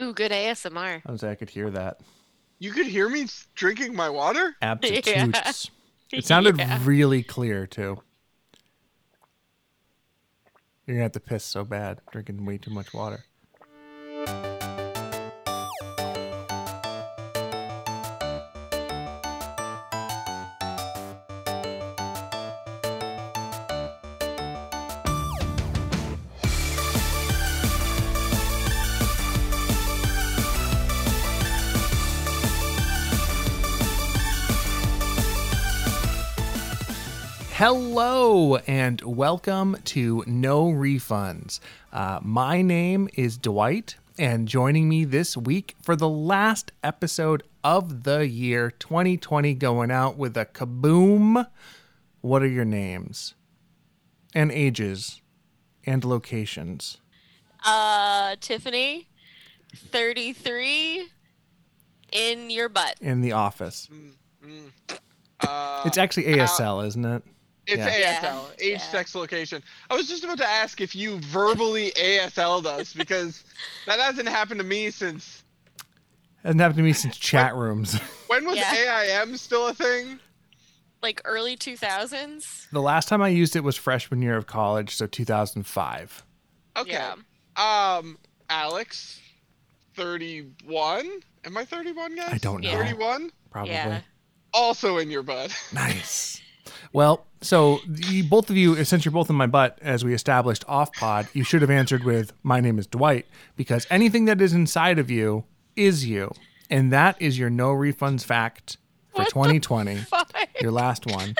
Ooh, good ASMR. I was I could hear that. You could hear me drinking my water? Absolutes. It sounded Yeah. really clear too. You're gonna have to piss so bad drinking way too much water. Hello and welcome to No Refunds. Uh, my name is Dwight, and joining me this week for the last episode of the year 2020, going out with a kaboom. What are your names? And ages and locations. Uh, Tiffany, 33, in your butt. In the office. Uh, It's actually ASL, isn't it? It's yeah. ASL, age, Yeah. sex, location. I was just about to ask if you verbally ASL'd us because that hasn't happened to me since. Hasn't happened to me since chat rooms. When was Yeah. AIM still a thing? Like early 2000s. the last time I used it was freshman year of college, so 2005. Okay. Yeah. Um, Alex, 31. Am I 31, guys? I don't know. Yeah. 31? Probably. Yeah. Also in your butt. Nice. Well, so you, both of you, since you're both in my butt, as we established off pod, you should have answered with, My name is Dwight, because anything that is inside of you is you. And that is your no refunds fact for What 2020, your last one.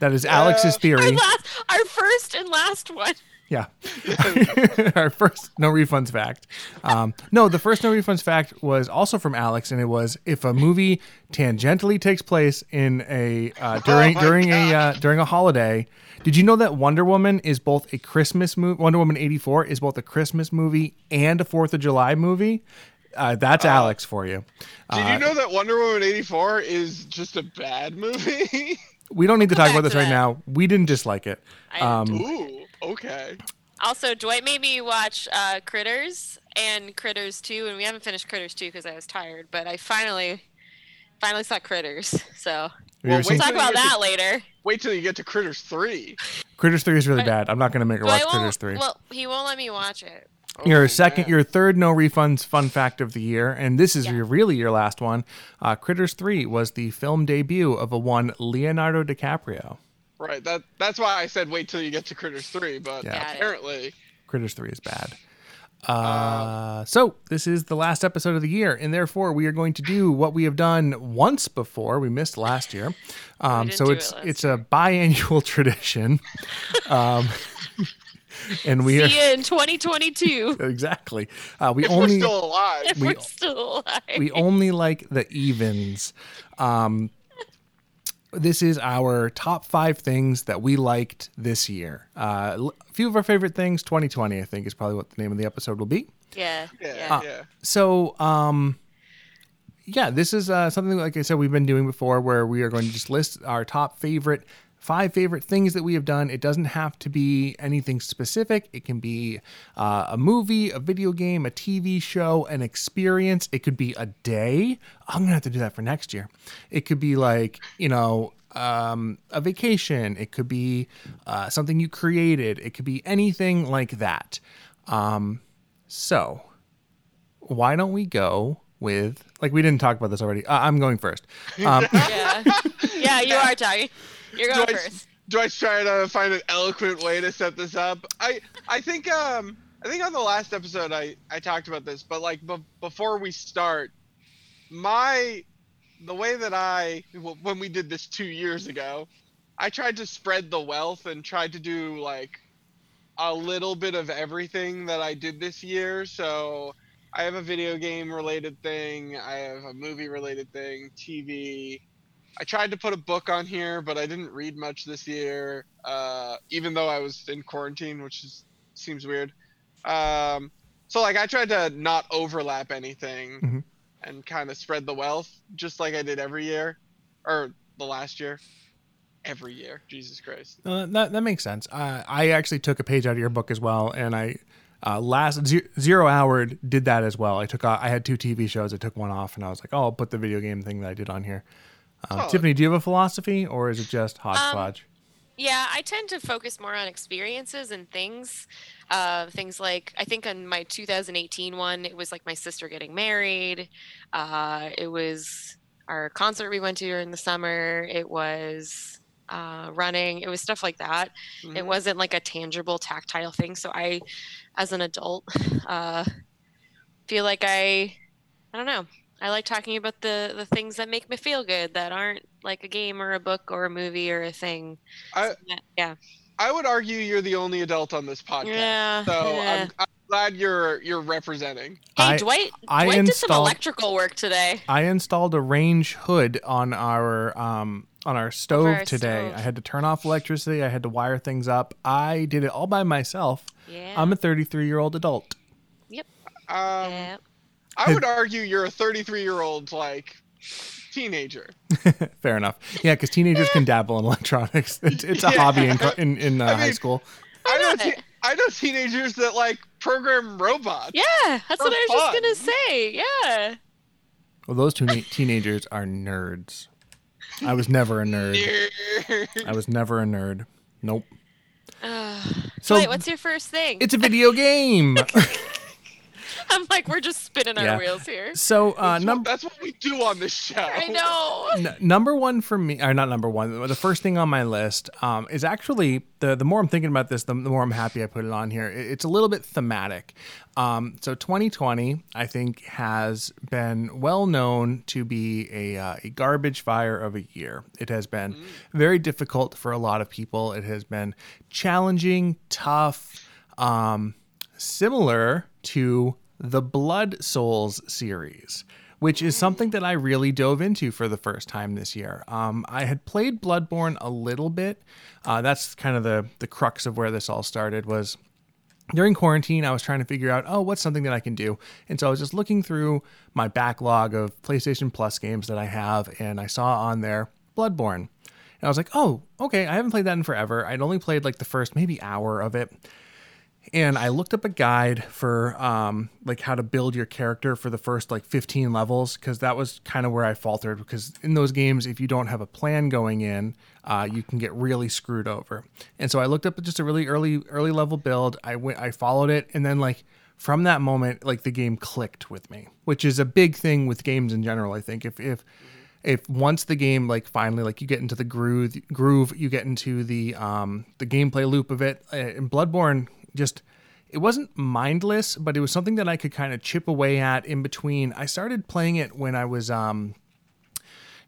That is Alex's Our, theory. last, our first and last one. Yeah. Our first no refunds fact. Um, no, the first no refunds fact was also from Alex, and it was if a movie tangentially takes place in a uh, during my during a uh, during a holiday. Did you know that Wonder Woman is both a Christmas movie? Wonder Woman eighty four is both a Christmas movie and a Fourth of July movie. Uh, that's Alex for you. Did Uh, you know that Wonder Woman 84 is just a bad movie? We don't need to talk about this right that. now. We didn't dislike it. I- Um, Ooh, okay. Also, Dwight made me watch uh, Critters and Critters 2, and we haven't finished Critters 2 because I was tired, but I finally, finally saw Critters. So Well, ever wait seen we'll talk about get to- that later. Wait till you get to Critters 3. Critters three is really But- bad. I'm not going to make her watch Critters three. Well, he won't let me watch it. your Oh, second, man. your third no refunds fun fact of the year, and this is Yeah. your really your last one. Uh, Critters Three was the film debut of a one Leonardo DiCaprio. Right. That that's why I said wait till you get to Critters 3, but Yeah. Apparently Critters Three is bad. Uh, so this is the last episode of the year, and therefore we are going to do what we have done once before. We missed last year, um, so it's it last it's a biannual tradition. um, and we are See you in 2022 exactly. Uh, we if only we're still alive. if We- we're still alive. we only like the evens. Um, this is our top five things that we liked this year. Uh, l- a few of our favorite things, 2020, I think, is probably what the name of the episode will be. yeah. Yeah, Yeah. yeah. So, um, yeah, this is uh, something like I said we've been doing before, where we are going to just list our top favorite five favorite things that we have done. It doesn't have to be anything specific. It can be uh, a movie, a video game, a TV show, an experience. It could be a day. I'm gonna have to do that for next year. It could be like you know. Um, a vacation. It could be uh, something you created. It could be anything like that. Um, so, why don't we go with like we didn't talk about this already. Uh, I'm going first. Um, Yeah. yeah, you are talking. You're Do going I, do I try to find an eloquent way to set this up? I I think um I think on the last episode I I talked about this, but like be- before we start, my the way that I when we did this two years ago, I tried to spread the wealth and tried to do like a little bit of everything that I did this year. So I have a video game related thing, I have a movie related thing, TV. I tried to put a book on here, but I didn't read much this year, uh, even though I was in quarantine, which is, seems weird. Um, so like I tried to not overlap anything Mhm. and kind of spread the wealth, just like I did every year, or the last year. Every year, Jesus Christ. Uh, that that makes sense. Uh, I actually took a page out of your book as well, and I Uh, last Ze- Zero Hour did that as well. I took I had two TV shows. I took one off, and I was like, oh, I'll put the video game thing that I did on here. Um, Solid. Tiffany, do you have a philosophy, or is it just hodgepodge? Yeah, I tend to focus more on experiences and things. Uh, things like I think on my 2018 one, it was like my sister getting married. Uh, it was our concert we went to during the summer. It was uh, running. It was stuff like that. It Mhm. wasn't like a tangible, tactile thing. So I, as an adult, uh, feel like I, I don't know. I like talking about the the things that make me feel good that aren't like a game or a book or a movie or a thing. I Yeah, yeah. I would argue you're the only adult on this podcast. Yeah. So yeah. I'm, I'm glad you're you're representing. Hey, I- Dwight. I Dwight did some electrical work today. I installed a range hood on our um, on our stove our today. stove. I had to turn off electricity. I had to wire things up. I did it all by myself. Yeah. I'm a 33 year old adult. Yep. Um, yeah. I would argue you're a 33 year old like teenager. Fair enough. Yeah, because teenagers can dabble in electronics. It's, it's a Yeah. hobby in in, in uh, I high school. I know, te- I know teenagers that like program robots. Yeah, that's For what I was just gonna say. Yeah. Well, those two teenagers are nerds. I was never a nerd. I was never a nerd. Nope. Uh, So Dwight, what's your first thing? it's a video game. I'm like, we're just spinning our wheels here. so uh, That's, num- what, that's what we do on this show. I know. N- number one for me, or not number one, the first thing on my list um, is actually the the more I'm thinking about this, the, the more I'm happy I put it on here. It- it's a little bit thematic. Um, so 2020, I think, has been well known to be a, uh, a garbage fire of a year. It has been very difficult for a lot of people. It has been challenging, tough, um, similar to the Blood Souls series which is something that I really dove into for the first time this year. Um, I had played Bloodborne a little bit. Uh, that's kind of the the crux of where this all started. Was during quarantine, I was trying to figure out, oh, what's something that I can do, and so I was just looking through my backlog of PlayStation Plus games that I have, and I saw on there Bloodborne. And I was like, oh, okay, I haven't played that in forever. I'd only played like the first maybe hour of it and I looked up a guide for um, like how to build your character for the first like 15 levels because that was kind of where I faltered because in those games if you don't have a plan going in uh, you can get really screwed over. And so I looked up just a really early early level build. I went I followed it and then like from that moment like the game clicked with me which is a big thing with games in general I think. If if if once the game like finally like you get into the groove groove you get into the um the gameplay loop of it uh, in bloodborne just it wasn't mindless but it was something that i could kind of chip away at in between i started playing it when i was um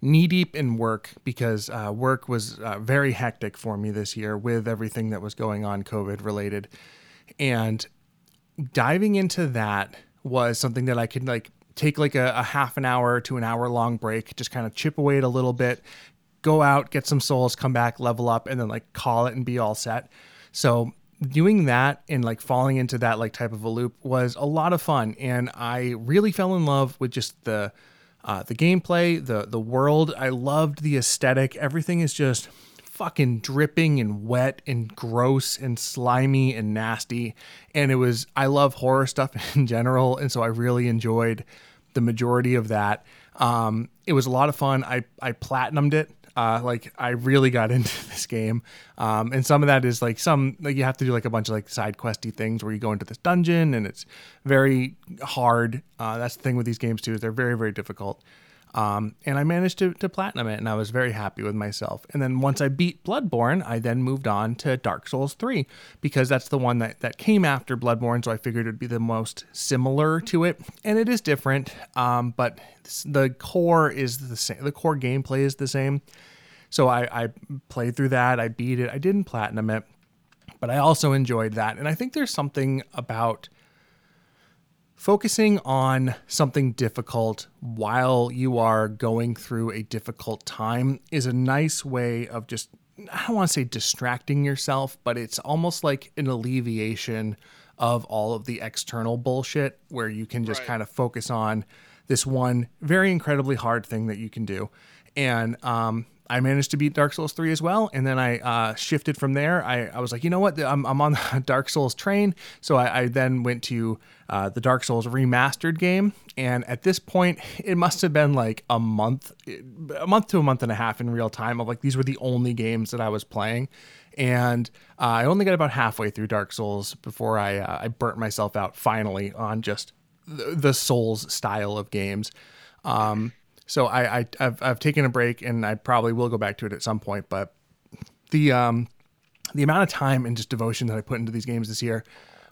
knee deep in work because uh, work was uh, very hectic for me this year with everything that was going on covid related and diving into that was something that I could like take like a, a half an hour to an hour long break, just kind of chip away at a little bit, go out, get some souls, come back, level up, and then like call it and be all set. So doing that and like falling into that like type of a loop was a lot of fun, and I really fell in love with just the uh, the gameplay, the the world. I loved the aesthetic. Everything is just fucking dripping and wet and gross and slimy and nasty. And it was, I love horror stuff in general. And so I really enjoyed the majority of that. Um, it was a lot of fun. I, I platinumed it. Uh, like I really got into this game. Um, and some of that is like some, like you have to do like a bunch of like side questy things where you go into this dungeon and it's very hard. Uh, that's the thing with these games too, is they're very, very difficult. Um, and I managed to, to platinum it, and I was very happy with myself. And then once I beat Bloodborne, I then moved on to Dark Souls 3 because that's the one that, that came after Bloodborne. So I figured it would be the most similar to it. And it is different, um, but the core is the same. The core gameplay is the same. So I, I played through that. I beat it. I didn't platinum it, but I also enjoyed that. And I think there's something about focusing on something difficult while you are going through a difficult time is a nice way of just I don't want to say distracting yourself, but it's almost like an alleviation of all of the external bullshit where you can just Right. kind of focus on this one very incredibly hard thing that you can do. And um, I managed to beat Dark Souls 3 as well. And then I uh, shifted from there. I, I was like, you know what? I'm, I'm on the Dark Souls train. So I, I then went to uh, the Dark Souls remastered game. And at this point, it must have been like a month, a month to a month and a half in real time of like, these were the only games that I was playing. And uh, I only got about halfway through Dark Souls before I, uh, I burnt myself out finally on just the, the Souls style of games. Um, so I, I have I've taken a break and I probably will go back to it at some point. But the um the amount of time and just devotion that I put into these games this year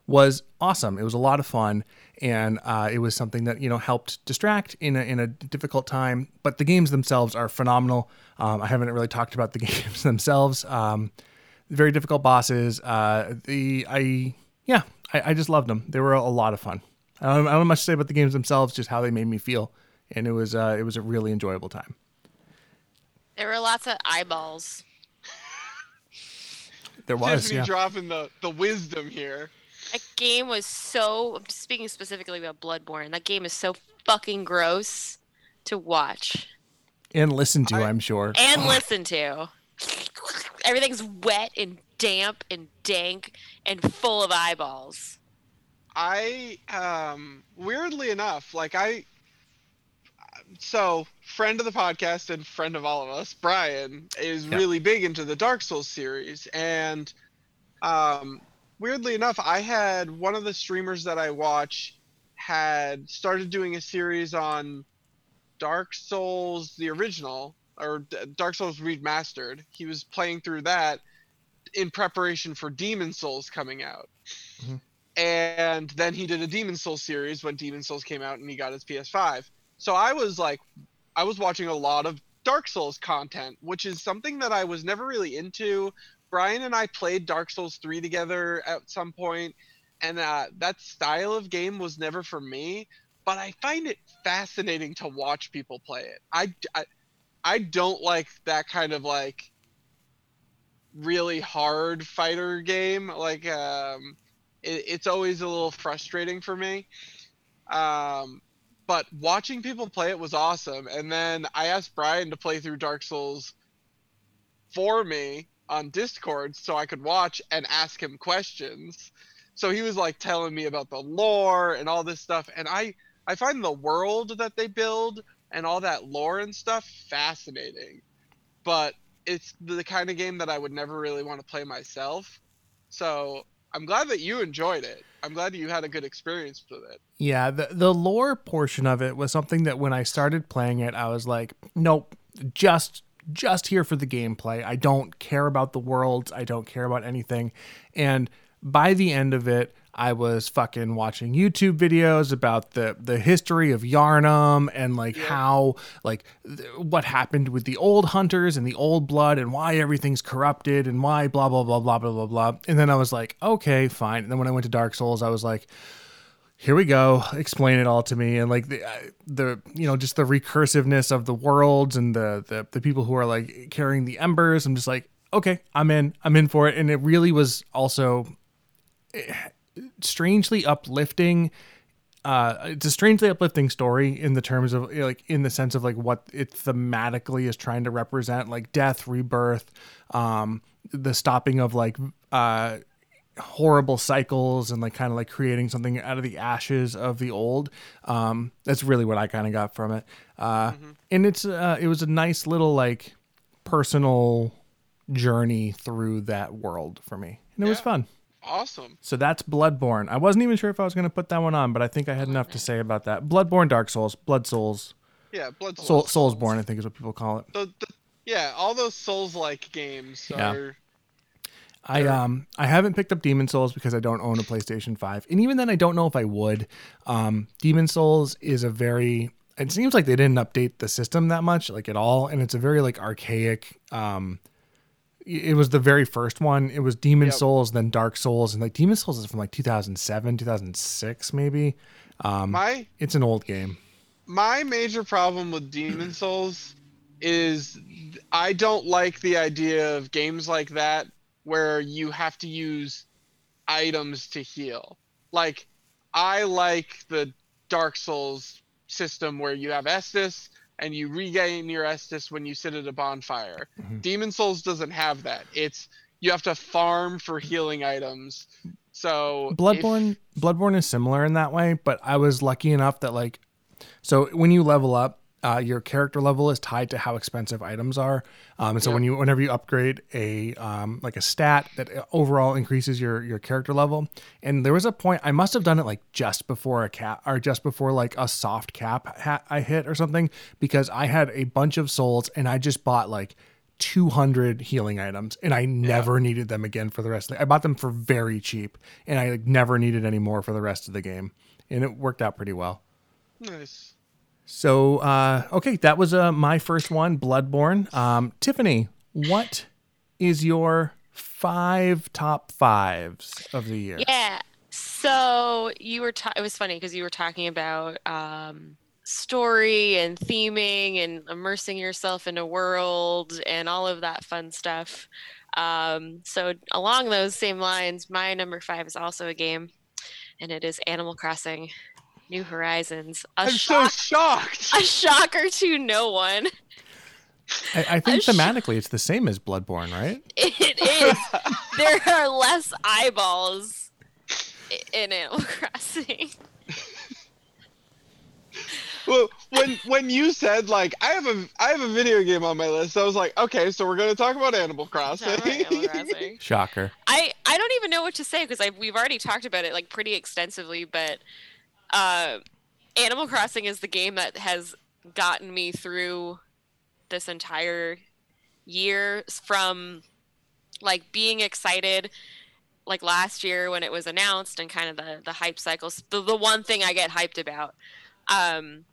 was awesome. It was a lot of fun, and uh, it was something that you know helped distract in a in a difficult time. But the games themselves are phenomenal. Um, I haven't really talked about the games themselves. Um, very difficult bosses. Uh, the I yeah I, I just loved them. They were a lot of fun. I don't, I don't have much to say about the games themselves, just how they made me feel and it was uh, it was a really enjoyable time. There were lots of eyeballs. There was Tiffany yeah. dropping the the wisdom here. That game was so. I'm speaking specifically about Bloodborne. That game is so fucking gross to watch and listen to. I- I'm sure. and listen to. Everything's wet and damp and dank and full of eyeballs. I um weirdly enough, like I so friend of the podcast and friend of all of us, Brian is Yeah. really big into the Dark Souls series and um weirdly enough, I had one of the streamers that I watch had started doing a series on Dark Souls the original or Dark Souls remastered. He was playing through that in preparation for Demon Souls coming out. Mhm. And then he did a Demon Souls series when Demon Souls came out and he got his PS5. So I was like I was watching a lot of Dark Souls content, which is something that I was never really into. Brian and I played Dark Souls 3 together at some point, and uh, that style of game was never for me. But I find it fascinating to watch people play it. I, I, I don't like that kind of like really hard fighter game. Like, um, it, it's always a little frustrating for me. Um, but watching people play it was awesome. And then I asked Brian to play through Dark Souls for me on Discord so I could watch and ask him questions. So he was like telling me about the lore and all this stuff and I I find the world that they build and all that lore and stuff fascinating. But it's the kind of game that I would never really want to play myself. So I'm glad that you enjoyed it. I'm glad that you had a good experience with it. Yeah, the the lore portion of it was something that when I started playing it, I was like, nope, just just here for the gameplay. I don't care about the worlds. I don't care about anything. And by the end of it, I was fucking watching YouTube videos about the the history of Yharnam and like how like th- what happened with the old hunters and the old blood and why everything's corrupted and why blah blah blah blah blah blah blah. And then I was like, okay, fine. And then when I went to Dark Souls, I was like, here we go. Explain it all to me. And like the, the you know just the recursiveness of the worlds and the, the the people who are like carrying the embers. I'm just like okay i'm in. I'm in for it. And it really was also eh, strangely uplifting uh it's a strangely uplifting story in the terms of like in the sense of like what it thematically is trying to represent like death rebirth um the stopping of like uh horrible cycles and like kind of like creating something out of the ashes of the old. Um, that's really what I kind of got from it. Uh, And it's uh, it was a nice little like personal journey through that world for me, and it was fun. Awesome. So that's Bloodborne. I wasn't even sure if I was going to put that one on, but I think I had enough to say about that. Bloodborne, Dark Souls, Blood Souls, Yeah, Blood Soul, Souls. Soulsborne, I think is what people call it. The, the, yeah, all those Souls-like games Yeah. are. I um I haven't picked up Demon Souls because I don't own a PlayStation 5. And even then I don't know if I would. Um Demon Souls is a very it seems like they didn't update the system that much like at all and it's a very like archaic um it was the very first one. It was Demon Yep. Souls, then Dark Souls, and like Demon Souls is from like 2007, 2006 maybe. Um My it's an old game. my major problem with Demon Souls is I don't like the idea of games like that where you have to use items to heal. Like I like the Dark Souls system where you have Estus and you regain your Estus when you sit at a bonfire. Mhm. Demon Souls doesn't have that. It's you have to farm for healing items. So if- Bloodborne Bloodborne is similar in that way, but I was lucky enough that like so when you level up, uh, your character level is tied to how expensive items are. Um, and so Yeah. when you whenever you upgrade a um, like a stat that overall increases your your character level. And there was a point I must have done it like just before a cap or just before like a soft cap ha- I hit or something because I had a bunch of souls and I just bought like 200 healing items and I never needed them again for the rest of the I bought them for very cheap and I like, never needed any more for the rest of the game and it worked out pretty well. nice. So uh okay, that was uh my first one, Bloodborne. Um Tiffany, what is your five top fives of the year? Yeah. So you were. Ta- it was funny because you were talking about um, story and theming and immersing yourself in a world and all of that fun stuff. Um, so along those same lines, my number five is also a game, and it is Animal Crossing: New Horizons. A I'm shock. so shocked. a shocker to no one. I, I think A sh- thematically it's the same as Bloodborne, right? It is. there are less eyeballs in Animal Crossing. well, when when you said like I have a I have a video game on my list, I was like, okay, so we're gonna talk about Animal Crossing. Talk about Animal Crossing. Shocker. I I don't even know what to say because we've already talked about it like pretty extensively, but uh, Animal Crossing is the game that has gotten me through this entire year from like being excited like last year when it was announced and kind of the the hype cycles the, the one thing i get hyped about. Um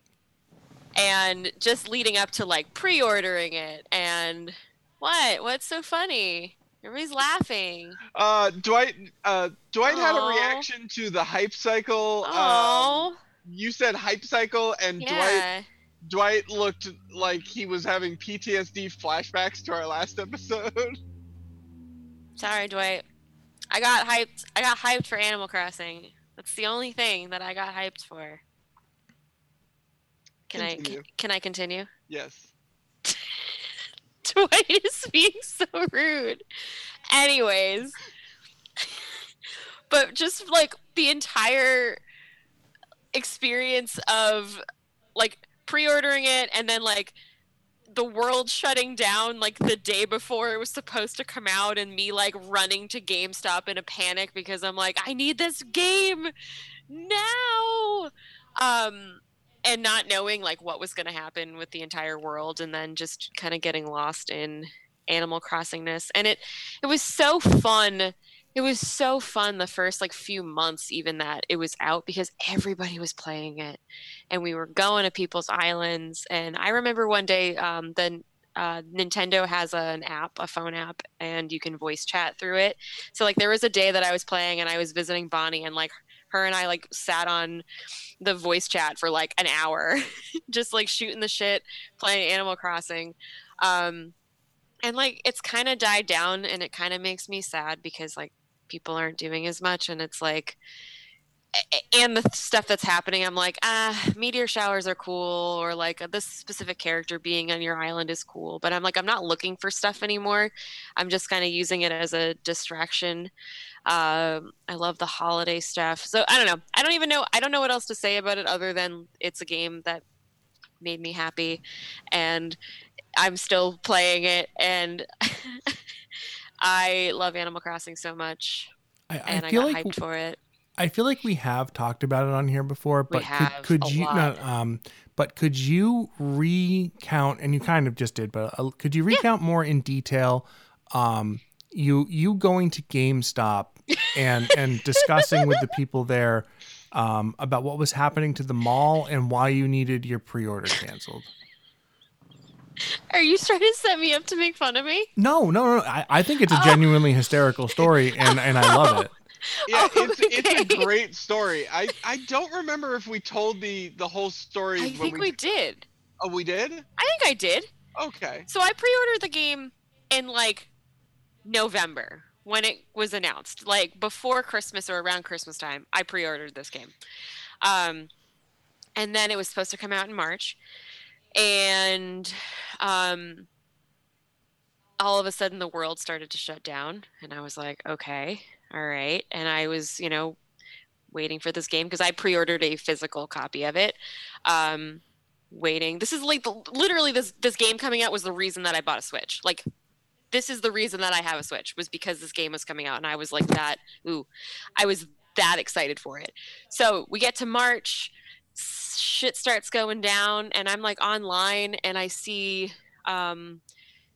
and just leading up to like pre-ordering it and what? What's so funny everybody's laughing. Uh, Dwight, uh, Dwight had a reaction to the hype cycle. Um, oh you said hype cycle, and Dwight yeah. Dwight looked like he was having PTSD flashbacks to our last episode. sorry dwight. I got hyped i got hyped for animal crossing. That's the only thing that i got hyped for. Can i can, can i continue? Yes. Dwight is being so rude. Anyways, but just like the entire experience of like pre-ordering it and then like the world shutting down like the day before it was supposed to come out and me like running to GameStop in a panic because I'm like I need this game now. Um and not knowing like what was going to happen with the entire world and then just kind of getting lost in animal crossingness and it it was so fun it was so fun the first like few months even that it was out because everybody was playing it and we were going to people's islands and i remember one day um then uh, Nintendo has a, an app, a phone app, and you can voice chat through it. So like there was a day that I was playing and I was visiting Bonnie, and like her and I like sat on the voice chat for like an hour, just like shooting the shit, playing Animal Crossing. Um, and like it's kind of died down, and it kind of makes me sad because like people aren't doing as much, and it's like, and the stuff that's happening, I'm like, ah, meteor showers are cool, or like this specific character being on your island is cool, but I'm like, I'm not looking for stuff anymore. I'm just kind of using it as a distraction. Um, I love the holiday stuff. So I don't know. I don't even know. I don't know what else to say about it other than it's a game that made me happy, and I'm still playing it. And I love Animal Crossing so much, I, and I I, feel got like hyped for it. I feel like we have talked about it on here before, but could, could you lot. no, um but could you recount and you kind of just did, but uh, could you recount more in detail um you you going to GameStop and and discussing with the people there um about what was happening to the mall and why you needed your pre-order canceled? Are you trying to set me up to make fun of me? No, no, no. I, I think it's a genuinely hysterical story and and I love it. Yeah, it's it's a great story. I I don't remember if we told the the whole story. I think we did. Oh, we did. I think I did. Okay. So I pre-ordered the game in like November when it was announced, like before Christmas or around Christmas time. I pre-ordered this game, um, and then it was supposed to come out in March. and um, all of a sudden the world started to shut down, and I was like, okay, all right, and I was, you know, waiting for this game because I pre-ordered a physical copy of it. Um, waiting. This is like literally this this game coming out was the reason that I bought a Switch. Like this is the reason that I have a Switch was because this game was coming out and I was like that ooh. I was that excited for it. So, we get to March, shit starts going down and I'm like online and I see um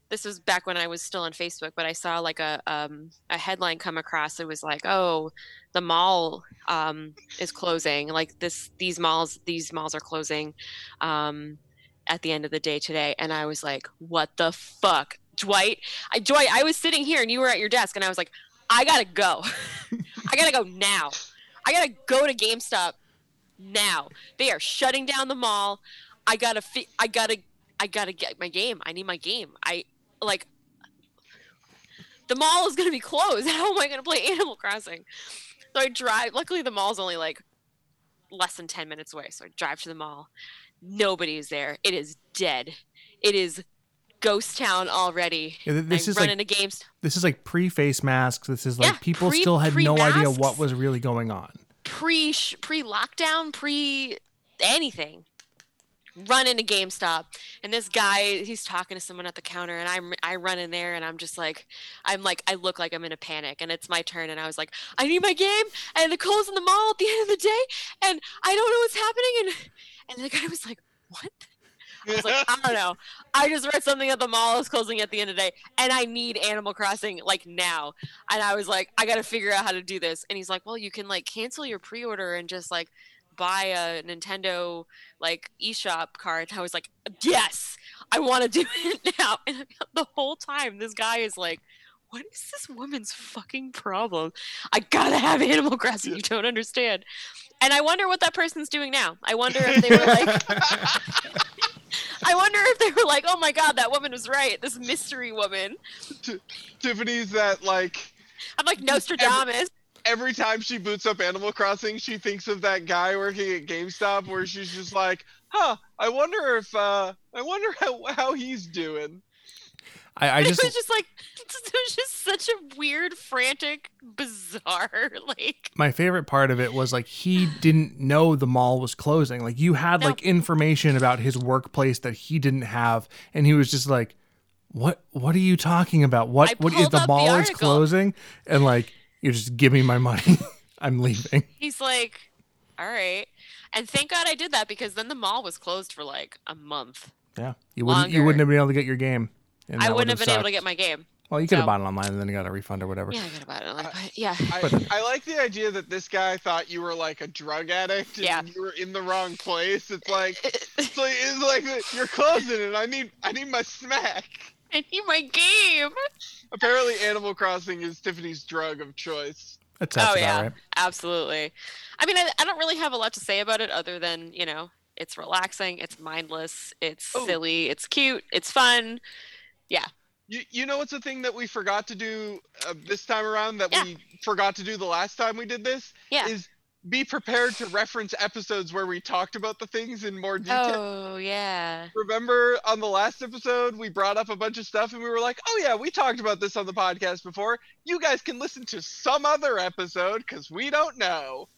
this was back when I was still on Facebook, but I saw like a um, a headline come across. It was like, "Oh, the mall um, is closing. Like this, these malls, these malls are closing um, at the end of the day today." And I was like, "What the fuck, Dwight? I, Dwight, I was sitting here and you were at your desk, and I was like, I gotta go. I gotta go now. I gotta go to GameStop now. They are shutting down the mall. I gotta. Fi- I gotta." I gotta get my game. I need my game. I like the mall is going to be closed. How am I going to play Animal Crossing? So I drive. Luckily, the mall's only like less than 10 minutes away. So I drive to the mall. Nobody is there. It is dead. It is ghost town already. Yeah, this I is run like games. this is like pre-face masks. This is like Yeah, people pre- still had no idea what was really going on. pre pre lockdown, pre anything. Run into GameStop, and this guy he's talking to someone at the counter, and I'm I run in there, and I'm just like, I'm like I look like I'm in a panic, and it's my turn, and I was like, I need my game, and the close in the mall at the end of the day, and I don't know what's happening, and and the guy was like, what? I was like, I don't know. I just read something at the mall is closing at the end of the day, and I need Animal Crossing like now. And I was like, I got to figure out how to do this. And he's like, Well, you can like cancel your pre-order and just like buy a Nintendo like eShop card. And I was like, Yes, I want to do it now. And the whole time, this guy is like. What is this woman's fucking problem? I gotta have Animal Crossing. You don't understand. And I wonder what that person's doing now. I wonder if they were like, I wonder if they were like, oh my god, that woman was right. This mystery woman. Tiffany's that like I'm like Nostradamus. Every time she boots up Animal Crossing, she thinks of that guy working at GameStop where she's just like, huh, I wonder if uh I wonder how how he's doing. I, I it just was just like it was just such a weird, frantic, bizarre like. my favorite part of it was like he didn't know the mall was closing. Like you had No. like information about his workplace that he didn't have, and he was just like, "What? What are you talking about? What? I what is the up the mall is closing?" And like, you just give me my money. I'm leaving. He's like, all right. And thank God I did that because then the mall was closed for like a month. Yeah, you wouldn't. You wouldn't have been able to get your game. and I wouldn't have been able to get my game. Well, you could have bought it online and then you got a refund or whatever. Yeah, I got about it. Like, I- but yeah. I, I like the idea that this guy thought you were like a drug addict and Yeah. you were in the wrong place. It's like it's like, it's like you're closing and I need I need my smack. I need my game. Apparently Animal Crossing is Tiffany's drug of choice. That sounds oh about yeah, right. absolutely. I mean, I, I don't really have a lot to say about it other than you know, it's relaxing, it's mindless, it's Oh. silly, it's cute, it's fun. Yeah. You, you know what's a thing that we forgot to do uh, this time around that Yeah. we forgot to do the last time we did this Yeah. is be prepared to reference episodes where we talked about the things in more detail. Oh yeah. Remember on the last episode we brought up a bunch of stuff and we were like, "Oh yeah, we talked about this on the podcast before. You guys can listen to some other episode cuz we don't know."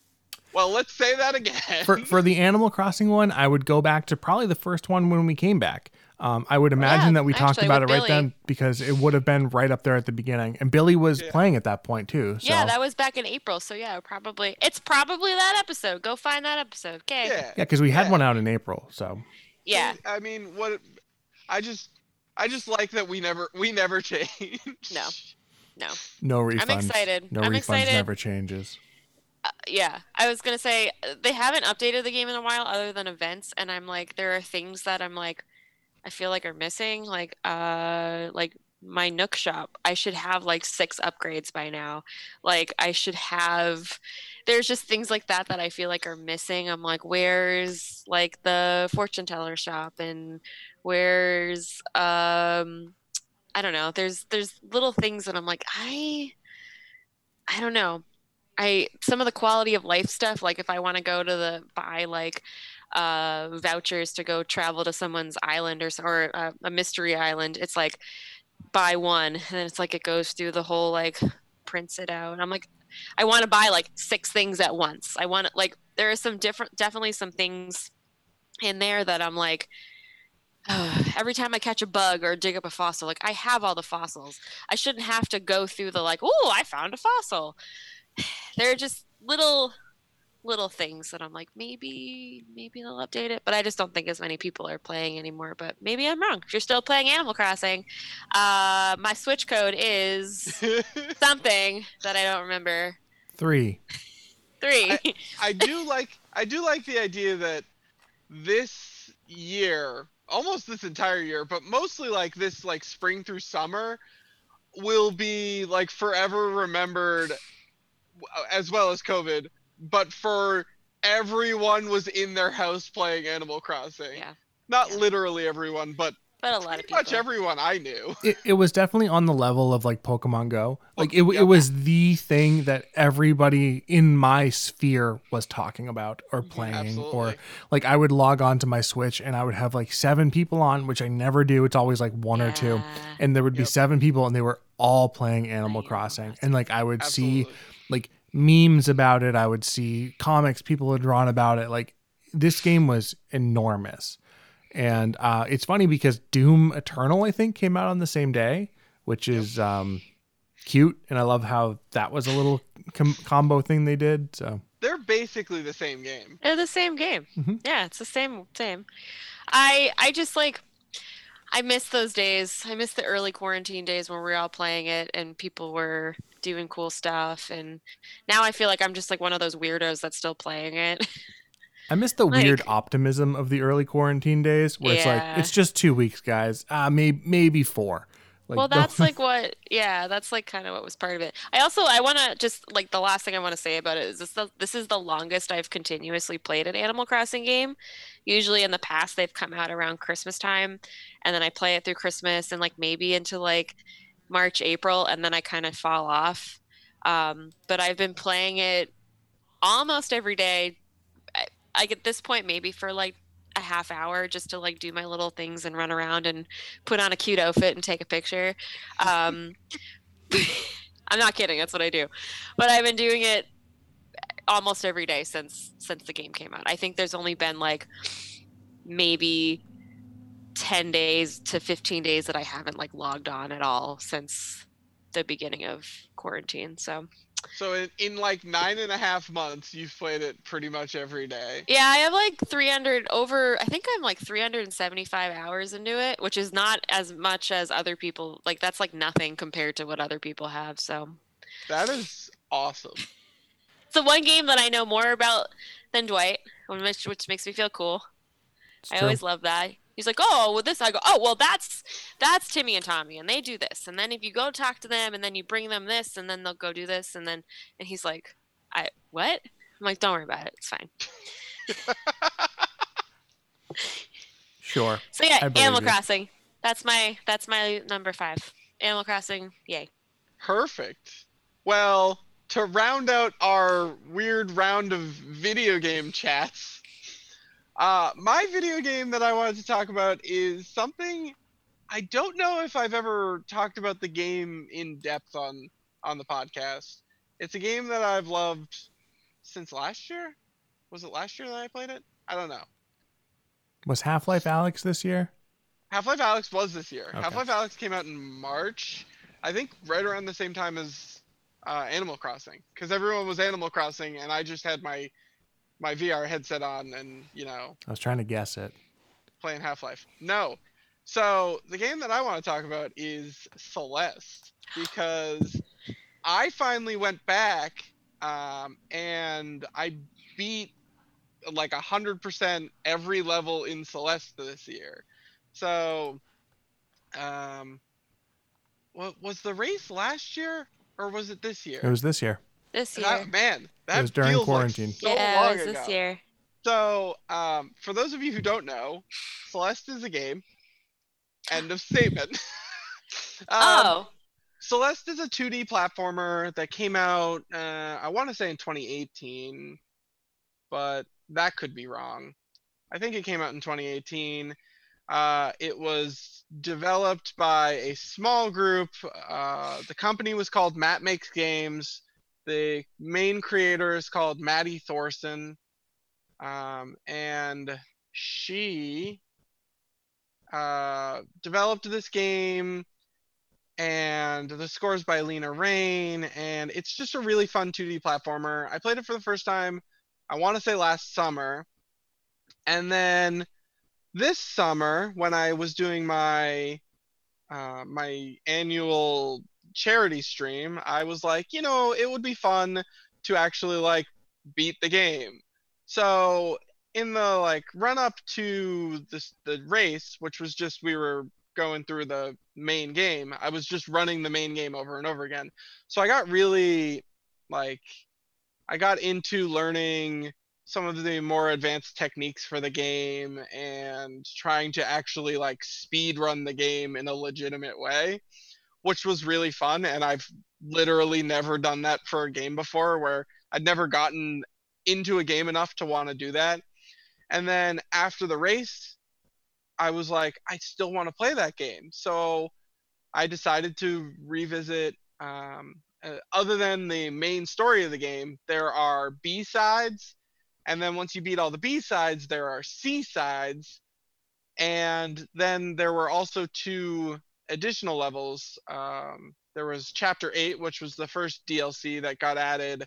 Well, let's say that again. For for the Animal Crossing one, I would go back to probably the first one when we came back. Um, I would imagine that we talked about it with right Billy. then because it would have been right up there at the beginning, and Billy was Yeah. playing at that point too. So Yeah, that was back in April. So yeah, probably it's probably that episode. Go find that episode. Okay. yeah. yeah, because we had Yeah. one out in April. So Yeah. I mean, what I just I just like that we never we never change. No. No. no refunds. I'm excited. No I'm refunds excited. never changes. Uh, yeah, I was gonna say uh, they haven't updated the game in a while, other than events, and I'm like, there are things that I'm like, I feel like are missing, like, uh, like my Nook shop. I should have like six upgrades by now. Like, I should have. There's just things like that that I feel like are missing. I'm like, where's like the fortune teller shop, and where's um, I don't know. There's there's little things that I'm like, I, I don't know. I some of the quality of life stuff, like if I want to go to the buy like uh, vouchers to go travel to someone's island or or uh, a mystery island. It's like buy one, and it's like it goes through the whole like prints it out. And I'm like, I want to buy like six things at once. I want like there are some different, definitely some things in there that I'm like. every time I catch a bug or dig up a fossil, like I have all the fossils. I shouldn't have to go through the like, oh, I found a fossil. They're just little little things that I'm like, maybe maybe they'll update it, but I just don't think as many people are playing anymore. But maybe I'm wrong. If you're still playing Animal Crossing, uh, my Switch code is something that I don't remember. Three. Three. I do like I do like the idea that this year, almost this entire year, but mostly like this like spring through summer will be like forever remembered as well as COVID, but for everyone was in their house playing Animal Crossing. Yeah. Not Yeah. literally everyone, but but a lot of pretty people. much everyone I knew. It, it was definitely on the level of like Pokemon Go. Oh, like it, yeah. it was the thing that everybody in my sphere was talking about or playing or like I would log on to my Switch and I would have like seven people on, which I never do. It's always like one or two. Yeah. And there would be seven people and they were all playing Animal Animal Crossing. Crossing. And like I would see Absolutely. like memes about it. I would see comics people had drawn about it. Like this game was enormous. And uh, it's funny because Doom Eternal, I think, came out on the same day, which is um, cute. And I love how that was a little com- combo thing they did. So They're basically the same game. They're the same game. Mhm. Yeah, it's the same same. I I just like I miss those days. I miss the early quarantine days when we were all playing it and people were doing cool stuff and now I feel like I'm just like one of those weirdos that's still playing it. I miss the Like- weird optimism of the early quarantine days where it's like, it's just two weeks, guys. Uh, maybe, maybe four. Like, well, the- that's like what yeah, that's like kind of what was part of it. I also I want to just like the last thing I want to say about it is this the, this is the longest I've continuously played an Animal Crossing game. Usually in the past they've come out around Christmas time and then I play it through Christmas and like maybe into like March, April and then I kind of fall off. Um, but I've been playing it almost every day. I, I at this point maybe for like a half hour just to like do my little things and run around and put on a cute outfit and take a picture. Um, I'm not kidding. That's what I do. But I've been doing it almost every day since since the game came out. I think there's only been like maybe 10 days to 15 days that I haven't like logged on at all since the beginning of quarantine. So So in, in like nine and a half months, you've played it pretty much every day. yeah, I have like 300 over. I think I'm like 375 hours into it, which is not as much as other people. Like that's like nothing compared to what other people have. So That is awesome. it's the one game that I know more about than Dwight, which which makes me feel cool. It's I true. always love that. He's like, oh, well, this. I go, oh, well, that's that's Timmy and Tommy, and they do this. And then if you go talk to them, and then you bring them this, and then they'll go do this, and then and he's like, I what? I'm like, don't worry about it. It's fine. Sure. So yeah, Animal you. Crossing. That's my that's my number five. Animal Crossing. Yay. Perfect. Well, to round out our weird round of video game chats, uh, my video game that I wanted to talk about is something I don't know if I've ever talked about the game in depth on on the podcast. It's a game that I've loved since last year. Was it last year that I played it? I don't know. Was Half Life Alyx this year? Half-Life Alyx was this year. Okay. Half-Life Alyx came out in March, I think, right around the same time as uh, Animal Crossing, because everyone was Animal Crossing, and I just had my my VR headset on, and you know, I was trying to guess it. playing Half-Life. No, so the game that I want to talk about is Celeste, because I finally went back um, and I beat like a hundred percent every level in Celeste this year. So, um, what was the race last year or was it this year? It was this year. This year. That, man, that was during feels like quarantine. so yeah, long it was ago. this year. So, um, for those of you who don't know, Celeste is a game. End of statement. um, oh, Celeste is a 2D platformer that came out, uh, I want to say in 2018, but that could be wrong. I think it came out in 2018. Uh, it was developed by a small group. Uh, the company was called Matt Makes Games. The main creator is called Maddy Thorson. Um, and she uh, developed this game and the scores by Lena Raine, and it's just a really fun 2D platformer. I played it for the first time, I want to say last summer, and then this summer when I was doing my uh, my annual charity stream, I was like, you know, it would be fun to actually like beat the game. So in the like run up to this the race, which was just we were going through the main game. I was just running the main game over and over again. So I got really like I got into learning some of the more advanced techniques for the game and trying to actually like speed run the game in a legitimate way, which was really fun and I've literally never done that for a game before where I'd never gotten into a game enough to want to do that. And then after the race, I was like, I still want to play that game. So I decided to revisit. Um, uh, other than the main story of the game, there are B sides, and then once you beat all the B sides, there are C sides, and then there were also two additional levels. Um, there was Chapter Eight, which was the first DLC that got added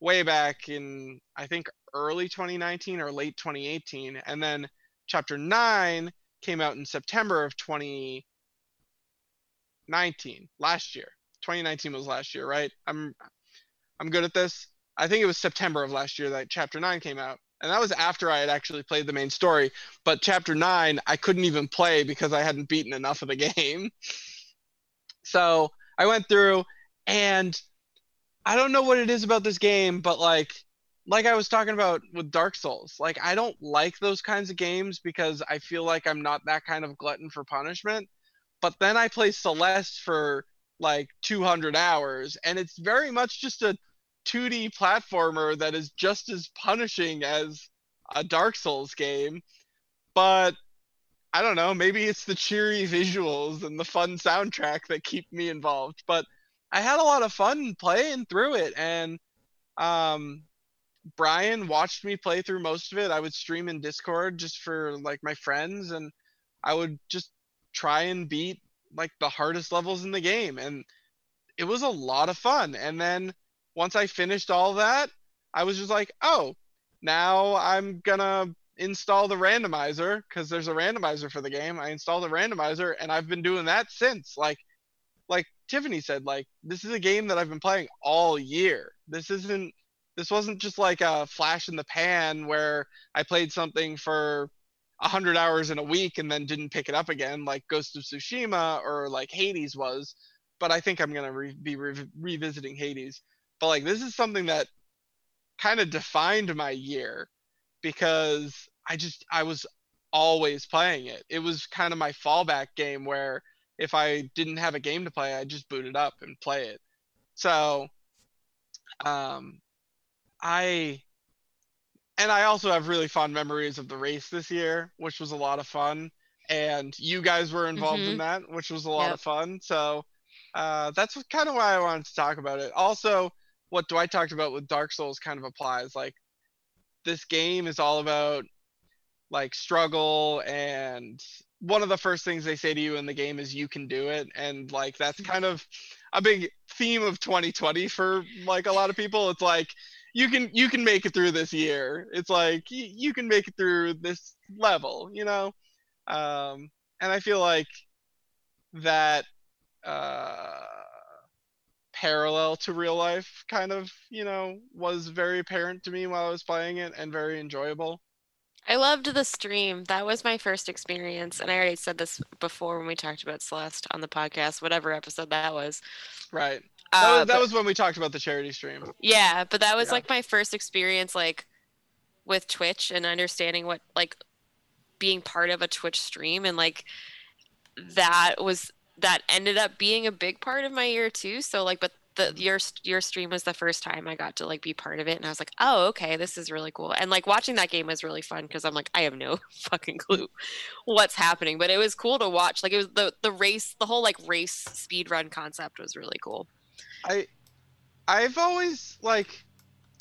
way back in I think early 2019 or late 2018, and then Chapter Nine came out in September of 2019, last year. 2019 was last year, right? I'm I'm good at this. I think it was September of last year that chapter 9 came out. And that was after I had actually played the main story, but chapter 9 I couldn't even play because I hadn't beaten enough of the game. So, I went through and I don't know what it is about this game, but like like I was talking about with Dark Souls, like I don't like those kinds of games because I feel like I'm not that kind of glutton for punishment. But then I play Celeste for like 200 hours, and it's very much just a 2D platformer that is just as punishing as a Dark Souls game. But I don't know, maybe it's the cheery visuals and the fun soundtrack that keep me involved. But I had a lot of fun playing through it, and um, Brian watched me play through most of it. I would stream in Discord just for like my friends and I would just try and beat like the hardest levels in the game and it was a lot of fun. And then once I finished all that, I was just like, "Oh, now I'm to install the randomizer cuz there's a randomizer for the game. I installed the randomizer and I've been doing that since like like Tiffany said like this is a game that I've been playing all year. This isn't this wasn't just like a flash in the pan where I played something for 100 hours in a week and then didn't pick it up again like Ghost of Tsushima or like Hades was. But I think I'm going to re- be re- revisiting Hades. But like this is something that kind of defined my year because I just I was always playing it. It was kind of my fallback game where if I didn't have a game to play, I just boot it up and play it. So um I and I also have really fond memories of the race this year, which was a lot of fun. And you guys were involved mm-hmm. in that, which was a lot yep. of fun. So uh, that's kind of why I wanted to talk about it. Also, what Dwight talked about with Dark Souls kind of applies. Like, this game is all about like struggle and one of the first things they say to you in the game is you can do it and like that's kind of a big theme of 2020 for like a lot of people it's like you can you can make it through this year. It's like you, you can make it through this level, you know. Um, and I feel like that uh, parallel to real life kind of you know was very apparent to me while I was playing it and very enjoyable. I loved the stream. That was my first experience. And I already said this before when we talked about Celeste on the podcast, whatever episode that was. Right. That, was, uh, that was when we talked about the charity stream. Yeah, but that was yeah. like my first experience like with Twitch and understanding what like being part of a Twitch stream and like that was that ended up being a big part of my year too. So like but the your your stream was the first time I got to like be part of it, and I was like, oh, okay, this is really cool. And like watching that game was really fun because I'm like, I have no fucking clue what's happening, but it was cool to watch. Like it was the the race, the whole like race speed run concept was really cool. I I've always like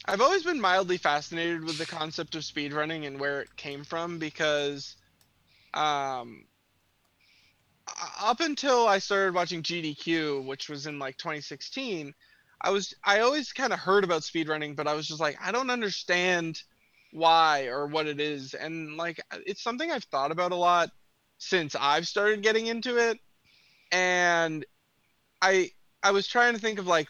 I've always been mildly fascinated with the concept of speedrunning and where it came from because um up until I started watching GDQ, which was in like 2016, I was I always kind of heard about speedrunning, but I was just like I don't understand why or what it is and like it's something I've thought about a lot since I've started getting into it and I I was trying to think of like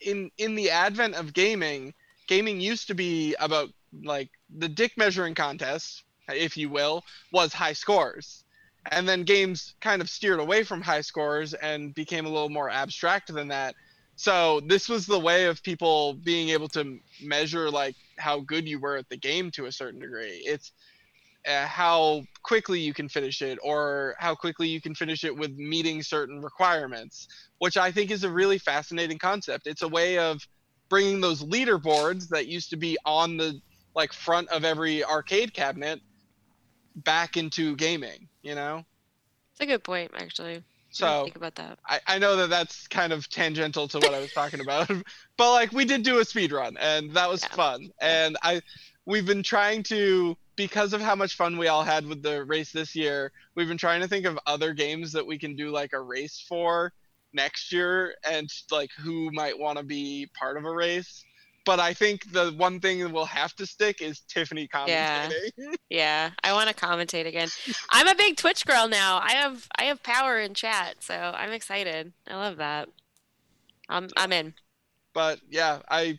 in in the advent of gaming, gaming used to be about like the dick measuring contest, if you will, was high scores. And then games kind of steered away from high scores and became a little more abstract than that. So this was the way of people being able to measure like how good you were at the game to a certain degree. It's uh, how quickly you can finish it or how quickly you can finish it with meeting certain requirements which i think is a really fascinating concept it's a way of bringing those leaderboards that used to be on the like front of every arcade cabinet back into gaming you know it's a good point actually so think about that I, I know that that's kind of tangential to what i was talking about but like we did do a speed run and that was yeah. fun and i we've been trying to because of how much fun we all had with the race this year, we've been trying to think of other games that we can do like a race for next year and like who might want to be part of a race. But I think the one thing that we'll have to stick is Tiffany commentating. Yeah, yeah. I want to commentate again. I'm a big Twitch girl now. I have I have power in chat, so I'm excited. I love that. I'm I'm in. But yeah, I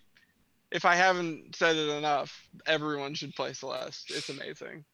if I haven't said it enough, everyone should play Celeste. It's amazing.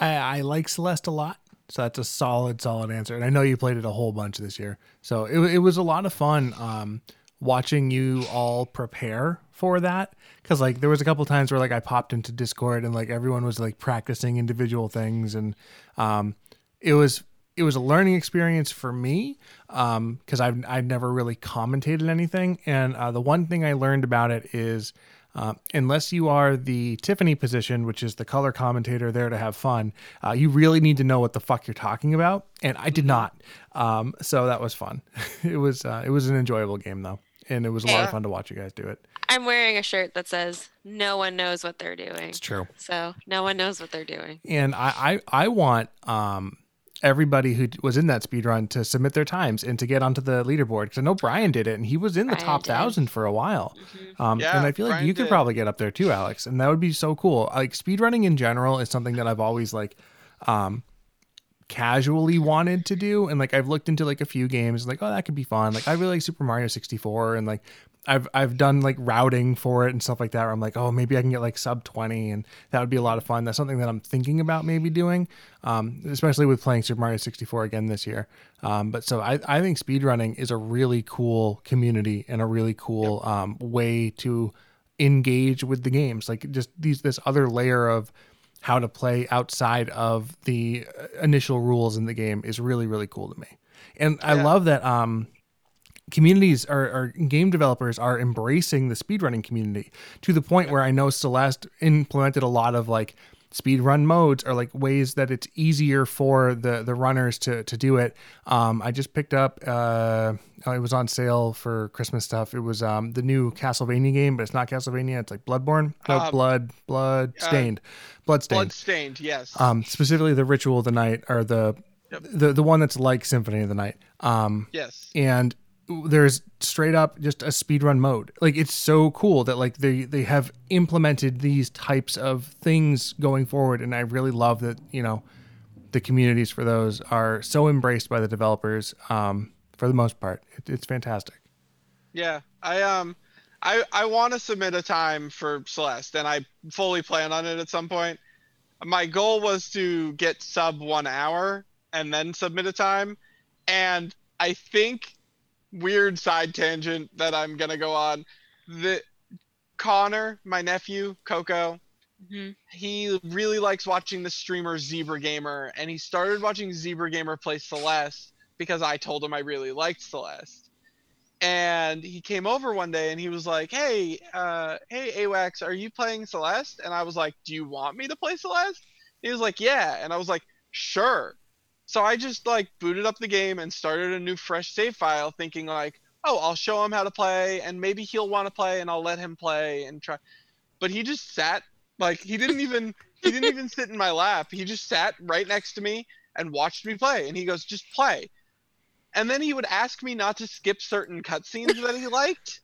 I I like Celeste a lot, so that's a solid solid answer. And I know you played it a whole bunch this year, so it it was a lot of fun. Um, watching you all prepare for that because like there was a couple times where like i popped into discord and like everyone was like practicing individual things and um it was it was a learning experience for me because um, I've I've never really commentated anything, and uh, the one thing I learned about it is. Uh, unless you are the Tiffany position, which is the color commentator there to have fun, uh, you really need to know what the fuck you're talking about. And I did not, um, so that was fun. it was uh, it was an enjoyable game though, and it was a yeah. lot of fun to watch you guys do it. I'm wearing a shirt that says "No one knows what they're doing." It's true. So no one knows what they're doing. And I I, I want um, everybody who was in that speed run to submit their times and to get onto the leaderboard because I know Brian did it and he was in the Brian top did. thousand for a while. Mm-hmm. Um, yeah, and I feel like Brian you could did. probably get up there too, Alex, and that would be so cool. Like speed running in general is something that I've always like um, casually wanted to do and like I've looked into like a few games like oh that could be fun like I really like Super Mario 64 and like I've I've done like routing for it and stuff like that. Where I'm like, oh, maybe I can get like sub 20, and that would be a lot of fun. That's something that I'm thinking about maybe doing, um, especially with playing Super Mario 64 again this year. Um, but so I I think speedrunning is a really cool community and a really cool yep. um, way to engage with the games. Like just these this other layer of how to play outside of the uh, initial rules in the game is really really cool to me. And I love that um communities or, or, game developers are embracing the speedrunning community to the point where I know Celeste implemented a lot of like speedrun modes or like ways that it's easier for the the runners to to do it. Um, I just picked up uh, it was on sale for Christmas stuff. It was um, the new Castlevania game, but it's not Castlevania. It's like Bloodborne. No, um, blood, Bloodstained, uh, Bloodstained. Blood stained. Yes. Um, specifically the Ritual of the Night or the Yep. the the one that's like Symphony of the Night. Um, yes. And there's straight up just a speedrun mode. Like it's so cool that like they they have implemented these types of things going forward and I really love that, you know, the communities for those are so embraced by the developers um for the most part. It, it's fantastic. Yeah. I um I I want to submit a time for Celeste and I fully plan on it at some point. My goal was to get sub 1 hour and then submit a time and I think weird side tangent that I'm gonna go on. The Connor, my nephew, Coco, mm-hmm. he really likes watching the streamer Zebra Gamer, and he started watching Zebra Gamer play Celeste because I told him I really liked Celeste. and he came over one day and he was like, "Hey, uh, hey, Awax, are you playing Celeste?" And I was like, "Do you want me to play Celeste?" He was like, "Yeah," and I was like, "Sure." So I just like booted up the game and started a new fresh save file, thinking like, "Oh, I'll show him how to play, and maybe he'll want to play, and I'll let him play and try." But he just sat like he didn't even he didn't even sit in my lap. He just sat right next to me and watched me play, and he goes, "Just play." and then he would ask me not to skip certain cutscenes that he liked.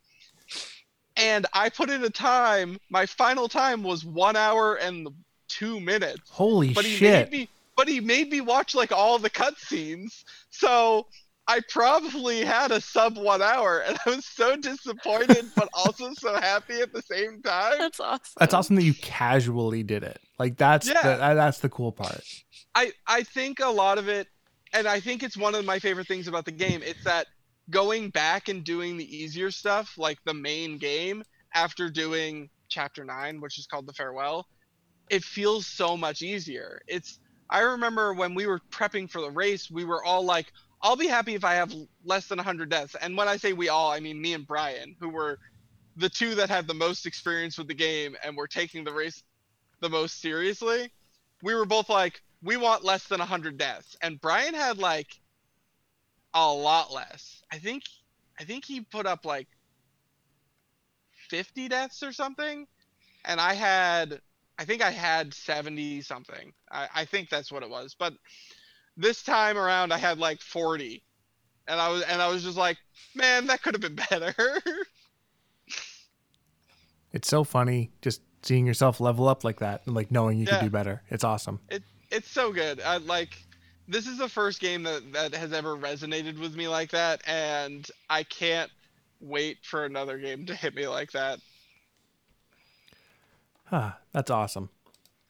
And I put in a time. My final time was one hour and two minutes. Holy but he shit! Made me, but he made me watch like all the cutscenes. So I probably had a sub one hour, and I was so disappointed, but also so happy at the same time. That's awesome. That's awesome that you casually did it. Like that's Yeah. the, that's the cool part. I I think a lot of it, and I think it's one of my favorite things about the game. It's that going back and doing the easier stuff, like the main game, after doing chapter nine, which is called the farewell, it feels so much easier. It's I remember when we were prepping for the race, we were all like, "I'll be happy if I have less than 100 deaths." And when I say we all, I mean me and Brian, who were the two that had the most experience with the game and were taking the race the most seriously. We were both like, we want less than 100 deaths and brian had like a lot less i think i think he put up like 50 deaths or something and i had i think i had 70 something i, I think that's what it was but this time around i had like 40 and i was and i was just like man that could have been better It's so funny just seeing yourself level up like that and like knowing you Yeah. could do better. It's awesome. It it's so good. I like this is the first game that that has ever resonated with me like that, and I can't wait for another game to hit me like that. Huh, that's awesome.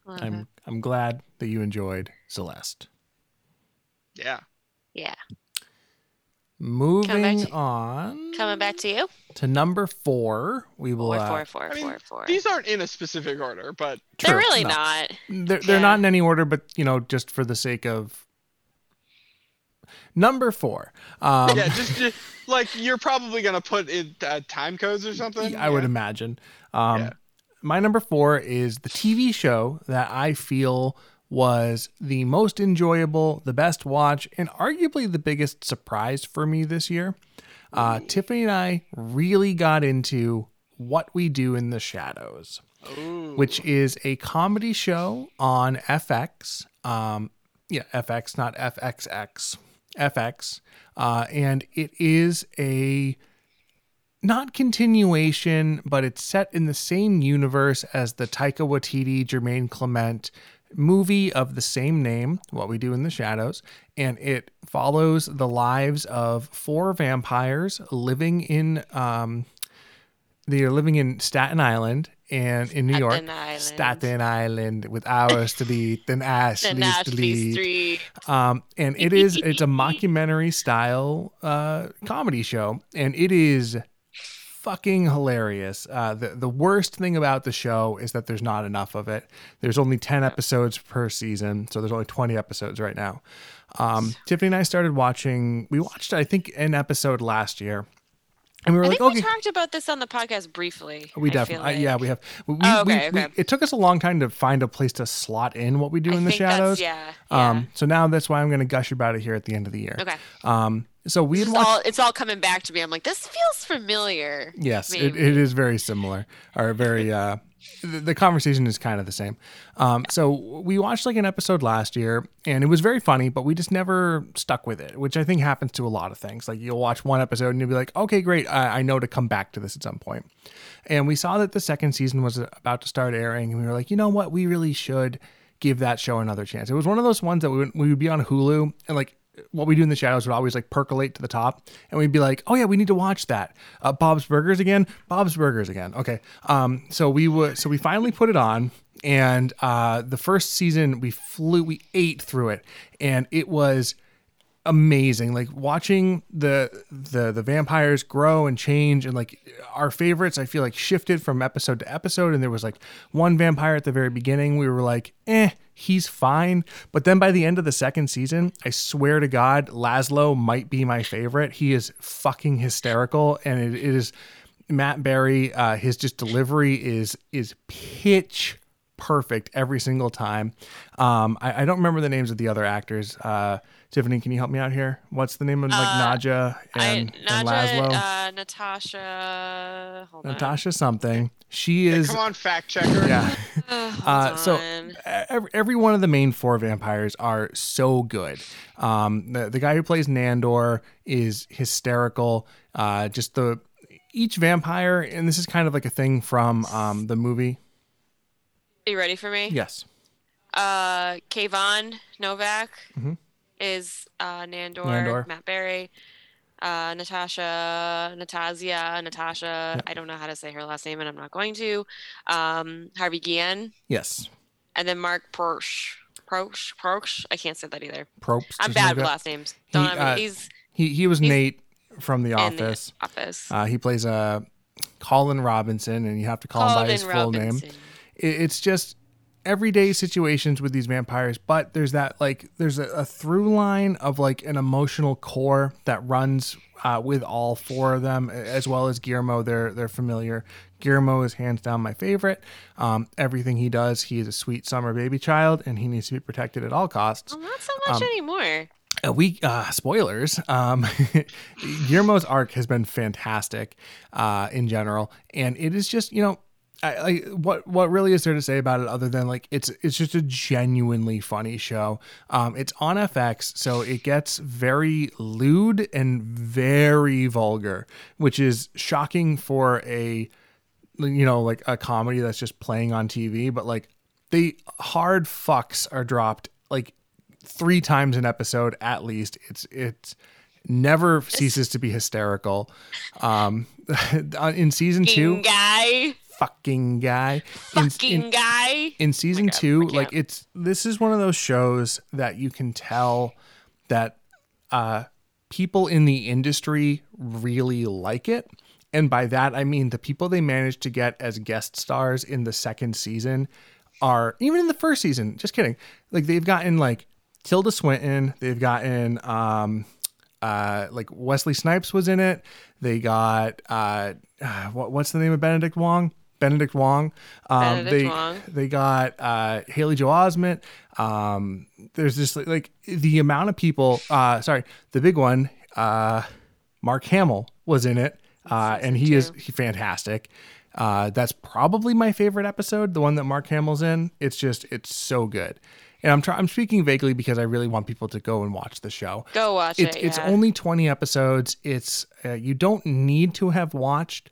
Love I'm. I'm glad that you enjoyed Celeste. Yeah. Yeah. Moving to- on Coming back to you. to number four, we will. Four, uh, four, four, I mean, four, four. These aren't in a specific order, but They're really no. not. They're they're Yeah. not in any order, but you know, just for the sake of number four. Um, yeah, just, just like you're probably gonna put in uh, time codes or something. I would imagine. Um, Yeah. My number four is the TV show that I feel was the most enjoyable, the best watch, and arguably the biggest surprise for me this year. Uh, Tiffany and I really got into What We Do in the Shadows, Ooh. which is a comedy show on FX. Um, yeah, FX, not FXX. FX. Uh, and it is a not continuation, but it's set in the same universe as the Taika Waititi, Jermaine Clement movie of the same name, What We Do in the Shadows, and it follows the lives of four vampires living in um they are living in Staten Island and in New York. Staten Island. Staten Island with hours to beat and Ashley Street. Street. Um, and it is it's a mockumentary style uh, comedy show, and it is fucking hilarious. Uh, the the worst thing about the show is that there's not enough of it. There's only ten episodes per season, so there's only twenty episodes right now. Um, Tiffany and I started watching. We watched I think an episode last year, and we were I like, think okay. we talked about this on the podcast briefly. We I definitely, like. yeah, we have. We, Oh, okay, we- okay. it took us a long time to find a place to slot in what we do I in the shadows. Yeah. yeah. Um, so now that's why I'm going to gush about it here at the end of the year. okay. Um, so we had watched. all, it's all coming back to me. I'm like, this feels familiar. yes, it, it is very similar, or very. Uh, the, conversation is kind of the same. Um, so we watched like an episode last year, and it was very funny, but we just never stuck with it, which I think happens to a lot of things. Like you'll watch one episode and you'll be like, okay, great, I, I know to come back to this at some point. And we saw that the second season was about to start airing, and we were like, you know what, we really should give that show another chance. It was one of those ones that we would, we would be on Hulu and like what we do in the shadows would always like percolate to the top and we'd be like oh yeah we need to watch that. Uh, bob's burgers again? Bob's burgers again. Okay. Um so we would so we finally put it on and uh the first season we flew we ate through it and it was amazing. Like watching the the the vampires grow and change and like our favorites I feel like shifted from episode to episode and there was like one vampire at the very beginning we were like, "Eh, he's fine." But then by the end of the second season, I swear to god, Laszlo might be my favorite. He is fucking hysterical and it, it is Matt Berry uh his just delivery is is pitch perfect every single time. Um, I, I, don't remember the names of the other actors. Uh, Tiffany, can you help me out here? What's the name of like uh, Nadja and, I, Nadja, and Laszlo? Uh, Natasha. Natasha on. something. She is. Yeah, come on, fact checker. Yeah. uh, so every, every one of the main four vampires are so good. Um, the the guy who plays Nandor is hysterical. Uh, just the each vampire, and this is kind of like a thing from um, the movie are you ready for me? Yes. Uh, Kayvan Novak mm-hmm. Is uh, Nandor, Nandor, Matt Berry, uh, Natasha, Natasia, Natasha. I don't know how to say her last name, and I'm not going to. Um, Harvey Guillen. Yes. And then Mark Proch. Proch. Proch. I can't say that either. Probst. I'm bad with last names. Don't he, uh, he's he he was Nate from The Office. The office. Uh, he plays a uh, Colin Robinson, and you have to call Colin him by his full Robinson. name it's just everyday situations with these vampires but there's that like there's a, a through line of like an emotional core that runs uh, with all four of them as well as Guillermo. They're they're familiar. Guillermo is hands down my favorite. Um, everything he does he is a sweet summer baby child and he needs to be protected at all costs. Well, not so much um, anymore. a week uh, spoilers. Um, guillermo's arc has been fantastic uh, in general. And it is just you know I, what what really is there to say about it other than like it's it's just a genuinely funny show. Um, it's on FX, so it gets very lewd and very vulgar, which is shocking for a you know like a comedy that's just playing on TV. But like the hard fucks are dropped like three times an episode at least. It's it's never ceases to be hysterical. Um, in season two, guy fucking guy. Fucking in, in, guy. In season oh God, two, like it's this is one of those shows that you can tell that uh, people in the industry really like it. And by that I mean the people they managed to get as guest stars in the second season are even in the first season. Just kidding. Like they've gotten like Tilda Swinton, they've gotten um uh like Wesley Snipes was in it. They got uh, uh what, what's the name of Benedict Wong? Benedict Wong. Um, Benedict they Wong. they got uh, Haley Joel Osment. Um, there's just like, like, the amount of people. Uh, sorry, the big one. Uh, Mark Hamill was in it, uh, and he is he fantastic. Uh, that's probably my favorite episode, the one that Mark Hamill's in. It's just it's so good. And I'm trying. I'm speaking vaguely because I really want people to go and watch the show. Go watch it. it it's only 20 episodes. It's uh, you don't need to have watched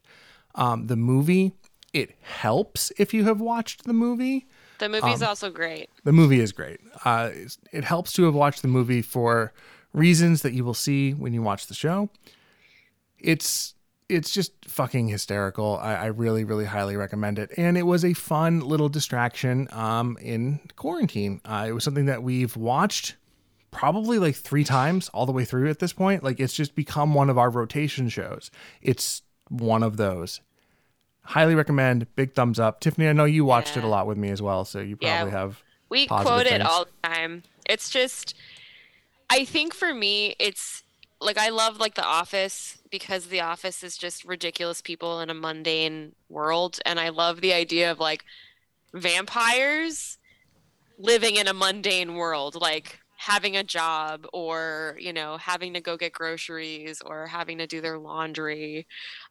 um, the movie it helps if you have watched the movie. The movie's um, also great. The movie is great. Uh, it helps to have watched the movie for reasons that you will see when you watch the show. It's it's just fucking hysterical. I, I really, really highly recommend it. And it was a fun little distraction um, in quarantine. Uh, it was something that we've watched probably like three times all the way through at this point. Like it's just become one of our rotation shows. It's one of those highly recommend. Big thumbs up. Tiffany, I know you watched yeah. it a lot with me as well, so you probably yeah. have. We quote it all the time. It's just, I think for me, it's like I love like The Office because The Office is just ridiculous people in a mundane world, and I love the idea of like vampires living in a mundane world, like having a job or you know having to go get groceries or having to do their laundry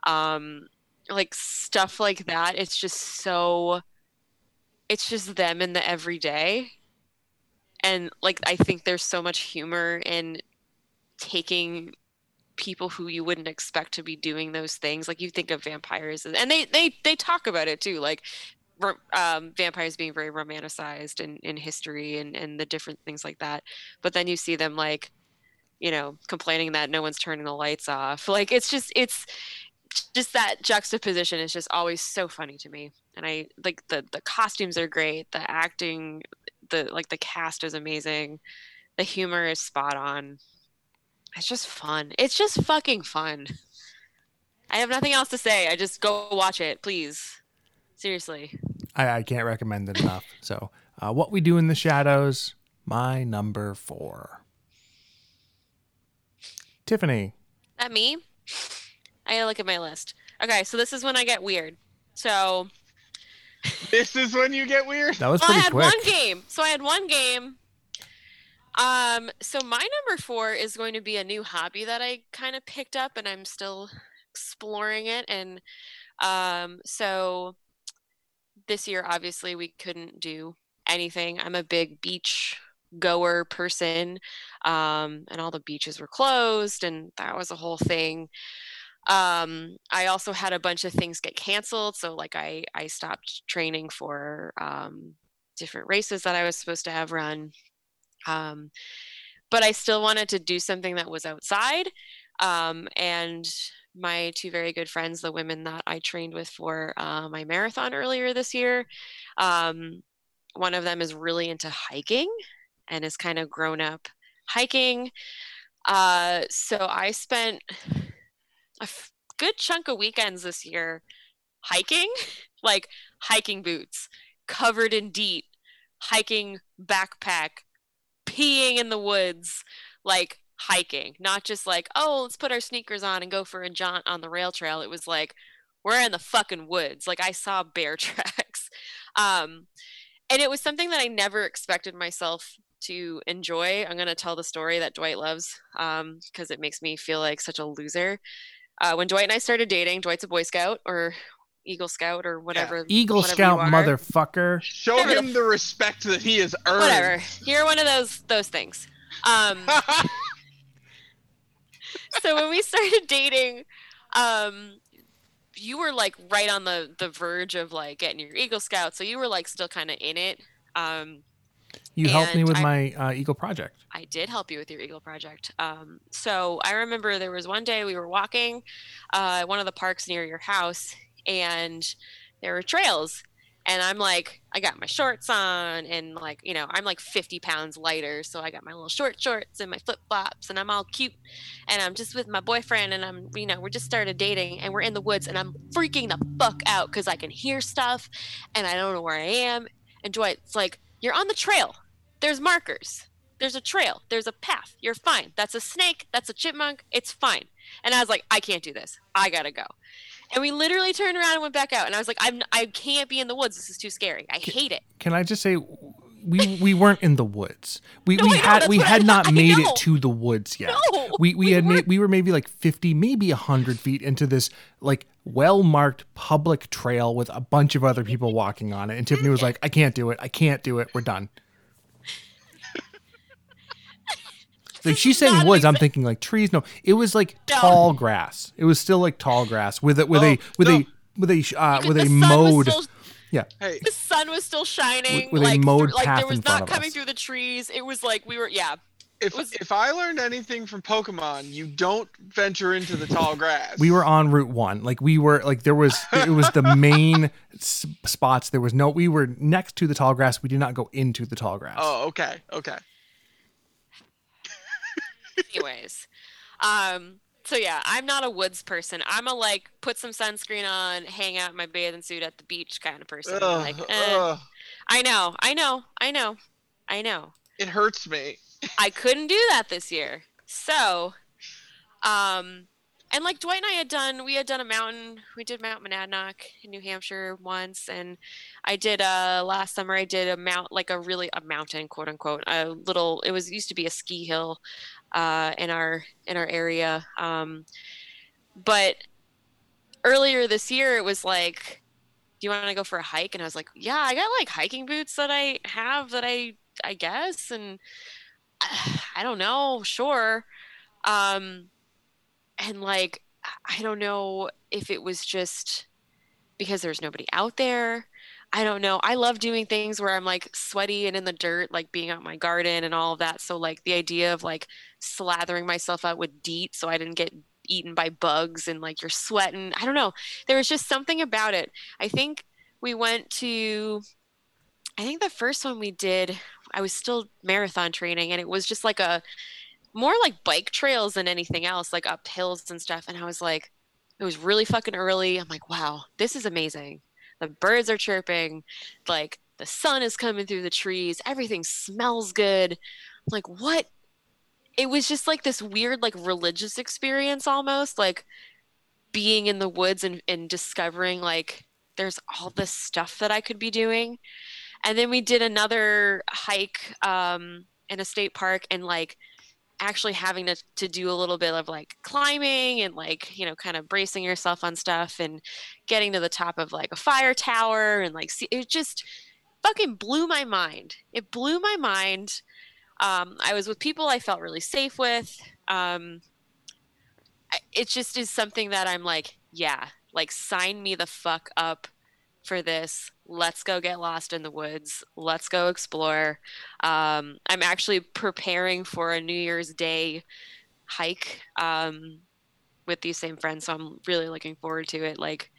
um like stuff like that it's just so it's just them in the everyday. And like i think there's so much humor in taking people who you wouldn't expect to be doing those things. Like you think of vampires and they they they talk about it too like um, vampires being very romanticized in, in history and, and the different things like that. But then you see them like you know complaining that no one's turning the lights off. Like it's just it's just that juxtaposition is just always so funny to me and i like the the costumes are great the acting the like the cast is amazing the humor is spot on It's just fun. It's just fucking fun. I have nothing else to say. I just go watch it, please. Seriously. I, I can't recommend it enough. So, uh, what we do in the shadows, my number four. Tiffany. That me? I gotta look at my list. Okay, so this is when I get weird. So This is when you get weird. That was well, I had quick. one game. So I had one game. Um, so my number four is going to be a new hobby that I kind of picked up, and I'm still exploring it. And um, so this year, obviously, we couldn't do anything. I'm a big beach goer person, um, and all the beaches were closed, and that was a whole thing. Um, I also had a bunch of things get canceled, so like I I stopped training for um, different races that I was supposed to have run. Um, but I still wanted to do something that was outside. Um, and my two very good friends, the women that I trained with for uh, my marathon earlier this year, um, one of them is really into hiking and has kind of grown up hiking. Uh, so I spent a f- good chunk of weekends this year hiking, like hiking boots, covered in DEET, hiking backpack, peeing in the woods, like hiking, not just like, oh, let's put our sneakers on and go for a jaunt on the rail trail. It was like, we're in the fucking woods. Like I saw bear tracks. Um, and it was something that I never expected myself to enjoy. I'm going to tell the story that Dwight loves because it makes me feel like such a loser. Uh, when Dwight and I started dating, Dwight's a Boy Scout or Eagle Scout or whatever. Eagle whatever Scout you are. motherfucker. Show him the respect that he has earned. Whatever. You're one of those those things. Um, so when we started dating, um, you were like right on the the verge of like getting your Eagle Scout, so you were like still kind of in it. Um, You helped me with I- my uh, Eagle project. I did help you with your Eagle project. Um, so I remember there was one day we were walking uh, one of the parks near your house, and there were trails. And I'm like, I got my shorts on, and like, you know, I'm like 50 pounds lighter, so I got my little short shorts and my flip flops, and I'm all cute. And I'm just with my boyfriend, and I'm, you know, we just started dating, and we're in the woods, and I'm freaking the fuck out because I can hear stuff, and I don't know where I am. And Dwight's like, You're on the trail. There's markers. There's a trail. There's a path. You're fine. That's a snake. That's a chipmunk. It's fine. And i was like i can't do this. I gotta go. And we literally turned around and went back out. And i was like i'm i can't be in the woods. This is too scary. I hate it. Can I just say, we we weren't in the woods. We No, we know, had we had I- not made it to the woods yet. No, we we, we had made, we were maybe like fifty, maybe hundred feet into this like well marked public trail with a bunch of other people walking on it, and Tiffany was like, "I can't do it. I can't do it. We're done." Like she's saying not an woods, I'm thinking like trees. No, it was like No. tall grass. It was still like tall grass with a with a Oh, with no. a with a uh, with a sun mowed. still Yeah, hey, the sun was still shining with a like mowed through- like path there was in front not of coming us. through the trees it was like we were yeah if was- if I learned anything from Pokemon, you don't venture into the tall grass. we were on Route One. Like we were like there was it was the main s- spots. There was no. We were next to the tall grass. We did not go into the tall grass. Oh, okay, okay. anyways um so yeah i'm not a woods person i'm a like put some sunscreen on hang out in my bathing suit at the beach kind of person Ugh, like eh. i know i know i know i know It hurts me. I couldn't do that this year. So, um, and like Dwight and I had done, we had done a mountain. We did Mount Monadnock in New Hampshire once, and I did uh last summer. I did a mount, like a really a mountain, quote unquote, a little. It was used to be a ski hill, uh, in our in our area. Um, but earlier this year, it was like, do you want to go for a hike? And I was like, yeah, I got like hiking boots that I have that I I guess, and I don't know, sure. Um, and like, I don't know if it was just because there's nobody out there. I don't know. I love doing things where I'm like sweaty and in the dirt, like being out in my garden and all of that. So like the idea of like slathering myself out with DEET so I didn't get eaten by bugs and like you're sweating. I don't know. There was just something about it. I think we went to I think the first one we did, I was still marathon training, and it was just like a more like bike trails than anything else, like up hills and stuff. And I was like, it was really fucking early. I'm like, wow, this is amazing. The birds are chirping, like the sun is coming through the trees, everything smells good. I'm like, what? It was just like this weird, like religious experience almost, like being in the woods and, and discovering like there's all this stuff that I could be doing. And then we did another hike um, in a state park and like actually having to, to do a little bit of like climbing and like you know kind of bracing yourself on stuff and getting to the top of like a fire tower and like see it just fucking blew my mind. It blew my mind. Um, i was with people i felt really safe with. Um, it just is something that i'm like yeah like sign me the fuck up for this. Let's go get lost in the woods. Let's go explore. Um, I'm actually preparing for a New Year's Day hike um, with these same friends, so I'm really looking forward to it. Like,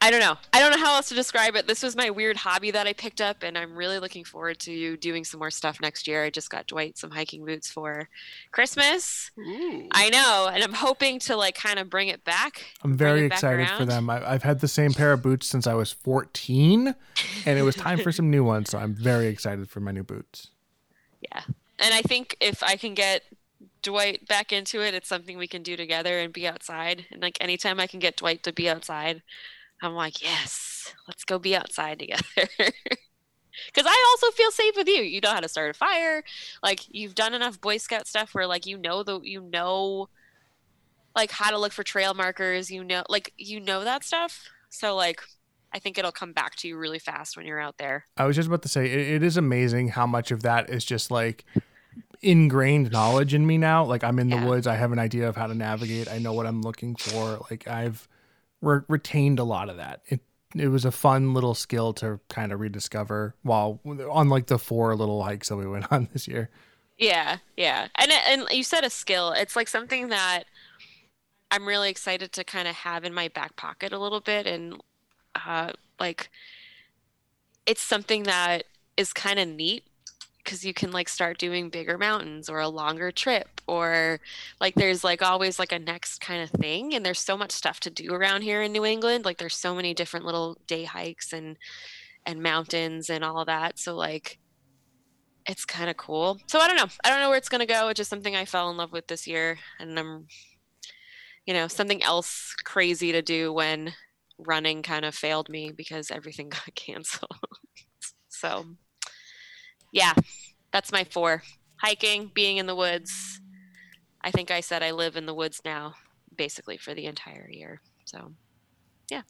I don't know. I don't know how else to describe it. This was my weird hobby that I picked up, and I'm really looking forward to doing some more stuff next year. I just got Dwight some hiking boots for Christmas. Ooh. I know, and I'm hoping to like kind of bring it back. I'm very it back excited for them. I, I've had the same pair of boots since I was 14, and it was time for some new ones. So I'm very excited for my new boots. Yeah. And I think if I can get Dwight back into it, it's something we can do together and be outside. And like anytime I can get Dwight to be outside, I'm like, yes, let's go be outside together. Because I also feel safe with you. You know how to start a fire. Like you've done enough Boy Scout stuff where like you know the you know like how to look for trail markers. You know like you know that stuff. So like I think it'll come back to you really fast when you're out there. I was just about to say, it, it is amazing how much of that is just like ingrained knowledge in me now. Like I'm in the woods, I have an idea of how to navigate. I know what I'm looking for. Like I've re- retained a lot of that. It it was a fun little skill to kind of rediscover while on like the four little hikes that we went on this year. Yeah, yeah, and and you said a skill. It's like something that I'm really excited to kind of have in my back pocket a little bit, and uh, like it's something that is kind of neat because you can like start doing bigger mountains or a longer trip or like there's like always like a next kind of thing and there's so much stuff to do around here in New England like there's so many different little day hikes and and mountains and all that so like it's kind of cool. So I don't know. I don't know where it's going to go. It's just something I fell in love with this year and I'm you know, something else crazy to do when running kind of failed me because everything got canceled. so yeah, that's my four. Hiking, being in the woods. I think I said I live in the woods now basically for the entire year. So yeah.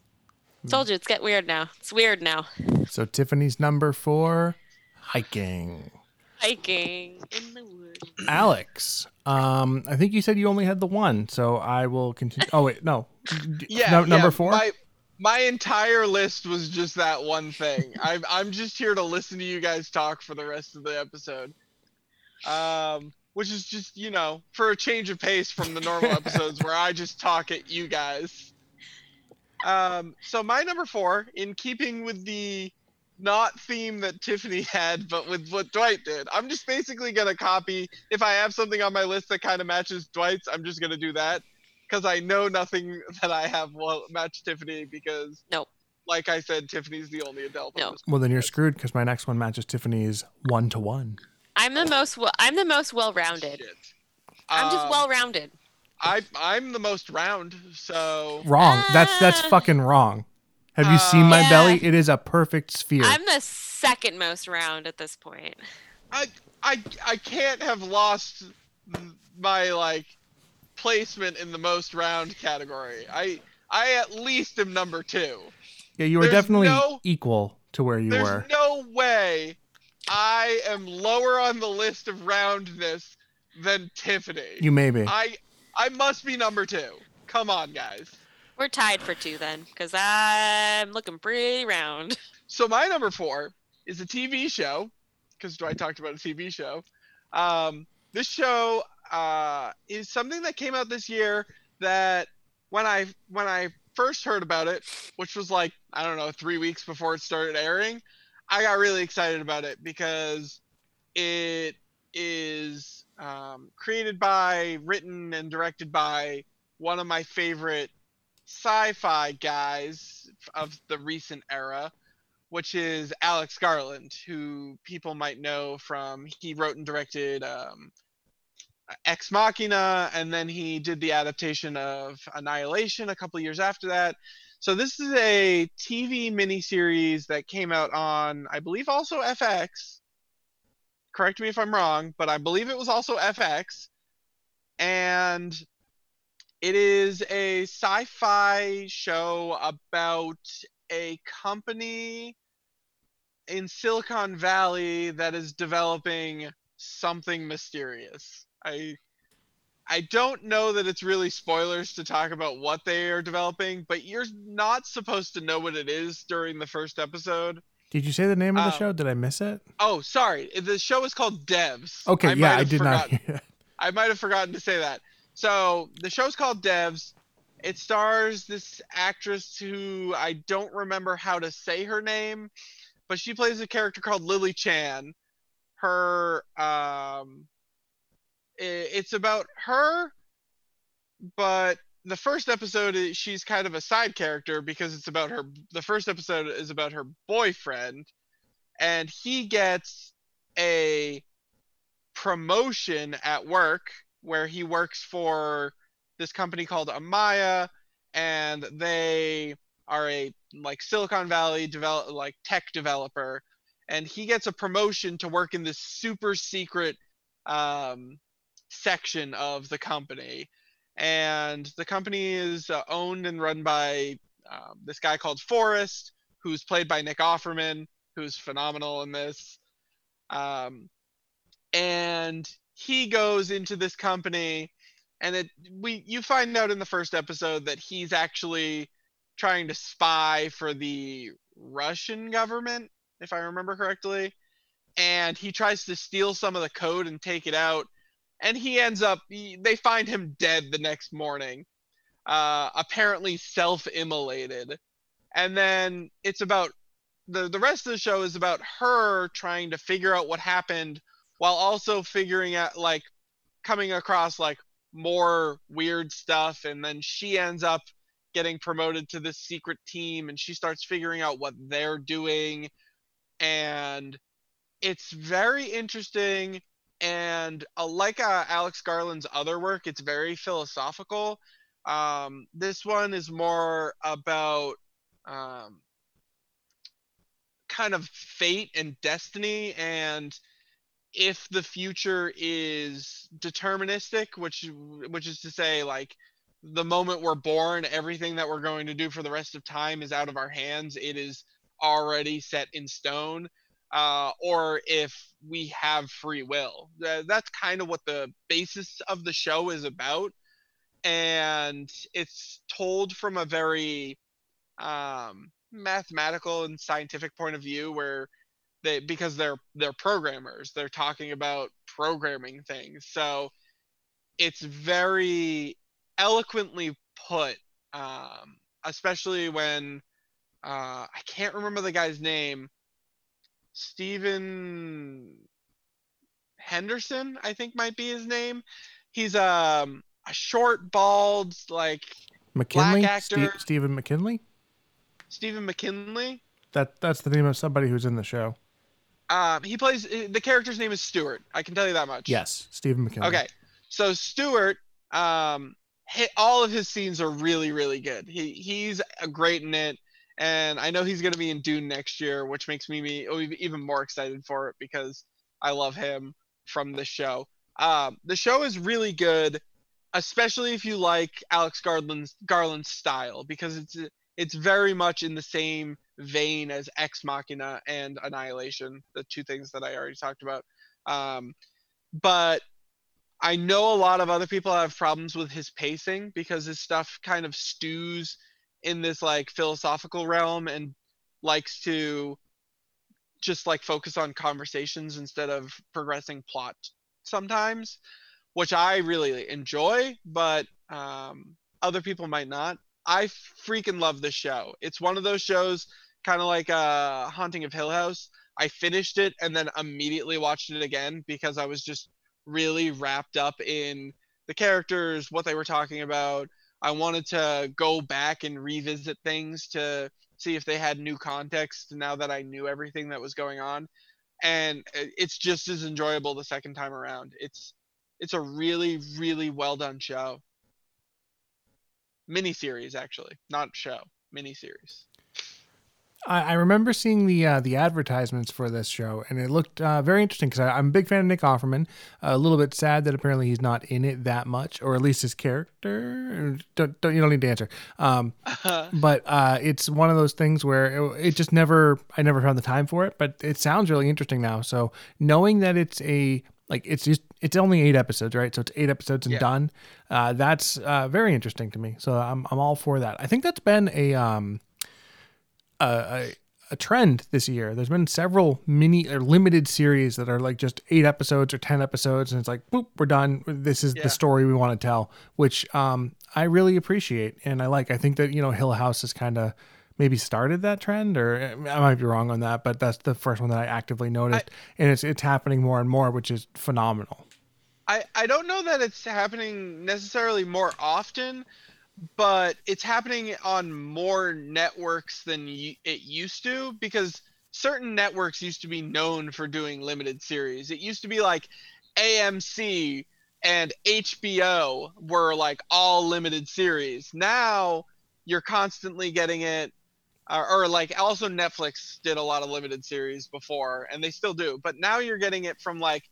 Told you it's getting weird now. It's weird now. So Tiffany's number four, hiking. Hiking in the woods. Alex, um, I think you said you only had the one, so I will continue. Oh wait, no. Yeah, no- yeah, number four. My, my entire list was just that one thing. I'm I'm just here to listen to you guys talk for the rest of the episode. Um, which is just you know for a change of pace from the normal episodes where I just talk at you guys. Um, so my number four, in keeping with the not theme that Tiffany had, but with what Dwight did, I'm just basically gonna copy. If I have something on my list that kind of matches Dwight's, I'm just gonna do that because I know nothing that I have will match Tiffany because Nope. like I said, Tiffany's the only adult. No. this well, then you're screwed because my next one matches Tiffany's one to one. I'm the most well, I'm the most well-rounded. shit. I'm just Um, well-rounded. I I'm the most round, so Wrong. That's that's Ah. fucking wrong. Have you seen my Yeah. belly? It is a perfect sphere. I'm the second most round at this point. I I I can't have lost my like placement in the most round category. I I at least am number two. yeah, you were there's definitely no- equal to where you There's were. There's no way I am lower on the list of roundness than Tiffany. You may be. I I must be number two. Come on, guys. We're tied for two then, because I'm looking pretty round. So my number four is a TV show, because Dwight talked about a TV show. Um, this show uh, is something that came out this year that when I when I first heard about it, which was like I don't know three weeks before it started airing, I got really excited about it because it is um, created by, written, and directed by one of my favorite sci-fi guys of the recent era, which is Alex Garland, who people might know from he wrote and directed um, Ex Machina, and then he did the adaptation of Annihilation a couple years after that. So this is a TV miniseries that came out on, I believe, also FX. Correct me if I'm wrong, but I believe it was also FX. And it is a sci-fi show about a company in Silicon Valley that is developing something mysterious. I I don't know that it's really spoilers to talk about what they are developing, but you're not supposed to know what it is during the first episode. Did you say the name of the Um, show? Did I miss it? Oh, sorry. The show is called Devs. Okay, I yeah, I did not. hear- I might have forgotten to say that. So the show's called Devs. It stars this actress who I don't remember how to say her name, but she plays a character called Lily Chan. Her um it's about her but the first episode she's kind of a side character because it's about her the first episode is about her boyfriend and he gets a promotion at work where he works for this company called Amaya and they are a like Silicon Valley develop like tech developer and he gets a promotion to work in this super secret um, section of the company. And the company is uh, owned and run by um, this guy called Forest who's played by Nick Offerman who's phenomenal in this. Um, and he goes into this company and it we you find out in the first episode that he's actually trying to spy for the Russian government if I remember correctly. And he tries to steal some of the code and take it out and he ends up he- they find him dead the next morning uh apparently self-immolated. And then it's about the the rest of the show is about her trying to figure out what happened while also figuring out like coming across like more weird stuff. And then she ends up getting promoted to this secret team and she starts figuring out what they're doing. And it's very interesting and uh, like uh, alex garland's other work it's very philosophical. Um, this one is more about um, kind of fate and destiny and if the future is deterministic which which is to say like the moment we're born everything that we're going to do for the rest of time is out of our hands. It is already set in stone uh, or if we have free will. That's kind of what the basis of the show is about and it's told from a very um, mathematical and scientific point of view where they because they're they're programmers they're talking about programming things so it's very eloquently put um, especially when uh, i can't remember the guy's name Steven henderson i think might be his name he's um, a short bald like McKinley, actor. Ste- Stephen McKinley. stephen mckinley That that's the name of somebody who's in the show. um, he plays the character's name is stewart i can tell you that much Yes, Stephen McKinley. Okay, so Stewart, um, hit, all of his scenes are really, really good. He he's a great in it, and I know he's gonna be in Dune next year, which makes me me oh, even more excited for it because I love him from the show. Um, the show is really good, especially if you like Alex Garland's Garland's style because it's it's very much in the same vein as Ex Machina and Annihilation, the two things that I already talked about. Um, but I know a lot of other people have problems with his pacing because his stuff kind of stews in this like philosophical realm and likes to just like focus on conversations instead of progressing plot sometimes, which I really enjoy, but um, other people might not. I freaking love this show. It's one of those shows, kind of like uh, Haunting of Hill House. I finished it and then immediately watched it again because I was just really wrapped up in the characters, what they were talking about. I wanted to go back and revisit things to see if they had new context now that I knew everything that was going on. And uh, it's just as enjoyable the second time around. It's it's a really really well done show. Miniseries actually, not show, miniseries. I, I remember seeing the uh, the advertisements for this show, and it looked uh, very interesting because I'm a big fan of Nick Offerman. a little bit sad that apparently he's not in it that much, or at least his character. Don't, don't you don't need to answer. Um, but uh, it's one of those things where it, it just never I never found the time for it. But it sounds really interesting now. So knowing that it's a like it's just it's only eight episodes right so it's eight episodes and yeah. done uh, that's uh, very interesting to me so I'm, I'm all for that i think that's been a um a, a, trend this year. There's been several mini or limited series that are like just eight episodes or ten episodes, and it's like, boop, we're done. This is yeah. the story we want to tell, which um, I really appreciate and I like. I think that you know Hill House has kind of maybe started that trend, or I might be wrong on that, but that's the first one that I actively noticed, I, and it's it's happening more and more, which is phenomenal. I I don't know that it's happening necessarily more often but it's happening on more networks than it used to because certain networks used to be known for doing limited series. It used to be like AMC and HBO were like all limited series. Now you're constantly getting it or, or, like also Netflix did a lot of limited series before and they still do, but now you're getting it from like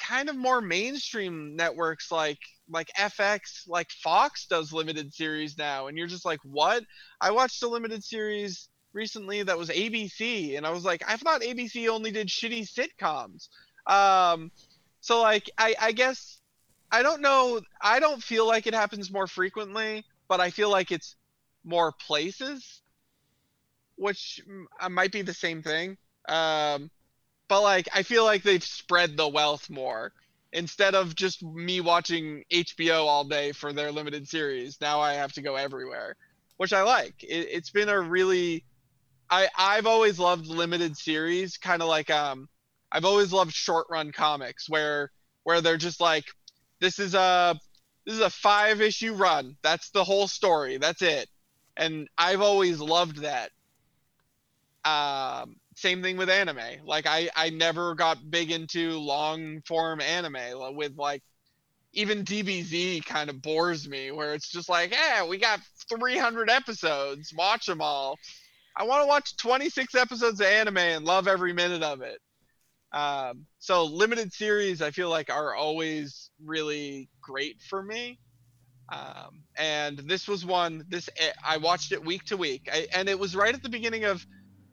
kind of more mainstream networks like like FX, like Fox does limited series now, and you're just like, what? I watched a limited series recently that was ABC, and I was like, I thought ABC only did shitty sitcoms. Um, so like, I I guess I don't know. I don't feel like it happens more frequently, but I feel like it's more places, which might be the same thing. Um, but like I feel like they've spread the wealth more instead of just me watching HBO all day for their limited series. Now I have to go everywhere, which I like. It, it's been a really I I've always loved limited series, kind of like um I've always loved short run comics where where they're just like this is a this is a five issue run. That's the whole story. That's it. And I've always loved that. Um same thing with anime. Like I I never got big into long form anime with like even DBZ kind of bores me where it's just like, "Hey, we got 300 episodes. Watch them all." I want to watch 26 episodes of anime and love every minute of it. Um, so limited series, I feel like are always really great for me. Um, and this was one. This I watched it week to week, I, and it was right at the beginning of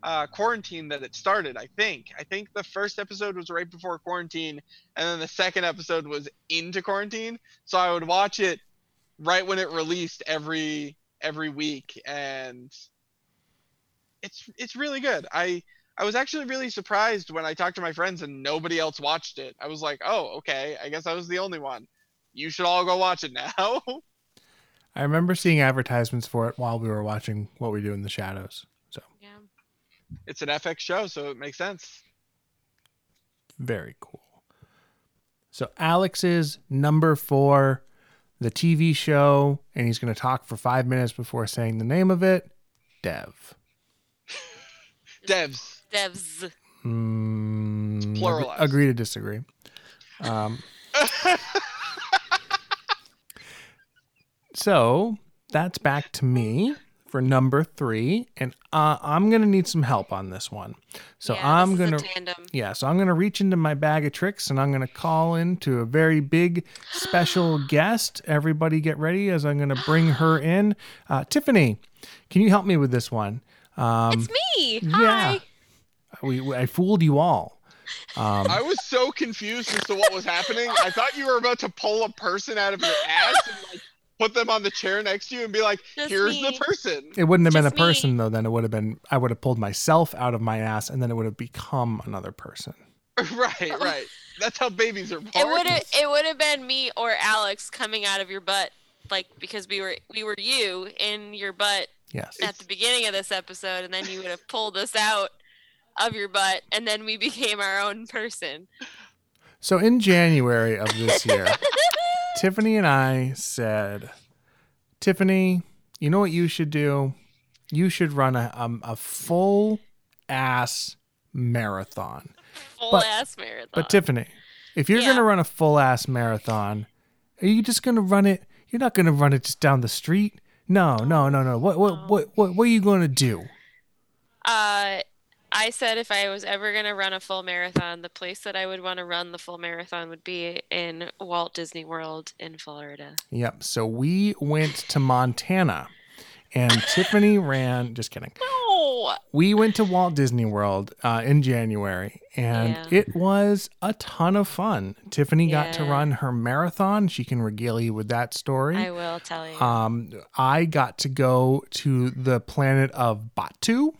uh, quarantine that it started. I think. I think the first episode was right before quarantine, and then the second episode was into quarantine. So I would watch it right when it released every every week, and it's it's really good. I I was actually really surprised when I talked to my friends and nobody else watched it. I was like, oh, okay. I guess I was the only one. You should all go watch it now. I remember seeing advertisements for it while we were watching What We Do in the Shadows. So yeah it's an FX show, so it makes sense. Very cool. So Alex's number four, the TV show, and he's going to talk for five minutes before saying the name of it. Dev. Devs. Devs. Mm, Plural. Agree to disagree. Um, so that's back to me for number three, and uh, I'm gonna need some help on this one. So yeah, I'm gonna yeah, so I'm gonna reach into my bag of tricks and I'm gonna call in to a very big special guest. Everybody get ready as I'm gonna bring her in. Uh, Tiffany, can you help me with this one? Um, it's me. Hi. Yeah, we, I fooled you all. Um, I was so confused as to what was happening. I thought you were about to pull a person out of your ass and like put them on the chair next to you and be like, Just "Here's me. the person." It wouldn't have Just been a person me. though. Then it would have been I would have pulled myself out of my ass, and then it would have become another person. right, right. That's how babies are born. It would have it would have been me or Alex coming out of your butt, like because we were we were you in your butt. Yes. At the beginning of this episode, and then you would have pulled us out of your butt, and then we became our own person. So in January of this year, Tiffany and I said, Tiffany, you know what you should do? You should run a um, a full ass marathon. Full But- ass marathon. But Tiffany, if you're Yeah. gonna run a full ass marathon, are you just gonna run it? You're not gonna run it just down the street. No, no, no, no. What what what what, what are you gonna do? Uh, I said if I was ever going to run a full marathon, the place that I would want to run the full marathon would be in Walt Disney World in Florida. Yep. So we went to Montana, and Tiffany ran. Just kidding. No. we went to Walt Disney World uh, in January, and Yeah. it was a ton of fun. Tiffany got to run her marathon. She can regale you with that story. I will tell you. Um, I got to go to the planet of Batuu,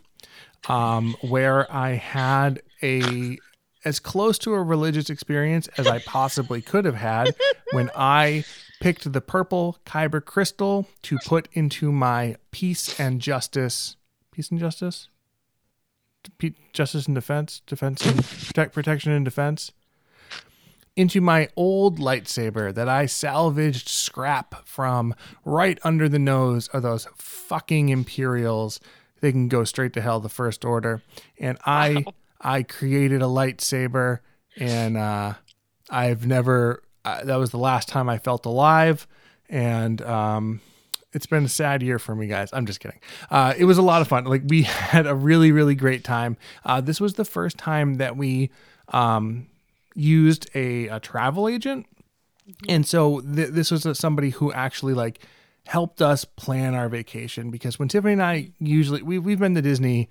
um, where I had a as close to a religious experience as I possibly could have had when I picked the purple kyber crystal to put into my peace and justice, peace and justice, justice and defense, defense and protect, protection and defense into my old lightsaber that I salvaged scrap from right under the nose of those fucking Imperials. They can go straight to hell, the First Order. And I I created a lightsaber and uh, I've never uh, that was the last time I felt alive and um it's been a sad year for me, guys. I'm just kidding. Uh, it was a lot of fun. Like we had a really, really great time. Uh, this was the first time that we um, used a, a travel agent, and so th- this was uh somebody who actually like helped us plan our vacation. Because when Tiffany and I usually we we've been to Disney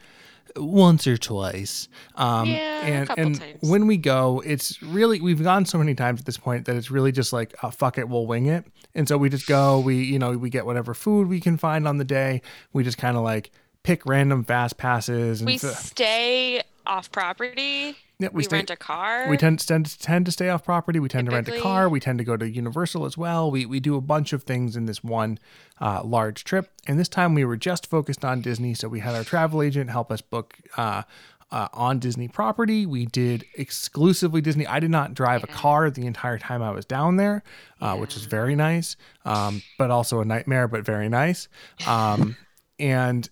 once or twice, um, Yeah, and and times. when we go, it's really we've gone so many times at this point that it's really just like oh, fuck it, we'll wing it. And so we just go, we you know we get whatever food we can find on the day. We just kind of like pick random fast passes and we so- stay off property. Yeah, We, stay- rent a car. we tend, tend tend to stay off property. We tend to rent a car. We tend to go to Universal as well. We we do a bunch of things in this one uh, large trip. And this time we were just focused on Disney, so we had our travel agent help us book. Uh, uh, on Disney property, we did exclusively Disney. I did not drive a car the entire time I was down there, uh, which is very nice, um, but also a nightmare, but very nice. Um, and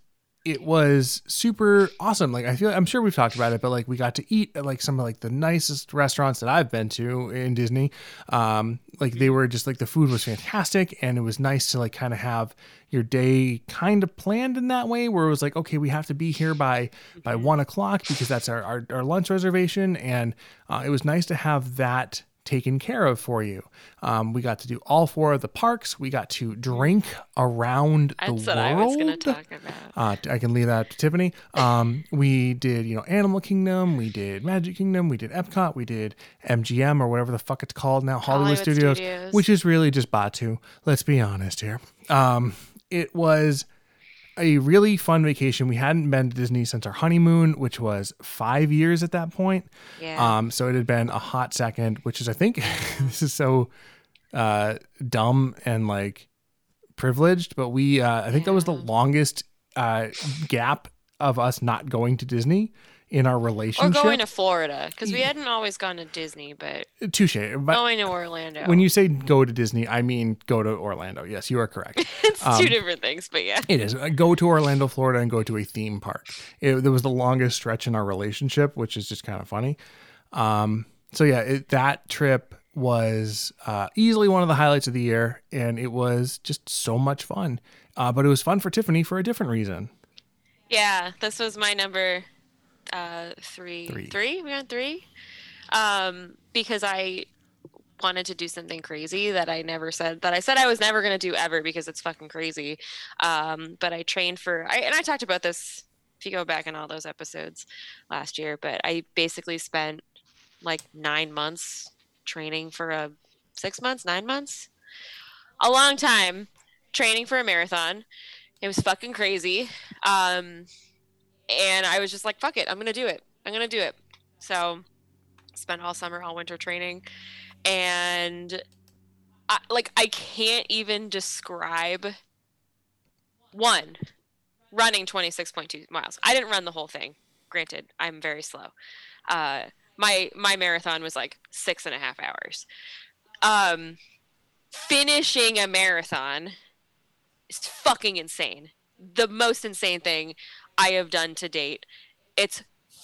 it was super awesome. Like I feel I'm sure we've talked about it, but like we got to eat at like some of like the nicest restaurants that I've been to in Disney. Um, like they were just like the food was fantastic and it was nice to like kind of have your day kind of planned in that way where it was like, okay, we have to be here by by one o'clock because that's our, our, our lunch reservation. And uh, it was nice to have that taken care of for you. Um, we got to do all four of the parks. We got to drink around That's the what world. I was going to talk about. Uh, I can leave that to Tiffany. Um, we did, you know, Animal Kingdom. We did Magic Kingdom. We did Epcot. We did MGM or whatever the fuck it's called now, Hollywood, Hollywood Studios, Studios. which is really just Batuu. Let's be honest here. Um, it was a really fun vacation. We hadn't been to Disney since our honeymoon, which was five years at that point. Yeah. Um, so it had been a hot second, which is, I think, this is so uh, dumb and like privileged, but we, uh, I think that was the longest uh, gap of us not going to Disney in our relationship. or going to Florida because we hadn't always gone to Disney, but Touche. But going to Orlando. when you say go to Disney, I mean go to Orlando. Yes, you are correct. it's um, two different things, but yeah. It is. Go to Orlando, Florida, and go to a theme park. It, was the longest stretch in our relationship, which is just kind of funny. Um, so yeah, it, that trip was uh, easily one of the highlights of the year, and it was just so much fun. Uh, but it was fun for Tiffany for a different reason. Yeah, this was my number uh, three. Three. Three? We on three? Um, because I wanted to do something crazy that I never said that I said I was never gonna do ever because it's fucking crazy. Um, but I trained for I and I talked about this if you go back in all those episodes last year, but I basically spent like nine months training for a six months, nine months, a long time training for a marathon. It was fucking crazy. Um, and I was just like, fuck it, I'm gonna do it. I'm gonna do it. So spent all summer, all winter training, and I, like I can't even describe one running 26.2 miles. I didn't run the whole thing. Granted, I'm very slow. Uh, my my marathon was like six and a half hours. Um, finishing a marathon is fucking insane. The most insane thing I have done to date. It's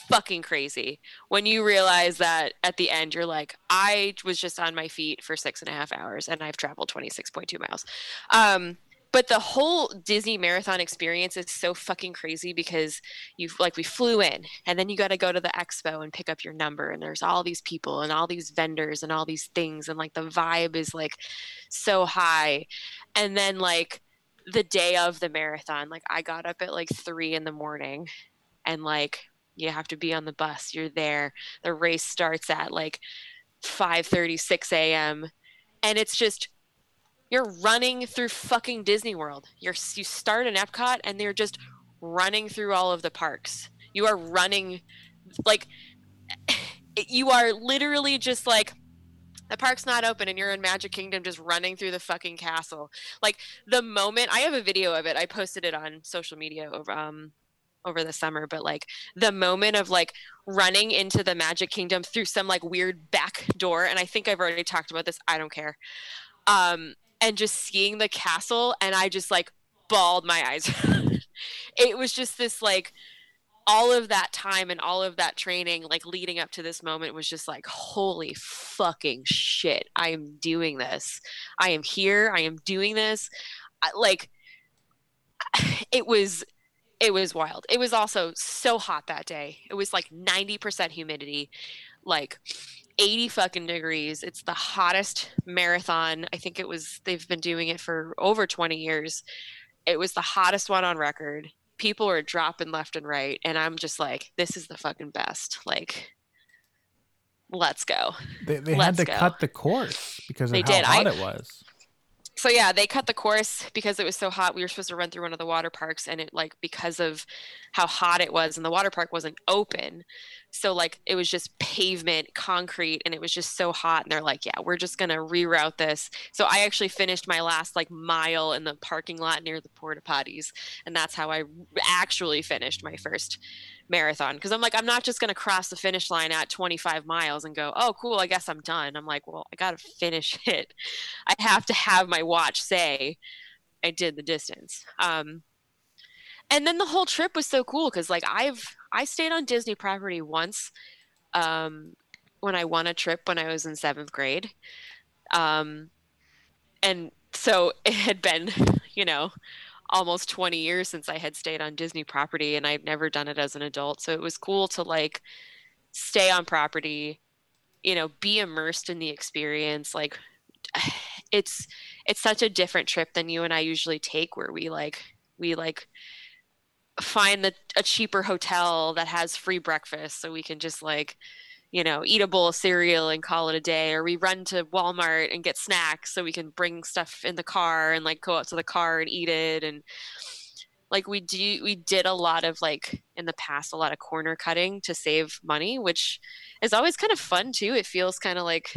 fucking crazy. When you realize that at the end you're like i was just on my feet for six and a half hours and i've traveled 26.2 miles. Um, but the whole disney marathon experience is so fucking crazy because you've like we flew in and then you got to go to the expo and pick up your number and there's all these people and all these vendors and all these things and like the vibe is like so high. And then like the day of the marathon like i got up at like three in the morning and like you have to be on the bus you're there the race starts at like 5 6 a.m and it's just you're running through fucking disney world. You're you start in epcot and they're just running through all of the parks. You are running like you are literally just like the park's not open and you're in magic kingdom just running through the fucking castle. Like the moment i have a video of it i posted it on social media over um over the summer but like the moment of like running into the magic kingdom through some like weird back door and i think i've already talked about this i don't care um and just seeing the castle and i just like bawled my eyes it was just this like all of that time and all of that training like leading up to this moment was just like holy fucking shit i am doing this i am here i am doing this I, like it was it was wild. It was also so hot that day. It was like 90% humidity, like 80 fucking degrees. It's the hottest marathon. I think it was, they've been doing it for over 20 years. It was the hottest one on record. People were dropping left and right. And I'm just like, this is the fucking best. Like, let's go. They, they Let's had to go. cut the course because of They how did. hot I- it was. So yeah they cut the course because it was so hot we were supposed to run through one of the water parks and it like because of how hot it was and the water park wasn't open so like it was just pavement concrete and it was just so hot and they're like yeah we're just gonna reroute this. So i actually finished my last like mile in the parking lot near the porta potties and that's how i actually finished my first marathon because i'm like i'm not just gonna cross the finish line at 25 miles and go oh cool i guess i'm done. I'm like well i gotta finish it. I have to have my watch say I did the distance. Um, and then the whole trip was so cool because like I've I stayed on Disney property once um, when I won a trip when I was in seventh grade, um, and so it had been you know almost 20 years since I had stayed on Disney property and I'd never done it as an adult. So it was cool to like stay on property, you know, be immersed in the experience. Like it's it's such a different trip than you and I usually take where we like we like find the a cheaper hotel that has free breakfast so we can just like you know eat a bowl of cereal and call it a day or we run to Walmart and get snacks so we can bring stuff in the car and like go out to the car and eat it and like we do we did a lot of like in the past a lot of corner cutting to save money which is always kind of fun too. It feels kind of like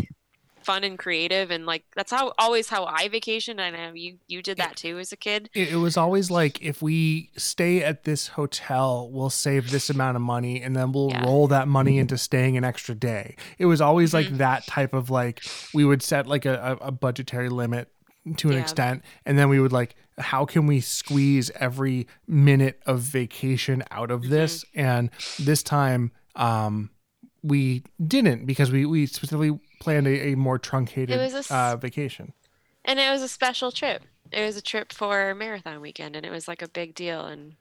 fun and creative and like that's how always how I vacation. I know you you did that too as a kid. It, it was always like if we stay at this hotel, we'll save this amount of money, and then we'll Yeah. roll that money into staying an extra day. It was always like Mhm. that type of like we would set like a, a, a budgetary limit to an Yeah. extent, and then we would like how can we squeeze every minute of vacation out of this? Mm-hmm. And this time, um, we didn't because we we specifically planned a, a more truncated It was a uh, vacation. And it was a special trip. It was a trip for marathon weekend and it was like a big deal and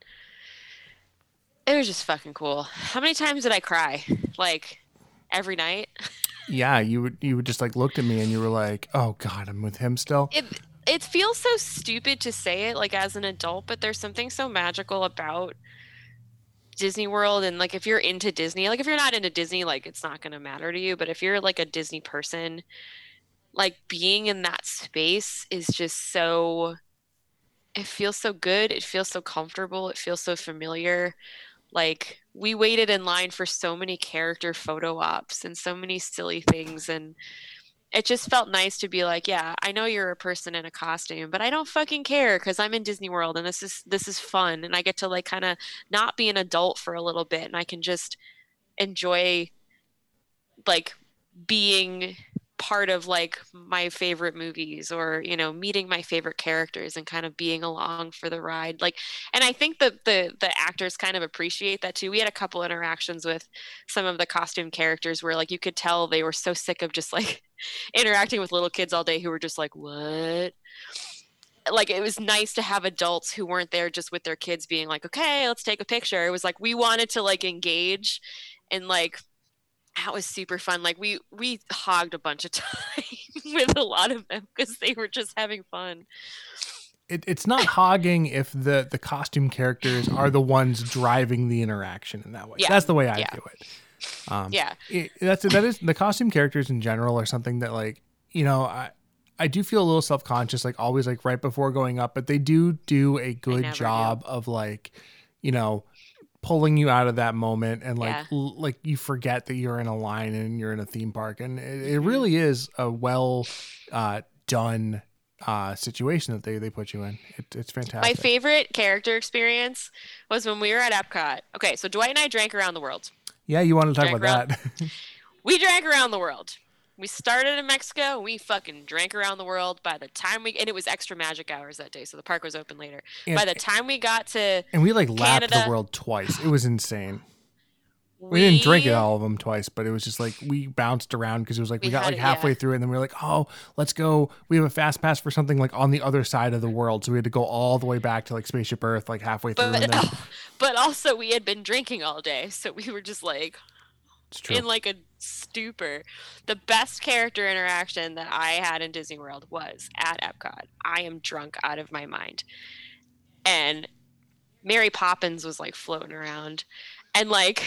it was just fucking cool. How many times did I cry? Like every night? Yeah, you would you would just like looked at me and you were like, "Oh God, I'm with him still." it it feels so stupid to say it like as an adult but there's something so magical about disney world and like if you're into disney like if you're not into disney like it's not going to matter to you but if you're like a disney person like being in that space is just so it feels so good it feels so comfortable it feels so familiar. Like we waited in line for so many character photo ops and so many silly things and it just felt nice to be like, yeah, I know you're a person in a costume, but I don't fucking care because I'm in Disney World and this is this is fun and I get to like kind of not be an adult for a little bit and I can just enjoy like being part of like my favorite movies or you know meeting my favorite characters and kind of being along for the ride like and i think that the the actors kind of appreciate that too. We had a couple interactions with some of the costume characters where like you could tell they were so sick of just like interacting with little kids all day who were just like what? Like it was nice to have adults who weren't there just with their kids being like okay let's take a picture. It was like we wanted to like engage and like that was super fun. Like we we hogged a bunch of time with a lot of them because they were just having fun. It, it's not hogging if the the costume characters are the ones driving the interaction in that way. Yeah. that's the way i Yeah. view it um, yeah it, that's that is the costume characters in general are something that like you know i i do feel a little self-conscious like always like right before going up but they do do a good never do. job of like you know pulling you out of that moment and like Yeah. l- like you forget that you're in a line and you're in a theme park and it, it Mhm. really is a well uh done uh situation that they they put you in it, it's fantastic. my favorite character experience was when we were at epcot okay so dwight and i drank around the world yeah you want to talk Drank about that we drank around the world. We started in Mexico. We fucking drank around the world. By the time we and it was extra magic hours that day, so the park was open later. and, By the time we got to, and we like lapped the world twice it was insane We didn't drink it all of them twice, but it was just like we bounced around because it was like we, We got like it, halfway yeah. through it, and then we were like, oh, let's go. We have a fast pass for something like on the other side of the world, so we had to go all the way back to like Spaceship Earth, like halfway through. But and then, but also we had been drinking all day, so we were just like it's true. in like a stupor. The best character interaction that I had in Disney World was at Epcot. I am drunk out of my mind. And Mary Poppins was like floating around. And like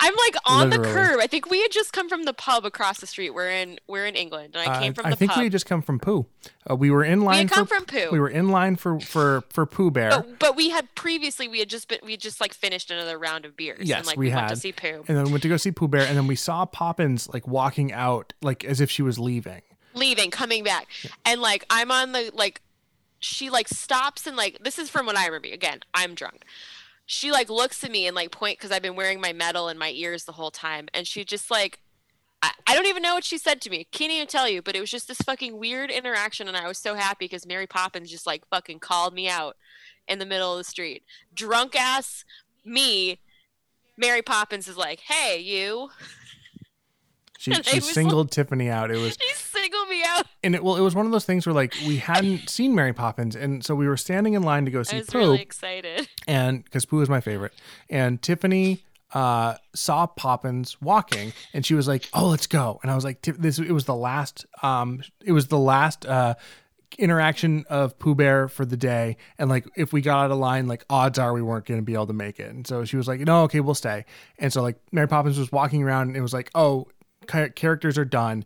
I'm like on the curb. I think we had just come from the pub across the street. We're in we're in England. And I came Uh, from I the think pub. we had just come from poo. Uh, we were in we line had come for from Pooh. we were in line for for for Pooh Bear, but, but we had previously we had just been we had just like finished another round of beers. Yes, and like we we, went to had. see Pooh. and then we went to go see Pooh Bear, and then we saw Poppins like walking out, like as if she was leaving. leaving, coming back, and like I'm on the like, she like stops and like this is from what I remember. Again, I'm drunk. She like looks at me and like point because I've been wearing my medal in my ears the whole time, and she just like. I, I don't even know what she said to me. Can't even tell you, but it was just this fucking weird interaction, and I was so happy because Mary Poppins just like fucking called me out in the middle of the street. Drunk ass me, Mary Poppins is like, "Hey, you!" She she was like- singled Tiffany out. It was She singled me out. and it well, it was one of those things where like we hadn't seen Mary Poppins, and so we were standing in line to go I see was Pooh, really excited. and because Pooh is my favorite, and Tiffany uh saw Poppins walking, and she was like, "Oh, let's go," and I was like, "This it was the last um it was the last uh." interaction of Pooh Bear for the day and like if we got out of line like odds are we weren't going to be able to make it and so she was like no okay we'll stay and so like Mary Poppins was walking around and it was like oh characters are done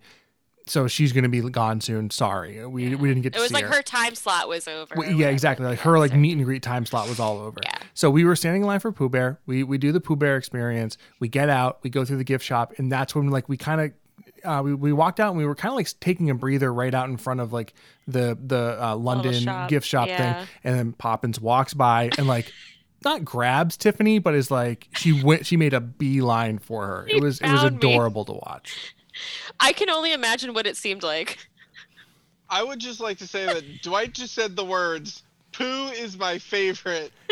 so she's going to be gone soon sorry we, we didn't get to It was like her. her time slot was over. We- yeah, exactly. Like her like meet and greet time slot was all over. Yeah. So we were standing in line for Pooh Bear. We we do the Pooh Bear experience. We get out. We go through the gift shop, and that's when like we kind of. Uh, we, we walked out and we were kind of like taking a breather right out in front of like the the uh, London shop, gift shop yeah. thing, and then Poppins walks by and like not grabs Tiffany, but is like she went she made a beeline for her. He it was it was found me. adorable to watch. I can only imagine what it seemed like. I would just like to say that Dwight just said the words "Pooh is my favorite."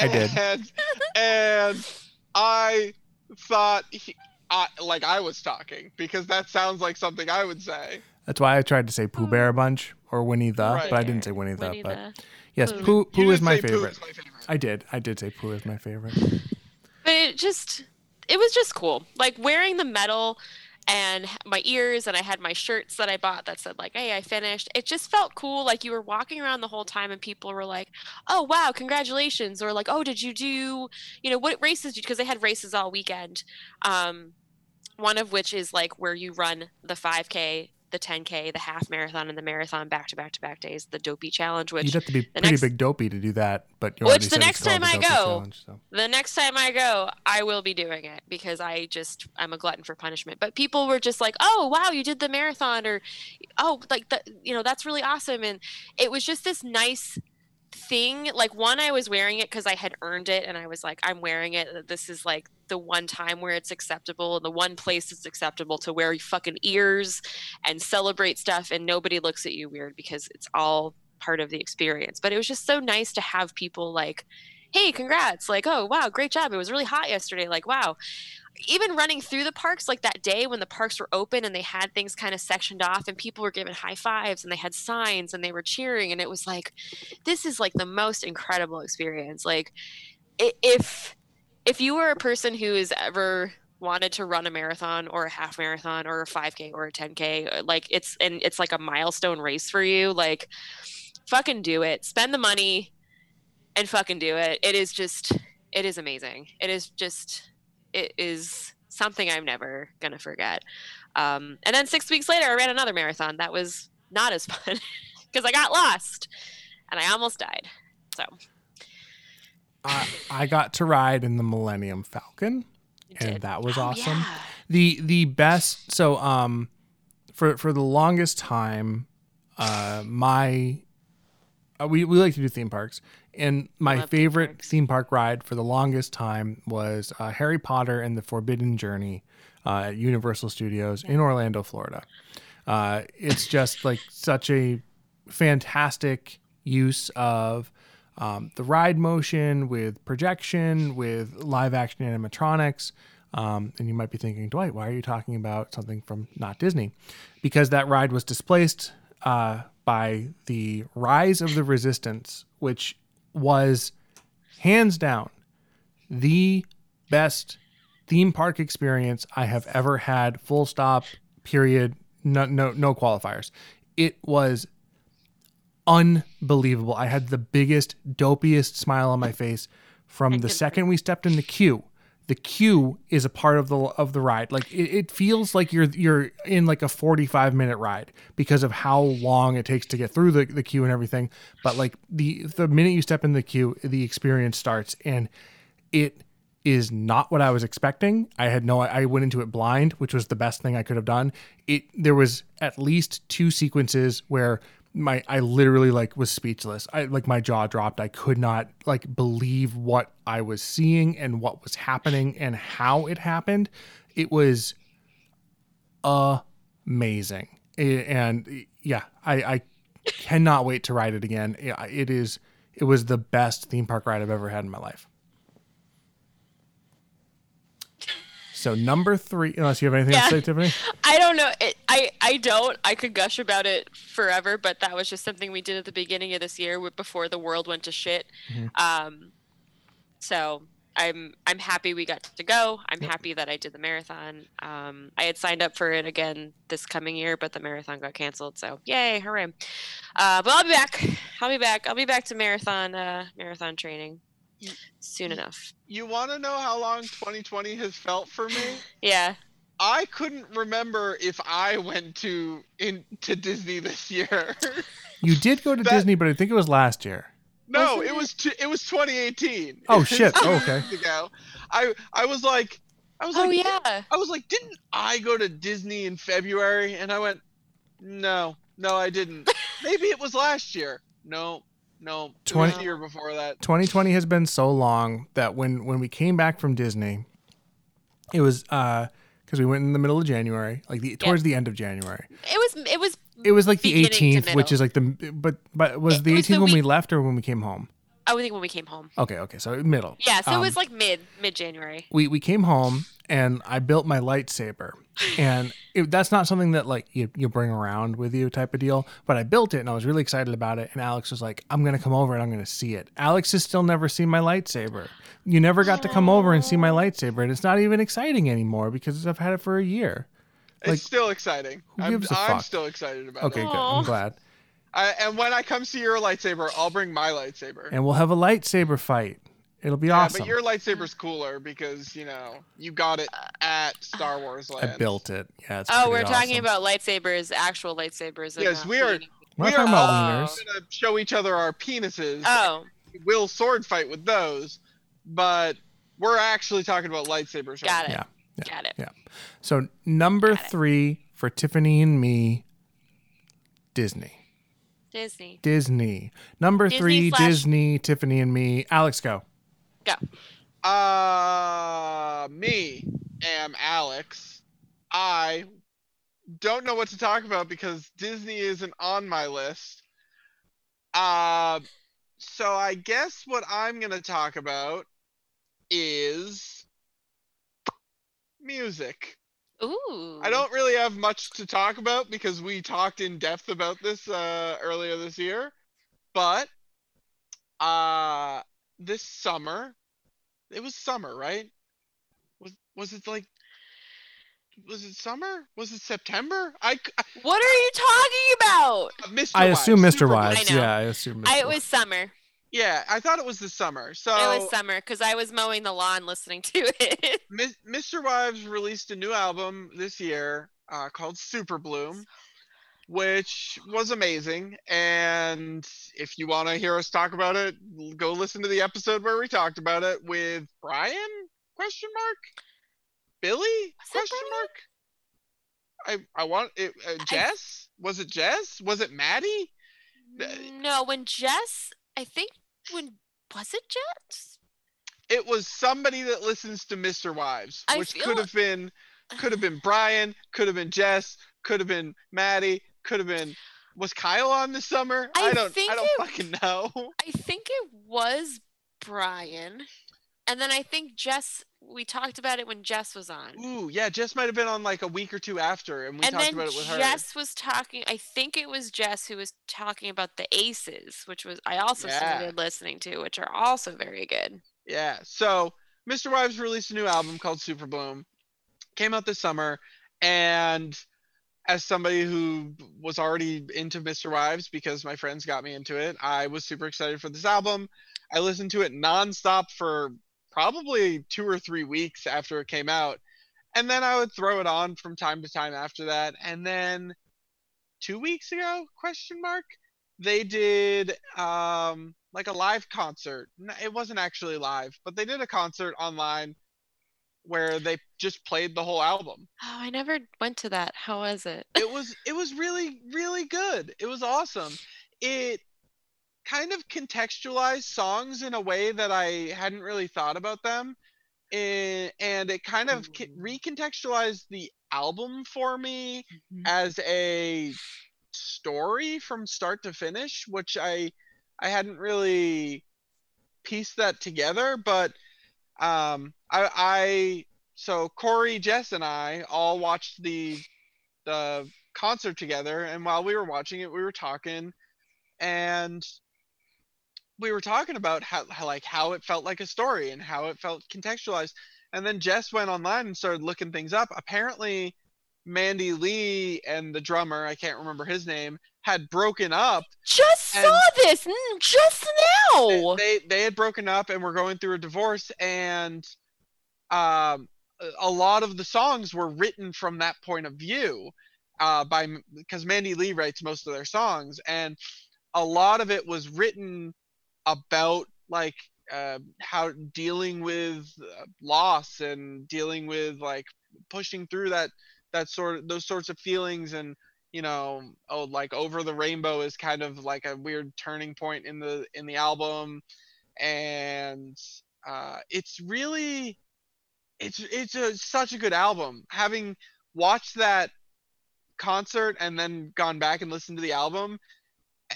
I did. And, and I thought he, I, like I was talking because that sounds like something I would say. That's why I tried to say Pooh Bear a bunch or Winnie the, Right. but I didn't say Winnie the. Winnie but the- yes, Pooh. Pooh Pooh is my Pooh is my favorite. I did. I did say Pooh is my favorite. But it just, it was just cool. Like wearing the medal and my ears, and I had my shirts that I bought that said like, "Hey, I finished." It just felt cool. Like you were walking around the whole time, and people were like, "Oh, wow, congratulations!" Or like, "Oh, did you do, you know, what races?" Because they had races all weekend. Um, one of which is like where you run the 5K, the 10K, the half marathon, and the marathon back to back to back days. The Dopey Challenge, which You'd have to be pretty next- big dopey to do that, but Which the next time the I go- so. the next time I go, I will be doing it because I just I'm a glutton for punishment. But people were just like, "Oh, wow, you did the marathon," or "Oh, like that, you know, that's really awesome." And it was just this nice thing like one i was wearing it because i had earned it and i was like i'm wearing it uh, this is like the one time where it's acceptable and the one place it's acceptable to wear fucking ears and celebrate stuff and nobody looks at you weird because it's all part of the experience. But it was just so nice to have people like hey congrats like oh wow great job it was really hot yesterday like wow even running through the parks like that day when the parks were open and they had things kind of sectioned off and people were giving high fives and they had signs and they were cheering and it was like this is like the most incredible experience. Like if if you were a person who has ever wanted to run a marathon or a half marathon or a 5k or a 10k uh, like it's and it's like a milestone race for you like fucking do it. Spend the money and fucking do it. It is just it is amazing. It is just it is something I'm never gonna forget. Um, and then six weeks later, I ran another marathon. That was not as fun because I got lost and I almost died. So I, I got to ride in the Millennium Falcon, and did. that was Oh, awesome. yeah. The the best. So um, for for the longest time, uh, my we we like to do theme parks, and my theme favorite parks. theme park ride for the longest time was uh, Harry Potter and the Forbidden Journey uh, at Universal Studios in Orlando, Florida. Uh, it's just like such a fantastic use of um, the ride motion with projection, with live action animatronics. Um, and you might be thinking, Dwight, why are you talking about something from not Disney? Because that ride was displaced uh, by the Rise of the Resistance, which was hands down the best theme park experience I have ever had. Full stop. Period. No, no, no qualifiers. It was unbelievable. I had the biggest, dopiest smile on my face from the second we stepped in the queue. The queue is a part of the of the ride. Like it, it feels like you're you're in like a 45 minute ride because of how long it takes to get through the, the queue and everything. But like the the minute you step in the queue, the experience starts and it is not what I was expecting. I had no I went into it blind, which was the best thing I could have done. It there was at least two sequences where my I literally like was speechless. I like my jaw dropped. I could not like believe what I was seeing and what was happening and how it happened. It was amazing. And yeah, I, I cannot wait to ride it again. It is it was the best theme park ride I've ever had in my life. So number three, unless you have anything Yeah. to say, Tiffany. I don't know. It, I I don't. I could gush about it forever, but that was just something we did at the beginning of this year, before the world went to shit. Um, so I'm I'm happy we got to go. I'm happy that I did the marathon. Um, I had signed up for it again this coming year, but the marathon got canceled. So yay, hooray! Uh, but I'll be back. I'll be back. I'll be back to marathon uh, marathon training soon enough. You want to know how long 2020 has felt for me? Yeah. I couldn't remember if I went to in to Disney this year. You did go to That- Disney, but I think it was last year. no, it it? was t- it was 2018. Oh, shit. two Oh, okay. Ago. I I was like I was like, Oh like yeah. I was like didn't I go to Disney in February? And I went no, no I didn't. Maybe it was last year. No. No, 20 the year before that. 2020 has been so long that when when we came back from Disney, it was uh because we went in the middle of January, like the towards the end of January. It was it was It was like the 18th, which is like the but but was It the was the 18th when we left or when we came home? I would think when we came home. Okay, okay, so middle. Yeah, so Um, it was like mid mid January. we we came home and I built my lightsaber, and it, that's not something that like you you bring around with you type of deal. But I built it and I was really excited about it. And Alex was like, "I'm gonna come over and I'm gonna see it." Alex has still never seen my lightsaber. You never got to come over and see my oh. lightsaber, and it's not even exciting anymore because I've had it for a year. It's Like, still exciting. who I'm, gives a I'm still excited about Okay, it. good. I'm glad. I, and when I come see your lightsaber, I'll bring my lightsaber. And we'll have a lightsaber fight. It'll be yeah, awesome. but your lightsaber's cooler because you know you got it at Star uh, Wars Land. I built it. Yeah, it's Oh, we're talking about lightsabers, actual lightsabers. Yes, we are- leaning- We're not we are- about uh, wieners. gonna show each other our penises. Oh, We'll sword fight with those, but we're actually talking about lightsabers. got right it. Yeah, Got it. Yeah. So number Got it. three for Tiffany and me, Disney. Disney. Disney. Number Disney three, slash- Disney, Tiffany and me. Alex, go. Go. Uh, me am Alex. I don't know what to talk about because Disney isn't on my list. Uh, so I guess what I'm gonna talk about is music. Ooh. I don't really have much to talk about because we talked in depth about this uh, earlier this year, but uh, this summer, it was summer, right? Was was it like? Was it summer? Was it September? I. What are you talking about? Mr. I assume Mr. Super Wives. I know. Yeah, I assume Mr. I, it was summer. Yeah, I thought it was the summer. So It was summer because I was mowing the lawn listening to it. Mis- MisterWives released a new album this year uh, called Super Bloom, which was amazing. And if you want to hear us talk about it, go listen to the episode where we talked about it with Brian? Question mark. Billy? Question mark. I I want it. Uh, Jess? Was it Jess? Was it Maddie? no, when Jess, I think when was it Jess? It was somebody that listens to MisterWives, which feel could have been could have been Brian, could have been Jess, could have been Maddie, could have been was Kyle on this summer? I I don't think I don't it- fucking know. I think it was Brian, and then I think Jess. We talked about it when Jess was on. Ooh, yeah, Jess might have been on like a week or two after and we and talked about it with her. Jess was talking. I think it was Jess who was talking about the Aces, which was I also Yeah. started listening to, which are also very good. Yeah. So MisterWives released a new album called Super Bloom. Came out this summer, and as somebody who was already into MisterWives because my friends got me into it, I was super excited for this album. I listened to it nonstop for probably two or three weeks after it came out. And then I would throw it on from time to time after that. And then two weeks ago, question mark, they did um like a live concert. It wasn't actually live, but they did a concert online where they just played the whole album. Oh, I never went to that. How was it? It was it was really really good. It was awesome. It kind of contextualized songs in a way that I hadn't really thought about them. Eh, and it kind of recontextualized the album for me as a story from start to finish, which I I hadn't really pieced that together, but um I I so Corey, Jess and I all watched the the concert together. And while we were watching it we were talking. And we were talking about how, how like how it felt like a story and how it felt contextualized. And then Jess went online and started looking things up. Apparently Mandy Lee and the drummer, I can't remember his name, had broken up. Just saw this mm, just now. They they had broken up and were going through a divorce. And um a- lot of the songs were written from that point of view uh by because Mandy Lee writes most of their songs and a lot of it was written about like uh, how dealing with uh, loss and dealing with like pushing through that that sort of those sorts of feelings and you know oh like over the rainbow is kind of like a weird turning point in the in the album and uh it's really it's it's a, such a good album. Having watched that concert and then gone back and listened to the album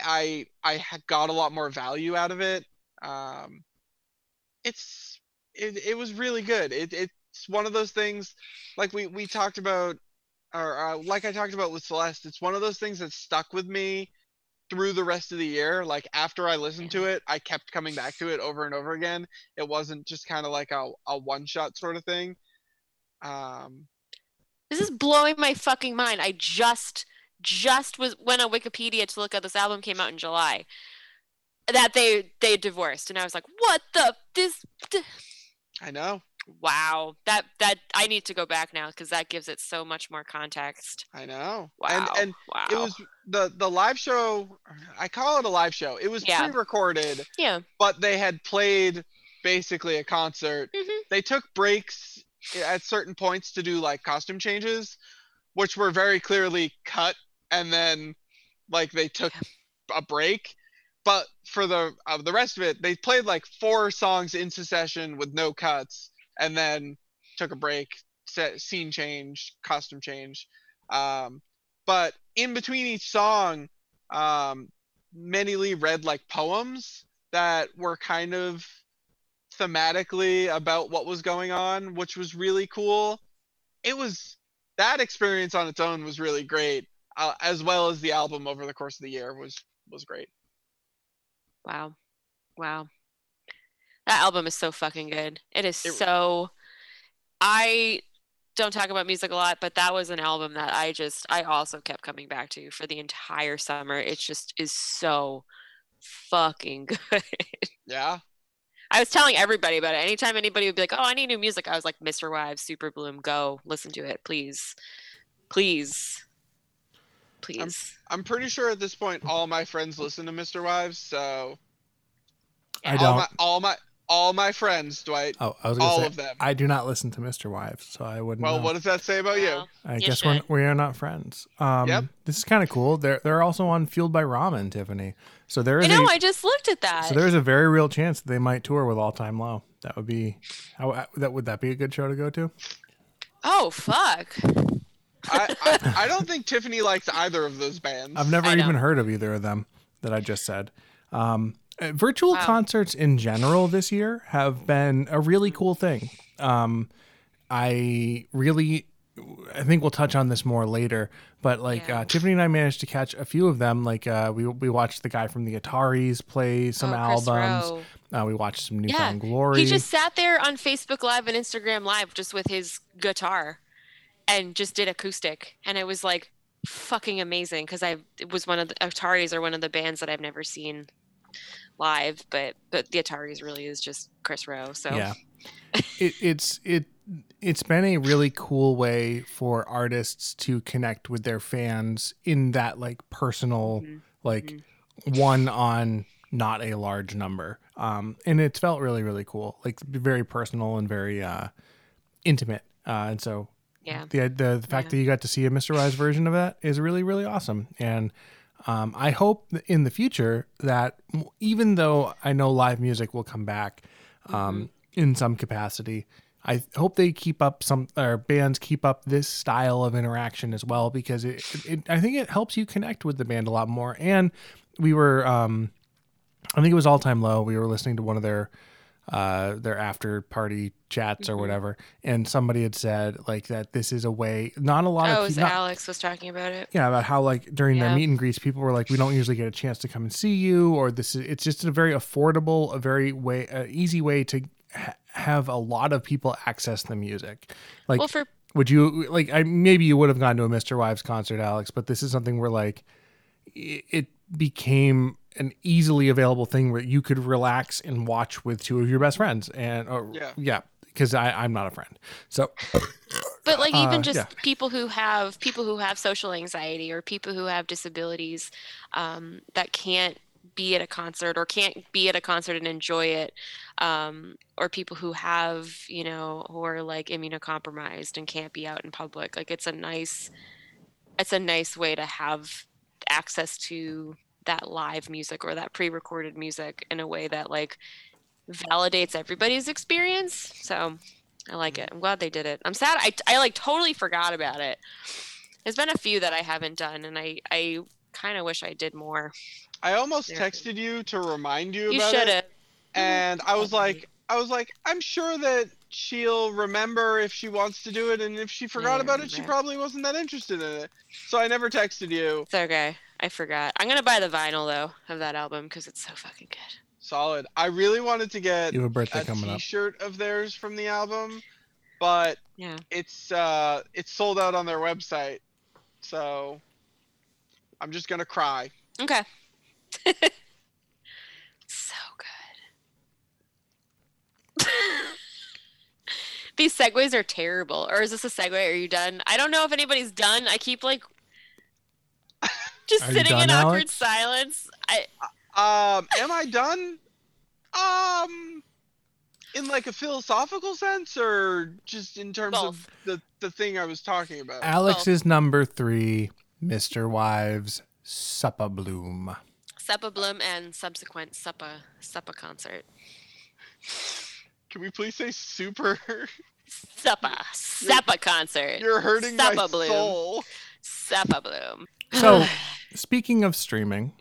i i got a lot more value out of it. Um it's it, it was really good. It, it's one of those things like we we talked about or uh, like i talked about with celeste it's one of those things that stuck with me through the rest of the year like after i listened to it i kept coming back to it over and over again it wasn't just kind of like a, a one shot sort of thing um This is blowing my fucking mind. I just just was went on Wikipedia to look at this album came out in July. That they they divorced and I was like, "What the this th- i know wow. That that I need to go back now cuz that gives it so much more context." i know Wow. and and wow. it was the the live show i call it a live show it was Yeah. pre-recorded yeah. but they had played basically a concert. Mhm. They took breaks at certain points to do like costume changes, which were very clearly cut, and then like they took a break. But for the uh, the rest of it, they played like four songs in succession with no cuts, and then took a break, set, scene change, costume change. Um, but in between each song, um, Lee read like poems that were kind of thematically about what was going on, which was really cool. It was that experience on its own was really great, uh, as well as the album over the course of the year was was great. Wow. Wow. That album is so fucking good. It is It- so I don't talk about music a lot, but that was an album that I just I also kept coming back to for the entire summer. It just is so fucking good. Yeah, I was telling everybody about it. Anytime anybody would be like, "Oh, I need new music," I was like, "MisterWives, Super Bloom, go listen to it, please, please, please." I'm pretty sure at this point all my friends listen to MisterWives, so I don't. my all my all my friends, Dwight, oh, I was gonna all say of them. I do not listen to MisterWives, so I wouldn't. Well, know. what does that say about you? Well, I You guess we're, we are not friends. Um, Yep. This is kind of cool. They're they're also on Fueled by Ramen, Tiffany. So there I know. a I just looked at that. so there is a very real chance that they might tour with All Time Low. That would be how that would that be a good show to go to? oh fuck! I, I I don't think Tiffany likes either of those bands. I've never even heard of either of them that I just said. Um, uh, virtual Wow. concerts in general this year have been a really cool thing. Um, I really, I think we'll touch on this more later. But like Yeah. uh, Tiffany and I managed to catch a few of them. Like uh, we we watched the guy from the Ataris play some Oh, albums. Uh, we watched some Yeah, New Found Glory. He just sat there on Facebook Live and Instagram Live just with his guitar and just did acoustic. And it was like fucking amazing because I it was one of the Ataris are one of the bands that I've never seen live, but but the Ataris really is just Kris Roe. So Yeah. it, it's it it's been a really cool way for artists to connect with their fans in that like personal Mhm. like one on not a large number um and it's felt really really cool like very personal and very uh intimate uh and so yeah. the the, the fact Yeah. that you got to see a MisterWives version of that is really really awesome and um, I hope in the future that even though I know live music will come back um, in some capacity, I hope they keep up some or bands keep up this style of interaction as well because it, it I think it helps you connect with the band a lot more. And we were um, I think it was all time low. We were listening to one of their uh their after party chats or whatever. And somebody had said like that this is a way not a lot Oh, of was Alex was talking about it. yeah about how like during their meet and greets people were like we don't usually get a chance to come and see you or this is it's just a very affordable a very way a easy way to ha- have a lot of people access the music. Like Well, for would you like i maybe you would have gone to a MisterWives concert alex but this is something where like it, it became an easily available thing where you could relax and watch with two of your best friends and or, Yeah. yeah because i i'm not a friend so but like even Uh, just yeah. people who have people who have social anxiety or people who have disabilities um, that can't be at a concert or can't be at a concert and enjoy it um, or people who have you know who are like immunocompromised and can't be out in public like it's a nice it's a nice way to have access to that live music or that pre-recorded music in a way that like validates everybody's experience so I like mm-hmm. it. I'm glad they did it. I'm sad. I, I like totally forgot about it. There's been a few that I haven't done, and I I kind of wish I did more. I almost There. texted you to remind you, You about should it, have. and I was like, I was like, I'm sure that she'll remember if she wants to do it, and if she forgot Yeah, about it, she probably wasn't that interested in it. So I never texted you. It's okay. I forgot. I'm gonna buy the vinyl though of that album because it's so fucking good. Solid. I really wanted to get you have a birthday a coming t-shirt of theirs from the album, but Yeah. it's uh it's sold out on their website. So I'm just gonna cry. Okay. so good. These segues are terrible. Or is this a segue? Are you done? I don't know if anybody's done. I keep like just Are you sitting in done, awkward Alex? silence. I Um, am I done? Um, in like a philosophical sense, or just in terms of the the thing I was talking about? Alex is number three, MisterWives, Suppa Bloom. Seppa Bloom and subsequent Suppa Suppa concert. Can we please say super? Suppa Suppa concert. You're hurting my Bloom. soul. Suppa Bloom. So, speaking of streaming,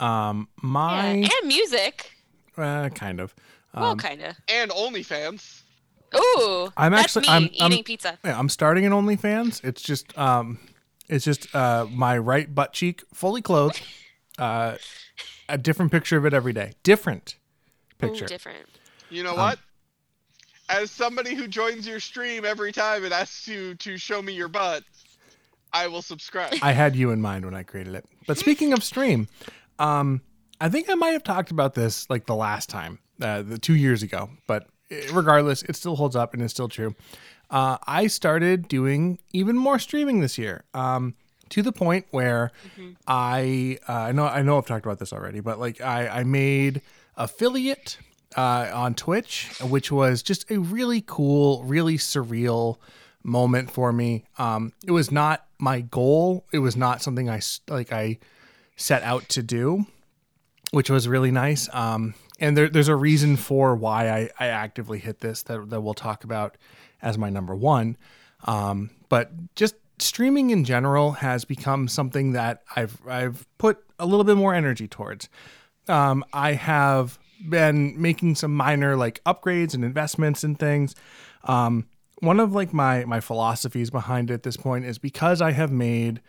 um, Yeah, my and music. uh, kind of. well, Um, kind of. And OnlyFans. Ooh, I'm that's actually- me I'm- eating I'm- pizza. yeah, I'm starting an OnlyFans. It's just um, it's just uh, my right butt cheek fully clothed. Uh, a different picture of it every day. Different picture. Ooh, different. You know Um, what? As somebody who joins your stream every time and asks you to show me your butt, I will subscribe. I had you in mind when I created it. But speaking of stream, um, I think I might have talked about this like the last time, uh, the two years ago. But eh, regardless, it still holds up and it's still true. Uh, I started doing even more streaming this year, um, to the point where I uh, I know I know I've talked about this already, but like I, I made affiliate uh, on Twitch, which was just a really cool, really surreal moment for me. Um, it was not my goal. It was not something I like I set out to do, which was really nice. Um, and there, there's a reason for why I, I actively hit this that, that we'll talk about as my number one. Um, but just streaming in general has become something that I've I've put a little bit more energy towards. Um, I have been making some minor like upgrades and investments and things. Um, one of like my my philosophies behind it at this point is because I have made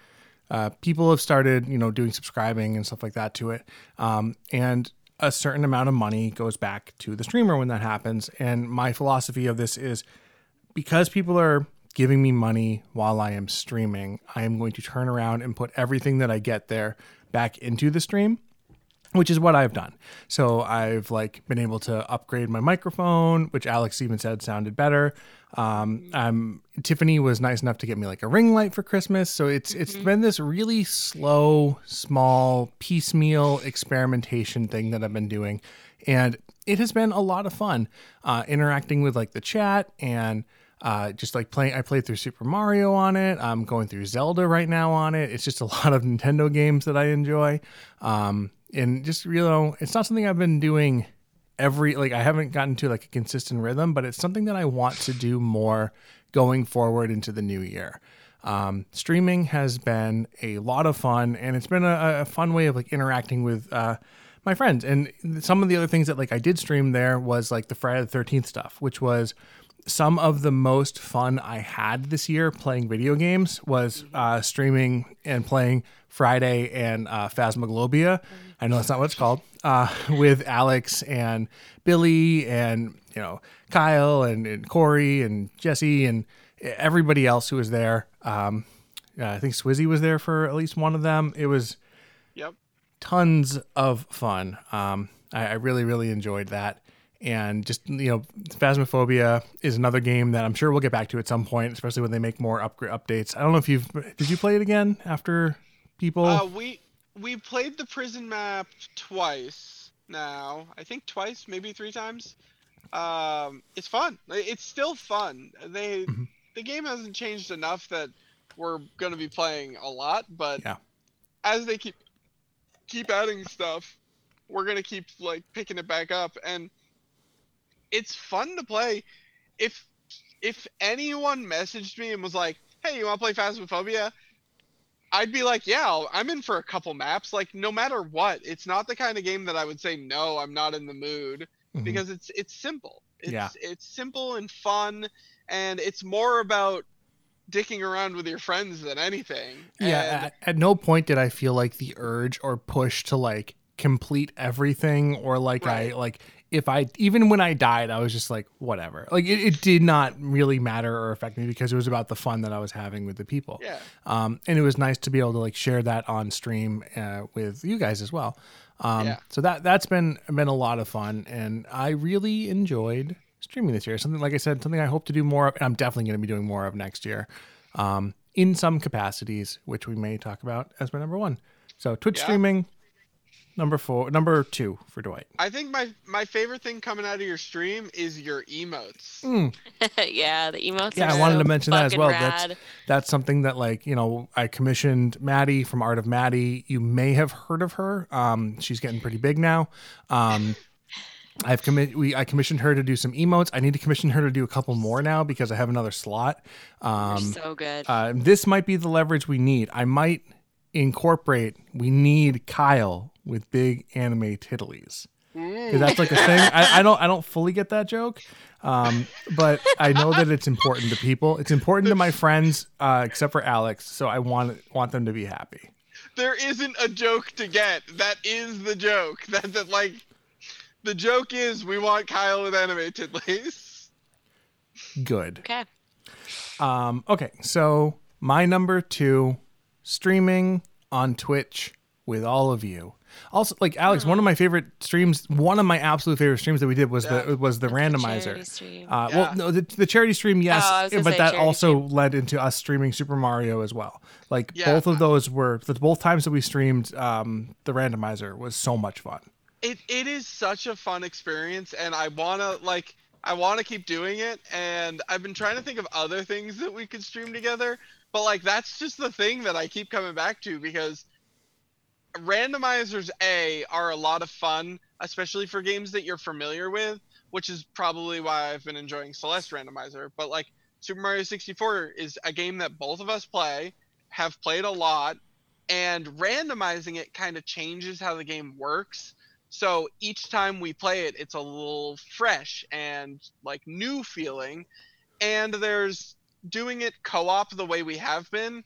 uh, people have started you know doing subscribing and stuff like that to it, um, and a certain amount of money goes back to the streamer when that happens. And my philosophy of this is because people are giving me money while I am streaming, I am going to turn around and put everything that I get there back into the stream which is what I've done. So I've like been able to upgrade my microphone, which Alex even said sounded better. Um, um, Tiffany was nice enough to get me like a ring light for Christmas. So it's it's been this really slow, small, piecemeal experimentation thing that I've been doing, and it has been a lot of fun uh, interacting with like the chat and uh, just like playing. I played through Super Mario on it. I'm going through Zelda right now on it. It's just a lot of Nintendo games that I enjoy. Um, and just you know, it's not something I've been doing every like I haven't gotten to like a consistent rhythm, but it's something that I want to do more going forward into the new year. Um, streaming has been a lot of fun, and it's been a, a fun way of like interacting with uh, my friends. And some of the other things that like I did stream there was like the Friday the Thirteenth stuff, which was some of the most fun I had this year playing video games was uh, streaming and playing Friday and uh, Phasmoglobia. I know that's not what it's called. Uh, with Alex and Billy and you know Kyle and, and Corey and Jesse and everybody else who was there. Um, I think Swizzy was there for at least one of them. It was Yep. tons of fun. Um, I, I really, really enjoyed that. And just, you know, Phasmophobia is another game that I'm sure we'll get back to at some point, especially when they make more upgrade updates. I don't know if you've, did you play it again after people? Uh, we we played the prison map twice now. I think twice, maybe three times. Um, it's fun. It's still fun. They Mhm. the game hasn't changed enough that we're gonna be playing a lot, but Yeah. as they keep keep adding stuff, we're gonna keep like picking it back up, and it's fun to play. If if anyone messaged me and was like, "Hey, you want to play Phasmophobia?" I'd be like, yeah, I'm in for a couple maps. Like, no matter what, it's not the kind of game that I would say no, I'm not in the mood Mhm. because it's it's simple. It's Yeah. it's simple and fun, and it's more about dicking around with your friends than anything. yeah. And- At, at no point did I feel like the urge or push to like complete everything or like Right. I, like, if I, even when I died, I was just like, whatever. Like, it, it did not really matter or affect me because it was about the fun that I was having with the people. yeah. um, and it was nice to be able to like share that on stream uh, with you guys as well. Um, Yeah. So that that's been been a lot of fun, and I really enjoyed streaming this year. Something like I said, something I hope to do more of, and I'm definitely going to be doing more of next year, um, in some capacities, which we may talk about as my number one. So Twitch Yeah. streaming, number four, number two for Dwight. I think my my favorite thing coming out of your stream is your emotes. Mm, yeah, the emotes. Yeah, are I wanted to mention that as well. That's- rad. that's something that like you know I commissioned Maddie from Art of Maddie. You may have heard of her. Um, she's getting pretty big now. Um, I've commit we I commissioned her to do some emotes. I need to commission her to do a couple more now because I have another slot. They're Um, so good. uh, this might be the leverage we need. I might incorporate. We need Kyle with big anime tiddlies because that's like a thing. I, I don't I don't fully get that joke, um, but I know that it's important to people. It's important to my friends, uh, except for Alex. So I want want them to be happy. There isn't a joke to get. That is the joke. That that like the joke is we want Kyle with animated tiddlies. Good. okay. Um, okay, so my number two, streaming on Twitch with all of you. Also, like Alex, one of my favorite streams, one of my absolute favorite streams that we did was the was the Charity randomizer. stream. Uh, Yeah. Well, no, the, the charity stream, yes, Oh, I was gonna but that charity also led into us streaming Super Mario as well. Like Yeah. both of those were the both times that we streamed um, the randomizer was so much fun. It it is such a fun experience, and I wanna like I wanna keep doing it. And I've been trying to think of other things that we could stream together, but like that's just the thing that I keep coming back to because randomizers a are a lot of fun especially for games that you're familiar with which is probably why i've been enjoying celeste randomizer. But like super mario 64 is a game that both of us play have played a lot and randomizing it kind of changes how the game works. So each time we play it it's a little fresh and like new feeling. And there's doing it co-op the way we have been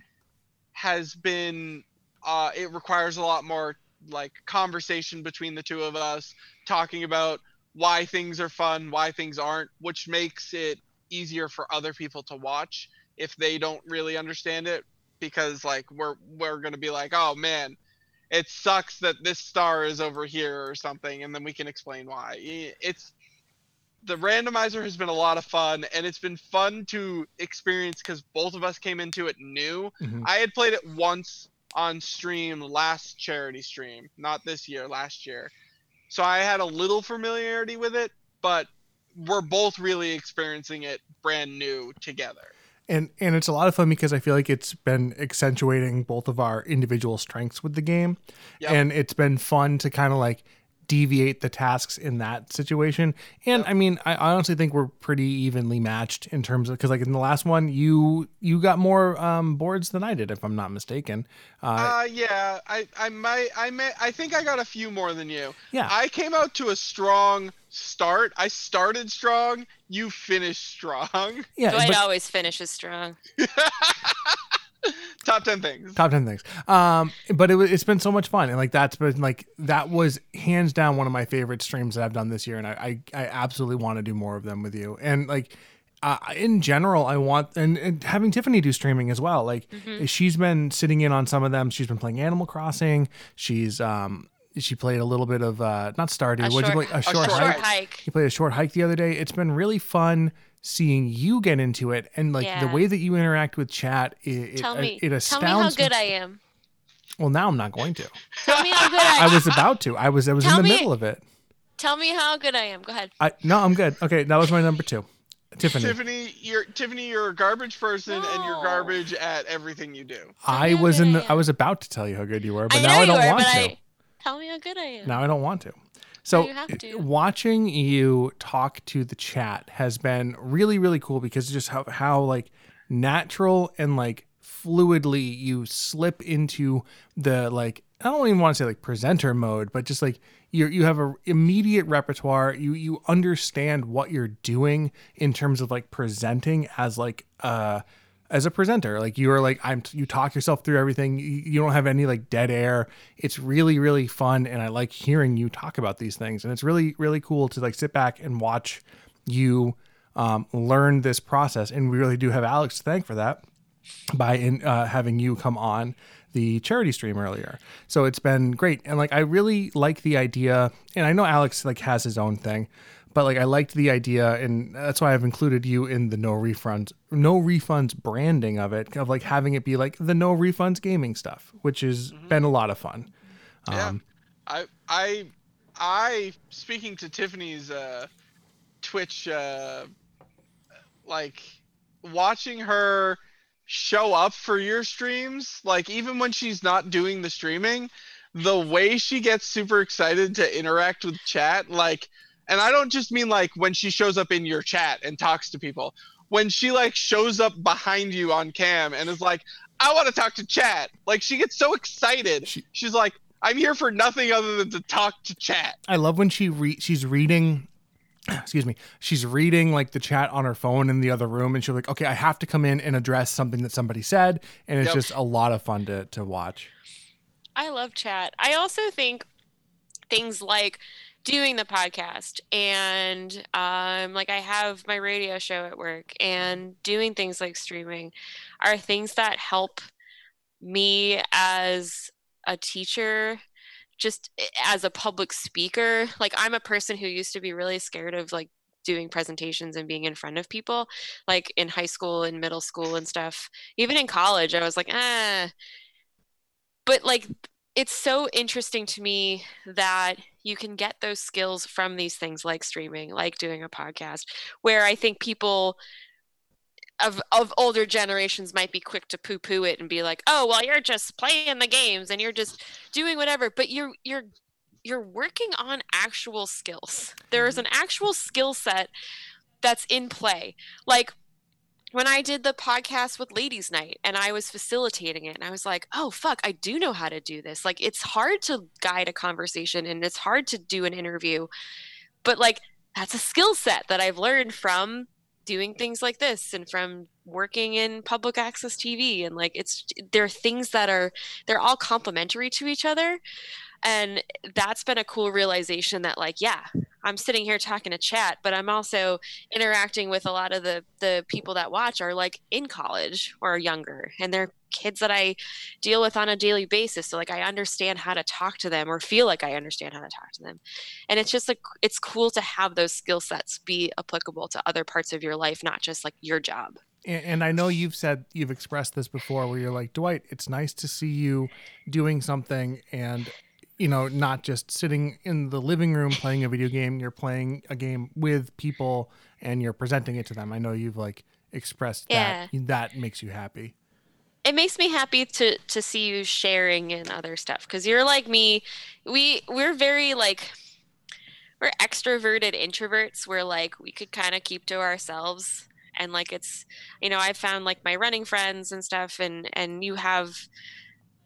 has been uh, it requires a lot more like conversation between the two of us talking about why things are fun why things aren't which makes it easier for other people to watch if they don't really understand it because like we're we're going to be like oh man it sucks that this star is over here or something and then we can explain why. It's the randomizer has been a lot of fun and it's been fun to experience because both of us came into it new Mhm. I had played it once on stream last charity stream, not this year, last year. So I had a little familiarity with it, but we're both really experiencing it brand new together. and and it's a lot of fun because I feel like it's been accentuating both of our individual strengths with the game, Yep. and it's been fun to kind of like deviate the tasks in that situation. And I mean, I honestly think we're pretty evenly matched in terms of because like in the last one, you you got more um, boards than I did, if I'm not mistaken. Uh, Uh, yeah, I, I might, I may, I think I got a few more than you. yeah, I came out to a strong start. I started strong. You finished strong. yeah. Dwight but- always finishes strong. Top ten things. top 10 things. Um but it, it's been so much fun. And like that's been like that was hands down one of my favorite streams that i've done this year. And i i, I absolutely want to do more of them with you. And like uh, in general i want and, and having tiffany do streaming as well. Like she's been sitting in on some of them. She's been playing animal crossing. She's um she played a little bit of uh not stardew. A what'd you short- play? A a short, short hike. Short hike. you played a short hike the other day. It's been really fun seeing you get into it and like the way that you interact with chat. It, it, Tell me, it tell astounds me how good I am. Well, now I'm not going to. Tell me how good I, am. I was about to. I was. I was in the me- middle of it. Tell me how good I am. Go ahead. I no, I'm good. Okay, that was my number two. Tiffany. Tiffany, you're Tiffany. You're a garbage person, and you're garbage at everything you do. I was in I the. I am. was about to tell you how good you were, but I now I don't were, want but to. I tell me how good I am. Now I don't want to. So you watching you talk to the chat has been really really cool because just how how like natural and like fluidly you slip into the like I don't even want to say like presenter mode, but just like you you have a immediate repertoire. You you understand what you're doing in terms of like presenting as like uh as a presenter like you're like i'm you talk yourself through everything you, you don't have any like dead air it's really really fun and i like hearing you talk about these things and it's really really cool to like sit back and watch you um, learn this process and we really do have alex to thank for that by in, uh, having you come on the charity stream earlier. So it's been great, and like I really like the idea, and I know Alex like has his own thing, but like I liked the idea, and that's why I've included you in the no refunds, no refunds branding of it, of like having it be like the no refunds gaming stuff, which has been a lot of fun. Yeah. Um, I I I speaking to Tiffany's uh Twitch uh like watching her show up for your streams, like even when she's not doing the streaming, the way she gets super excited to interact with chat, like and I don't just mean like when she shows up in your chat and talks to people. When she like shows up behind you on cam and is like, I want to talk to chat. Like she gets so excited. She- She's like, I'm here for nothing other than to talk to chat. I love when she re- she's reading excuse me she's reading like the chat on her phone in the other room and she's like okay i have to come in and address something that somebody said and it's Yep. just a lot of fun to, to watch I love chat. I also think things like doing the podcast and um, like I have my radio show at work and doing things like streaming are things that help me as a teacher just as a public speaker. Like i'm a person who used to be really scared of like doing presentations and being in front of people like in high school and middle school and stuff. Even in college i was like ah but like it's so interesting to me that you can get those skills from these things like streaming like doing a podcast where i think people of of older generations might be quick to poo poo it and be like oh well you're just playing the games and you're just doing whatever but you're you're you're working on actual skills. There is mm-hmm. an actual skill set that's in play. Like when I did the podcast with Ladies Night and I was facilitating it, and I was like, oh, fuck, I do know how to do this. Like, it's hard to guide a conversation and it's hard to do an interview, but like, that's a skill set that I've learned from doing things like this and from working in public access TV. And like, it's, there are things that are, they're all complementary to each other. And that's been a cool realization that, like, yeah, I'm sitting here talking to chat, but I'm also interacting with a lot of the the people that watch are like in college or younger and they're kids that I deal with on a daily basis so like I understand how to talk to them or feel like I understand how to talk to them. And it's just like it's cool to have those skill sets be applicable to other parts of your life not just like your job. And, and i know you've said you've expressed this before where you're like dwight it's nice to see you doing something and you know not just sitting in the living room playing a video game you're playing a game with people and you're presenting it to them. I know you've like expressed that that makes you happy. It makes me happy to to see you sharing and other stuff because you're like me. We we're very like we're extroverted introverts. We're like we could kind of keep to ourselves. And like it's you know i've found like my running friends and stuff and and you have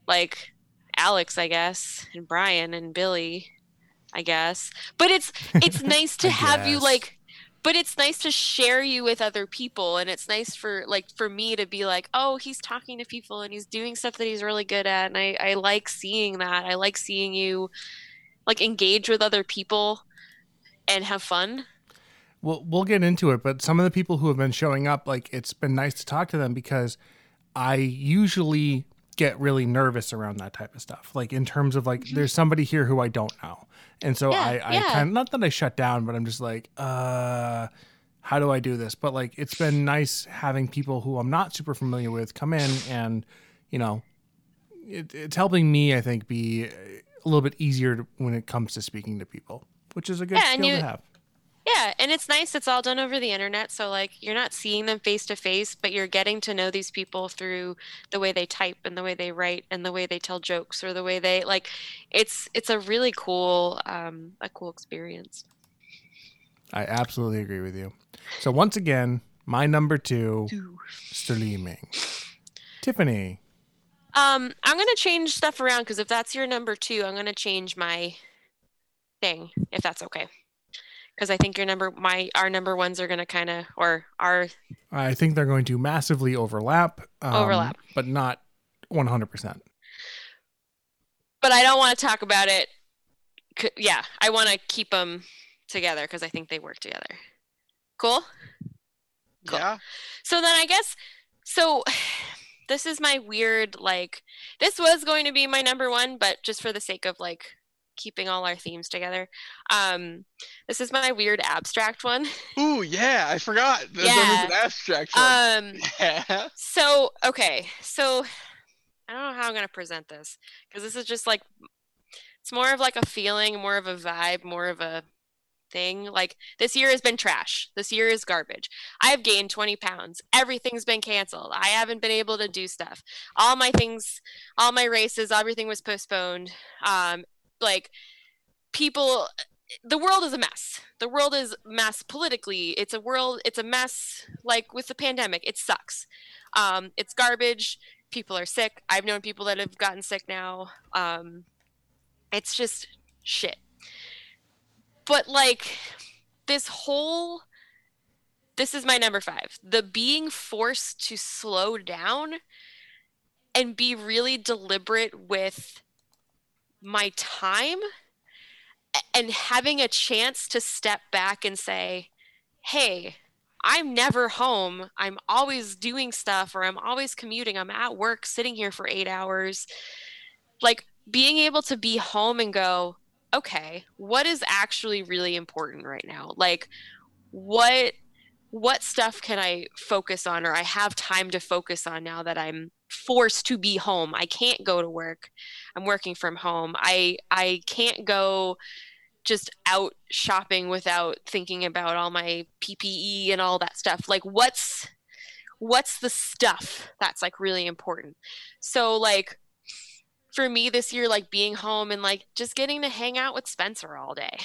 like alex i guess and brian and billy i guess. But it's it's nice to have you like but it's nice to share you with other people and it's nice for like for me to be like oh he's talking to people and he's doing stuff that he's really good at and i i like seeing that. I like seeing you like engage with other people and have fun. We'll we'll get into it, but some of the people who have been showing up, like it's been nice to talk to them because I usually get really nervous around that type of stuff. Like in terms of like, there's somebody here who I don't know, and so Yeah, I I yeah. kind of not that I shut down, but I'm just like, uh, how do I do this? But like, it's been nice having people who I'm not super familiar with come in, and you know, it, it's helping me, I think, be a little bit easier to, when it comes to speaking to people, which is a good Yeah, skill you- to have. Yeah, and it's nice. It's all done over the internet, so like you're not seeing them face to face, but you're getting to know these people through the way they type and the way they write and the way they tell jokes or the way they like. It's it's a really cool um, a cool experience. I absolutely agree with you. So once again, my number two, streaming. Tiffany. Um, I'm gonna change stuff around because if that's your number two, I'm gonna change my thing if that's okay. Because I think your number my our number ones are gonna kind of or our I think they're going to massively overlap. um, Overlap. But not 100%. but I don't want to talk about it. Yeah, I want to keep them together because I think they work together. Cool. Cool. Yeah. So then I guess so. This is my weird like. This was going to be my number one, but just for the sake of like keeping all our themes together, um, this is my weird abstract one. Ooh, yeah. I forgot. that There Yeah. was an abstract one. Um, yeah. So, okay. So, I don't know how I'm going to present this because this is just like It's more of like a feeling, more of a vibe, more of a thing. Like this year has been trash. This year is garbage. I have gained 20 pounds. Everything's been canceled. I haven't been able to do stuff. All my things, all my races, everything was postponed. Um, like people the world is a mess. The world is mess politically. It's a world. It's a mess. Like with the pandemic, it sucks. Um, it's garbage. People are sick. I've known people that have gotten sick now. Um, it's just shit. But like this whole this is my number 5. The being forced to slow down and be really deliberate with my time and having a chance to step back and say, "Hey, I'm never home. I'm always doing stuff or I'm always commuting. I'm at work sitting here for 8 hours." Like being able to be home and go, okay, what is actually really important right now? Like what what stuff can I focus on or I have time to focus on now that I'm forced to be home. I can't go to work. I'm working from home. I I can't go just out shopping without thinking about all my PPE and all that stuff. Like what's what's the stuff that's like really important? So like for me this year, like being home and like just getting to hang out with Spencer all day.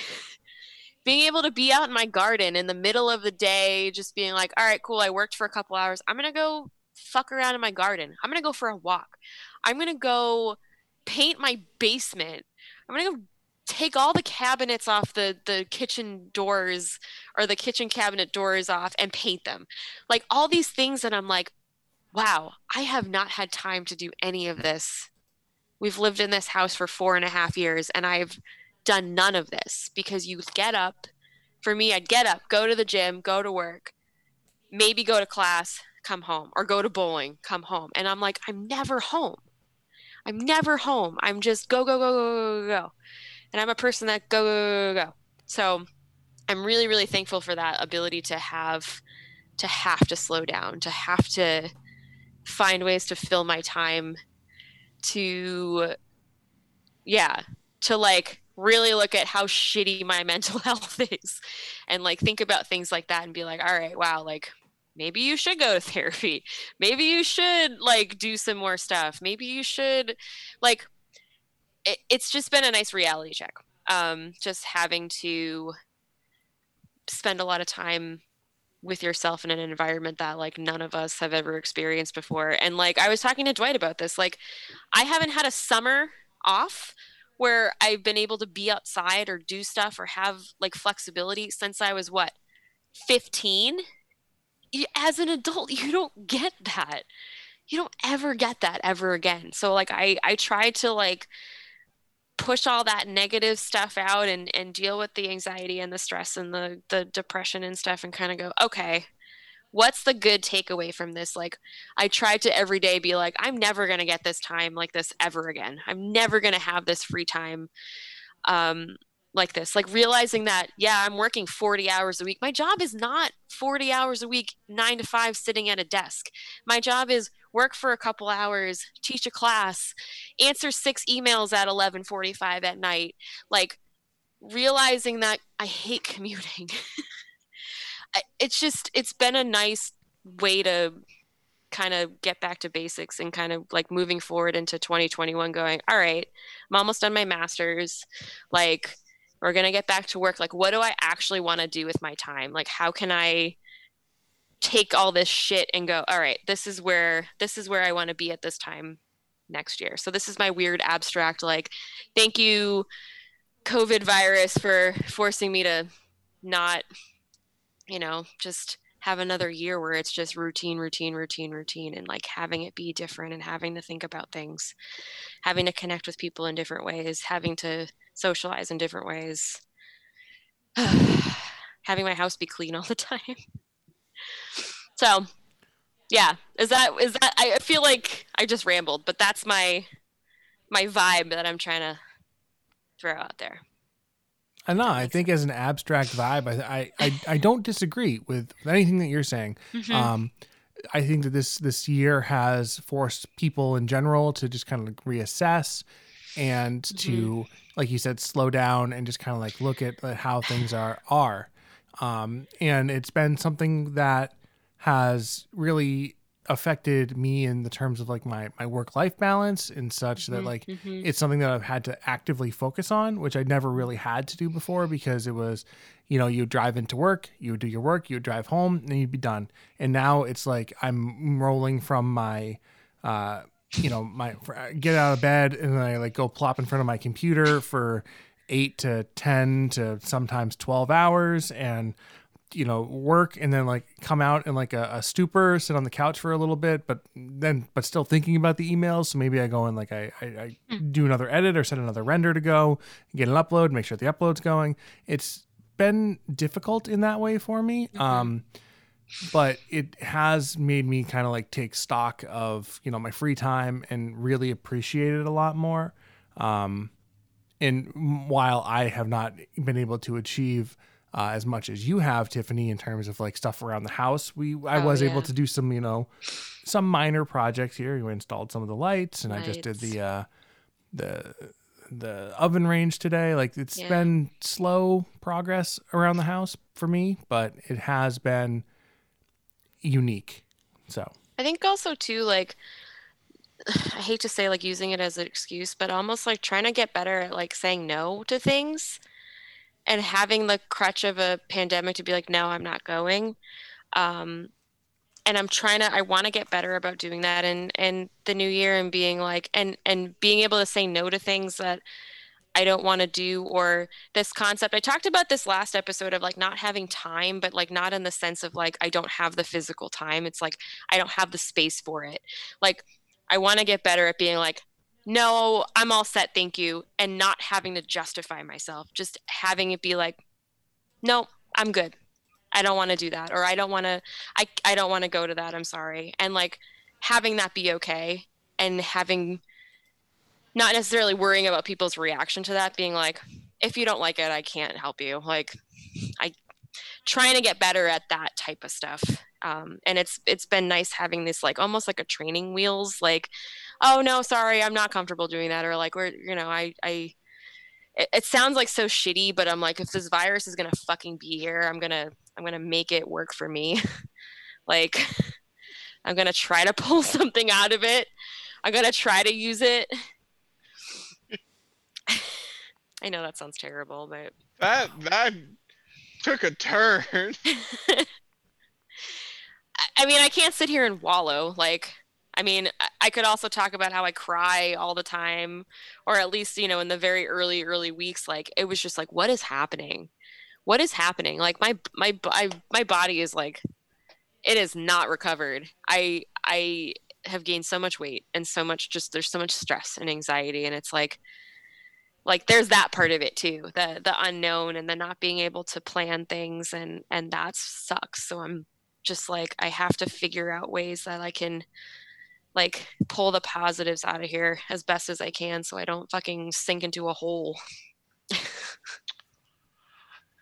being able to be out in my garden in the middle of the day, just being like, all right, cool, I worked for a couple hours. I'm going to go fuck around in my garden. I'm going to go for a walk. I'm going to go paint my basement. I'm to go take all the cabinets off the the kitchen doors or the kitchen cabinet doors off and paint them like all these things that i'm like wow i have not had time to do any of this We've lived in this house for four and a half years, and I've done none of this because you get up. For me, I'd get up, go to the gym, go to work, maybe go to class, come home, or go to bowling, come home. And I'm like, I'm never home. I'm never home. I'm just go, go, go, go, go, go. And I'm a person that go, go, go, go. So I'm really, really thankful for that ability to have to have to slow down, to have to find ways to fill my time to yeah to like really look at how shitty my mental health is and like think about things like that and be like all right wow like maybe you should go to therapy maybe you should like do some more stuff maybe you should like it, it's just been a nice reality check um just having to spend a lot of time with yourself in an environment that like none of us have ever experienced before. And like I was talking to Dwight about this, like I haven't had a summer off where I've been able to be outside or do stuff or have like flexibility since I was what 15. As an adult, you don't get that. You don't ever get that ever again. So like I I try to like push all that negative stuff out and and deal with the anxiety and the stress and the the depression and stuff and kind of go okay what's the good takeaway from this like i try to every day be like i'm never going to get this time like this ever again i'm never going to have this free time um like this like realizing that yeah i'm working 40 hours a week. My job is not 40 hours a week 9 to 5 sitting at a desk. My job is work for a couple hours teach a class answer six emails at 11:45 at night. Like realizing that i hate commuting. It's just it's been a nice way to kind of get back to basics and kind of like moving forward into 2021 going all right i'm almost done my masters. Like we're going to get back to work like what do i actually want to do with my time? Like how can i take all this shit and go all right this is where this is where i want to be at this time next year. So this is my weird abstract like thank you covid virus for forcing me to not you know just have another year where it's just routine routine routine routine and like having it be different and having to think about things having to connect with people in different ways having to socialize in different ways having my house be clean all the time so yeah is that is that i feel like i just rambled but that's my my vibe that i'm trying to throw out there I know. I think as an abstract vibe, I, I, I don't disagree with anything that you're saying. Mm-hmm. Um, I think that this this year has forced people in general to just kind of like reassess and to like you said slow down and just kind of like look at uh, how things are are um, and it's been something that has really affected me in the terms of like my my work life balance and such that like Mhm. it's something that I've had to actively focus on, which I never really had to do before because it was, you know, you drive into work, you would do your work, you would drive home, and you'd be done. And now it's like I'm rolling from my, uh, you know, my get out of bed and then I like go plop in front of my computer for eight to ten to sometimes twelve hours and you know work and then like come out in like a, a stupor sit on the couch for a little bit but then but still thinking about the emails. So maybe i go and like i i, I do another edit or set another render to go get an upload make sure the upload's going. It's been difficult in that way for me. Um but it has made me kind of like take stock of you know my free time and really appreciate it a lot more um and while i have not been able to achieve uh, as much as you have, Tiffany, in terms of like stuff around the house. We I Oh, was able to do some, you know, some minor projects here. We installed some of the lights, and I just did the uh, the the oven range today. Like it's Yeah. been slow progress around the house for me, but it has been unique. So I think also too like I hate to say like using it as an excuse, but almost like trying to get better at like saying no to things and having the crutch of a pandemic to be like, no, I'm not going. Um, and I'm trying to I want to get better about doing that and and the new year and being like and and being able to say no to things that I don't want to do or this concept. I talked about this last episode of like not having time, but like not in the sense of like I don't have the physical time. It's like I don't have the space for it. Like I want to get better at being like no, I'm all set, thank you, and not having to justify myself. Just having it be like no, I'm good. I don't want to do that or I don't want to I I don't want to go to that. I'm sorry. And like having that be okay and having not necessarily worrying about people's reaction to that being like if you don't like it i can't help you. Like i trying to get better at that type of stuff. Um, and it's it's been nice having this like almost like a training wheels like oh no sorry i'm not comfortable doing that or like we're you know i i it, it sounds like so shitty but i'm like if this virus is gonna fucking be here i'm gonna i'm gonna make it work for me. Like i'm gonna try to pull something out of it. I'm gonna try to use it I know that sounds terrible, but That that took a turn. I- mean, I can't sit here and wallow. Like, I mean, I- I could also talk about how I cry all the time, or at least, you know, in the very early, early weeks, like it was just like, what is happening? What is happening? Like my my I, my body is like, it is not recovered. I I have gained so much weight and so much just there's so much stress and anxiety, and it's like, like there's that part of it too, the the unknown and the not being able to plan things, and and that sucks. So I'm just like I have to figure out ways that I can like pull the positives out of here as best as I can so I don't fucking sink into a hole.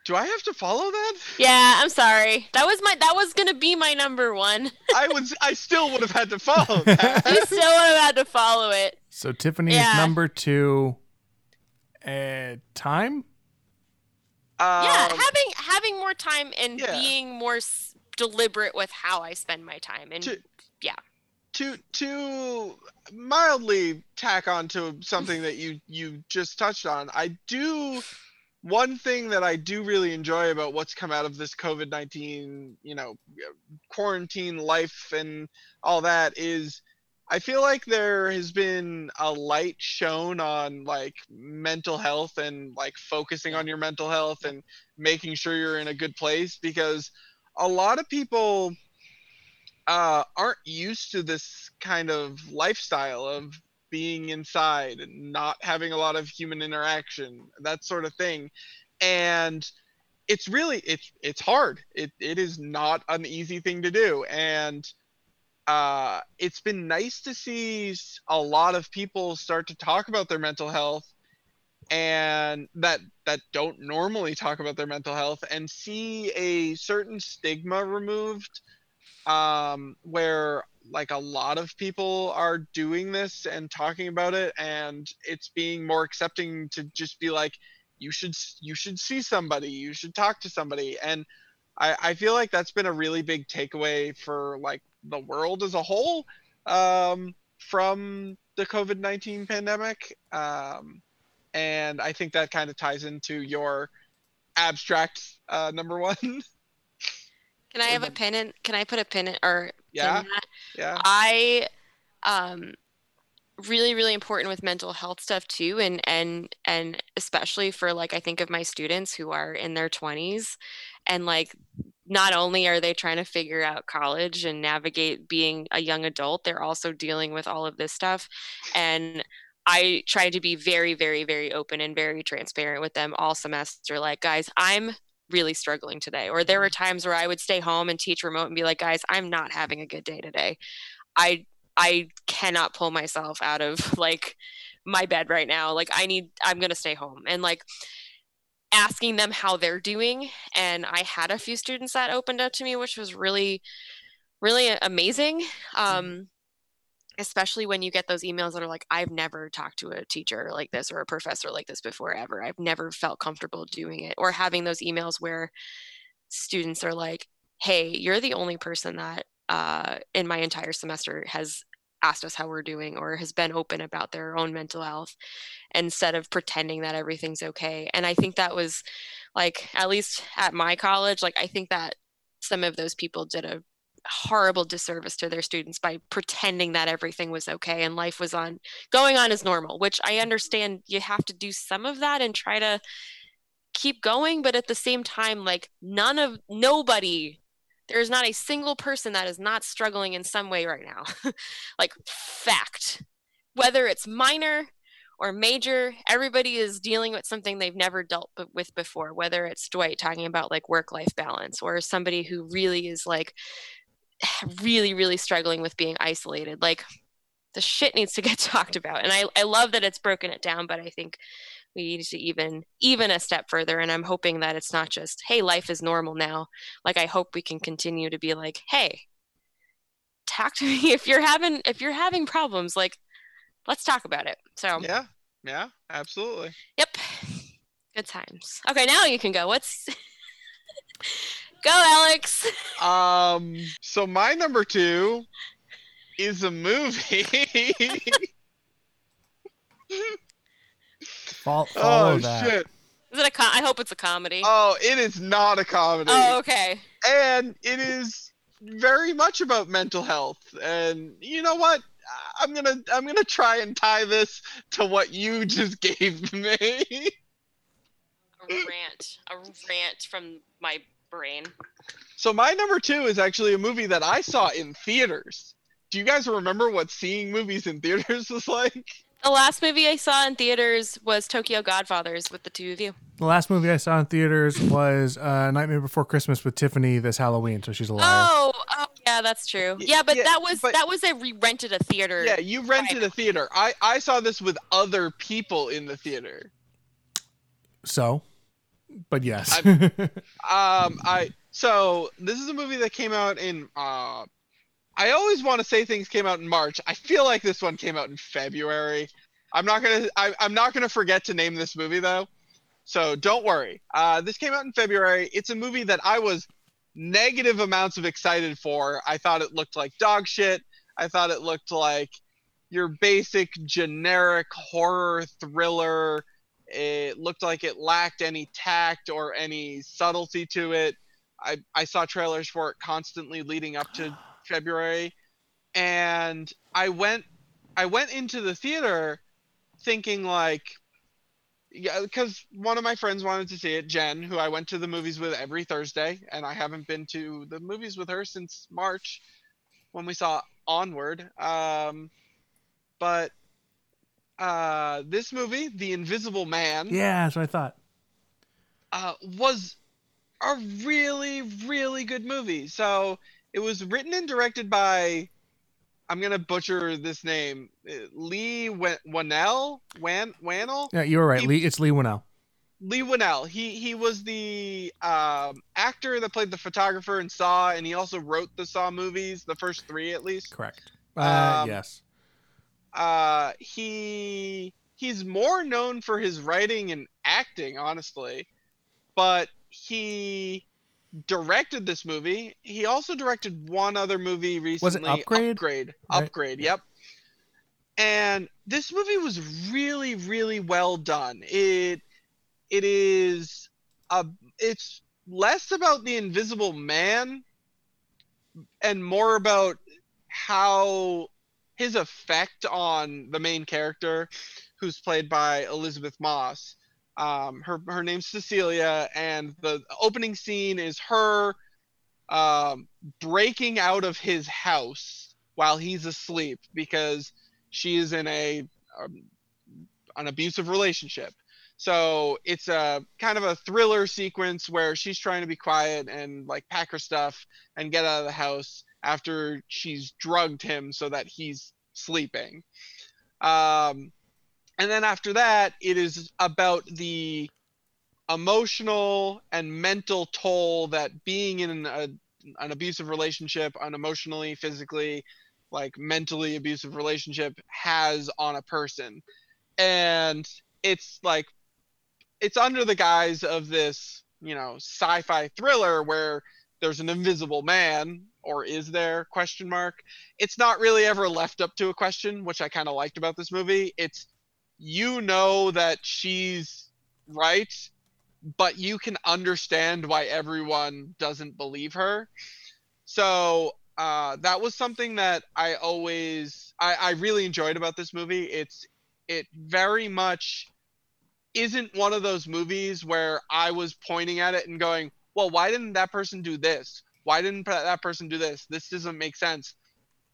Do I have to follow that? Yeah, I'm sorry. That was my that was gonna be my number one. I was I still would have had to follow that. You still would have had to follow it. so Tiffany is Yeah. number two. Uh, time. yeah, Um, having having more time and yeah. being more s- deliberate with how I spend my time and To- yeah, to to mildly tack on to something that you you just touched on i do one thing that i do really enjoy about what's come out of this covid-19 you know quarantine life and all that is i feel like there has been a light shown on like mental health and like focusing on your mental health and making sure you're in a good place because a lot of people uh, aren't used to this kind of lifestyle of being inside and not having a lot of human interaction, that sort of thing. And it's really it's it's hard. It it is not an easy thing to do. And uh, it's been nice to see a lot of people start to talk about their mental health and that that don't normally talk about their mental health and see a certain stigma removed um, where like a lot of people are doing this and talking about it and it's being more accepting to just be like you should you should see somebody you should talk to somebody. And i i feel like that's been a really big takeaway for like the world as a whole um from the covid-19 pandemic um and i think that kind of ties into your abstract uh number one Can I have a pin in? Can I put a pin in or Yeah. in yeah I um really really important with mental health stuff too and and and especially for like I think of my students who are in their 20s and like not only are they trying to figure out college and navigate being a young adult they're also dealing with all of this stuff. And I try to be very very very open and very transparent with them all semester like guys I'm really struggling today. Or there were mm-hmm. times where I would stay home and teach remote and be like guys I'm not having a good day today I I cannot pull myself out of like my bed right now. Like I need I'm going to stay home. And like asking them how they're doing and I had a few students that opened up to me which was really really amazing. Um especially when you get those emails that are like I've never talked to a teacher like this or a professor like this before ever. I've never felt comfortable doing it or having those emails where students are like, "Hey, you're the only person that uh, in my entire semester has asked us how we're doing or has been open about their own mental health instead of pretending that everything's okay. And I think that was like, at least at my college, like, I think that some of those people did a horrible disservice to their students by pretending that everything was okay and life was on going on as normal, which I understand you have to do some of that and try to keep going. But at the same time, like, none of nobody there's not a single person that is not struggling in some way right now. like, fact. Whether it's minor or major, everybody is dealing with something they've never dealt with before. Whether it's Dwight talking about like work life balance or somebody who really is like really, really struggling with being isolated. Like, the shit needs to get talked about. And I, I love that it's broken it down, but I think we need to even even a step further and i'm hoping that it's not just hey life is normal now. Like i hope we can continue to be like hey talk to me if you're having if you're having problems like let's talk about it. So yeah yeah absolutely. Yep. Good times. Okay now you can go. What's go alex. Um so my number two is a movie Fol- oh, follow oh that. shit. Is it a com- i hope it's a comedy. Oh it is not a comedy. Oh okay. And it is very much about mental health. And you know what? I'm gonna i'm gonna try and tie this to what you just gave me. A rant. A rant from my brain. So my number two is actually a movie that i saw in theaters. Do you guys remember what seeing movies in theaters was like the last movie i saw in theaters was tokyo godfathers with the two of you The last movie I saw in theaters was uh, Nightmare Before Christmas with Tiffany this Halloween, so she's a liar. Oh, oh, yeah, that's true. Yeah, but yeah, that was but- that was a re rented a theater. yeah you rented a theater i i saw this with other people in the theater So, but yes. um i so this is a movie that came out in uh i always want to say things came out in march. I feel like this one came out in february. I'm not gonna I, i'm not gonna forget to name this movie though. So don't worry. Uh this came out in february. It's a movie that i was negative amounts of excited for. I thought it looked like dog shit. I thought it looked like your basic generic horror thriller. It looked like it lacked any tact or any subtlety to it. I, I saw trailers for it constantly leading up to February, and I went I went into the theater thinking like yeah because one of my friends wanted to see it jen who i went to the movies with every thursday and i haven't been to the movies with her since march when we saw onward um but uh this movie the invisible man yeah, that's what I thought. uh, was a really, really good movie. So it was written and directed by, I'm gonna butcher this name, uh, Lee Wa- Wanell, Wan Wannell. Yeah, you were right. He- Lee, it's Lee Winnell. Leigh Whannell. He he was the um, actor that played the photographer in Saw, and he also wrote the Saw movies, the first three at least. Correct. Uh, Um, yes. Uh, he he's more known for his writing and acting, honestly, but he directed this movie. He also directed one other movie recently. Was Upgrade? Upgrade. Right. Upgrade. Yep. And this movie was really, really well done. It it is a it's less about the invisible man and more about how his effect on the main character who's played by Elisabeth Moss um, her her name's Cecilia and the opening scene is her um, breaking out of his house while he's asleep because she is in a um, an abusive relationship so it's a kind of a thriller sequence where she's trying to be quiet and like pack her stuff and get out of the house after she's drugged him so that he's sleeping. Um, and then after that, it is about the emotional and mental toll that being in a, an abusive relationship, an emotionally, physically, like mentally abusive relationship has on a person. And it's like it's under the guise of this, you know, sci-fi thriller where there's an invisible man or is there question mark it's not really ever left up to a question which i kind of liked about this movie it's you know that she's right but you can understand why everyone doesn't believe her. So uh, that was something that i always I, I really enjoyed about this movie. It's it very much isn't one of those movies where i was pointing at it and going well why didn't that person do this? Why didn't that person do this? This doesn't make sense.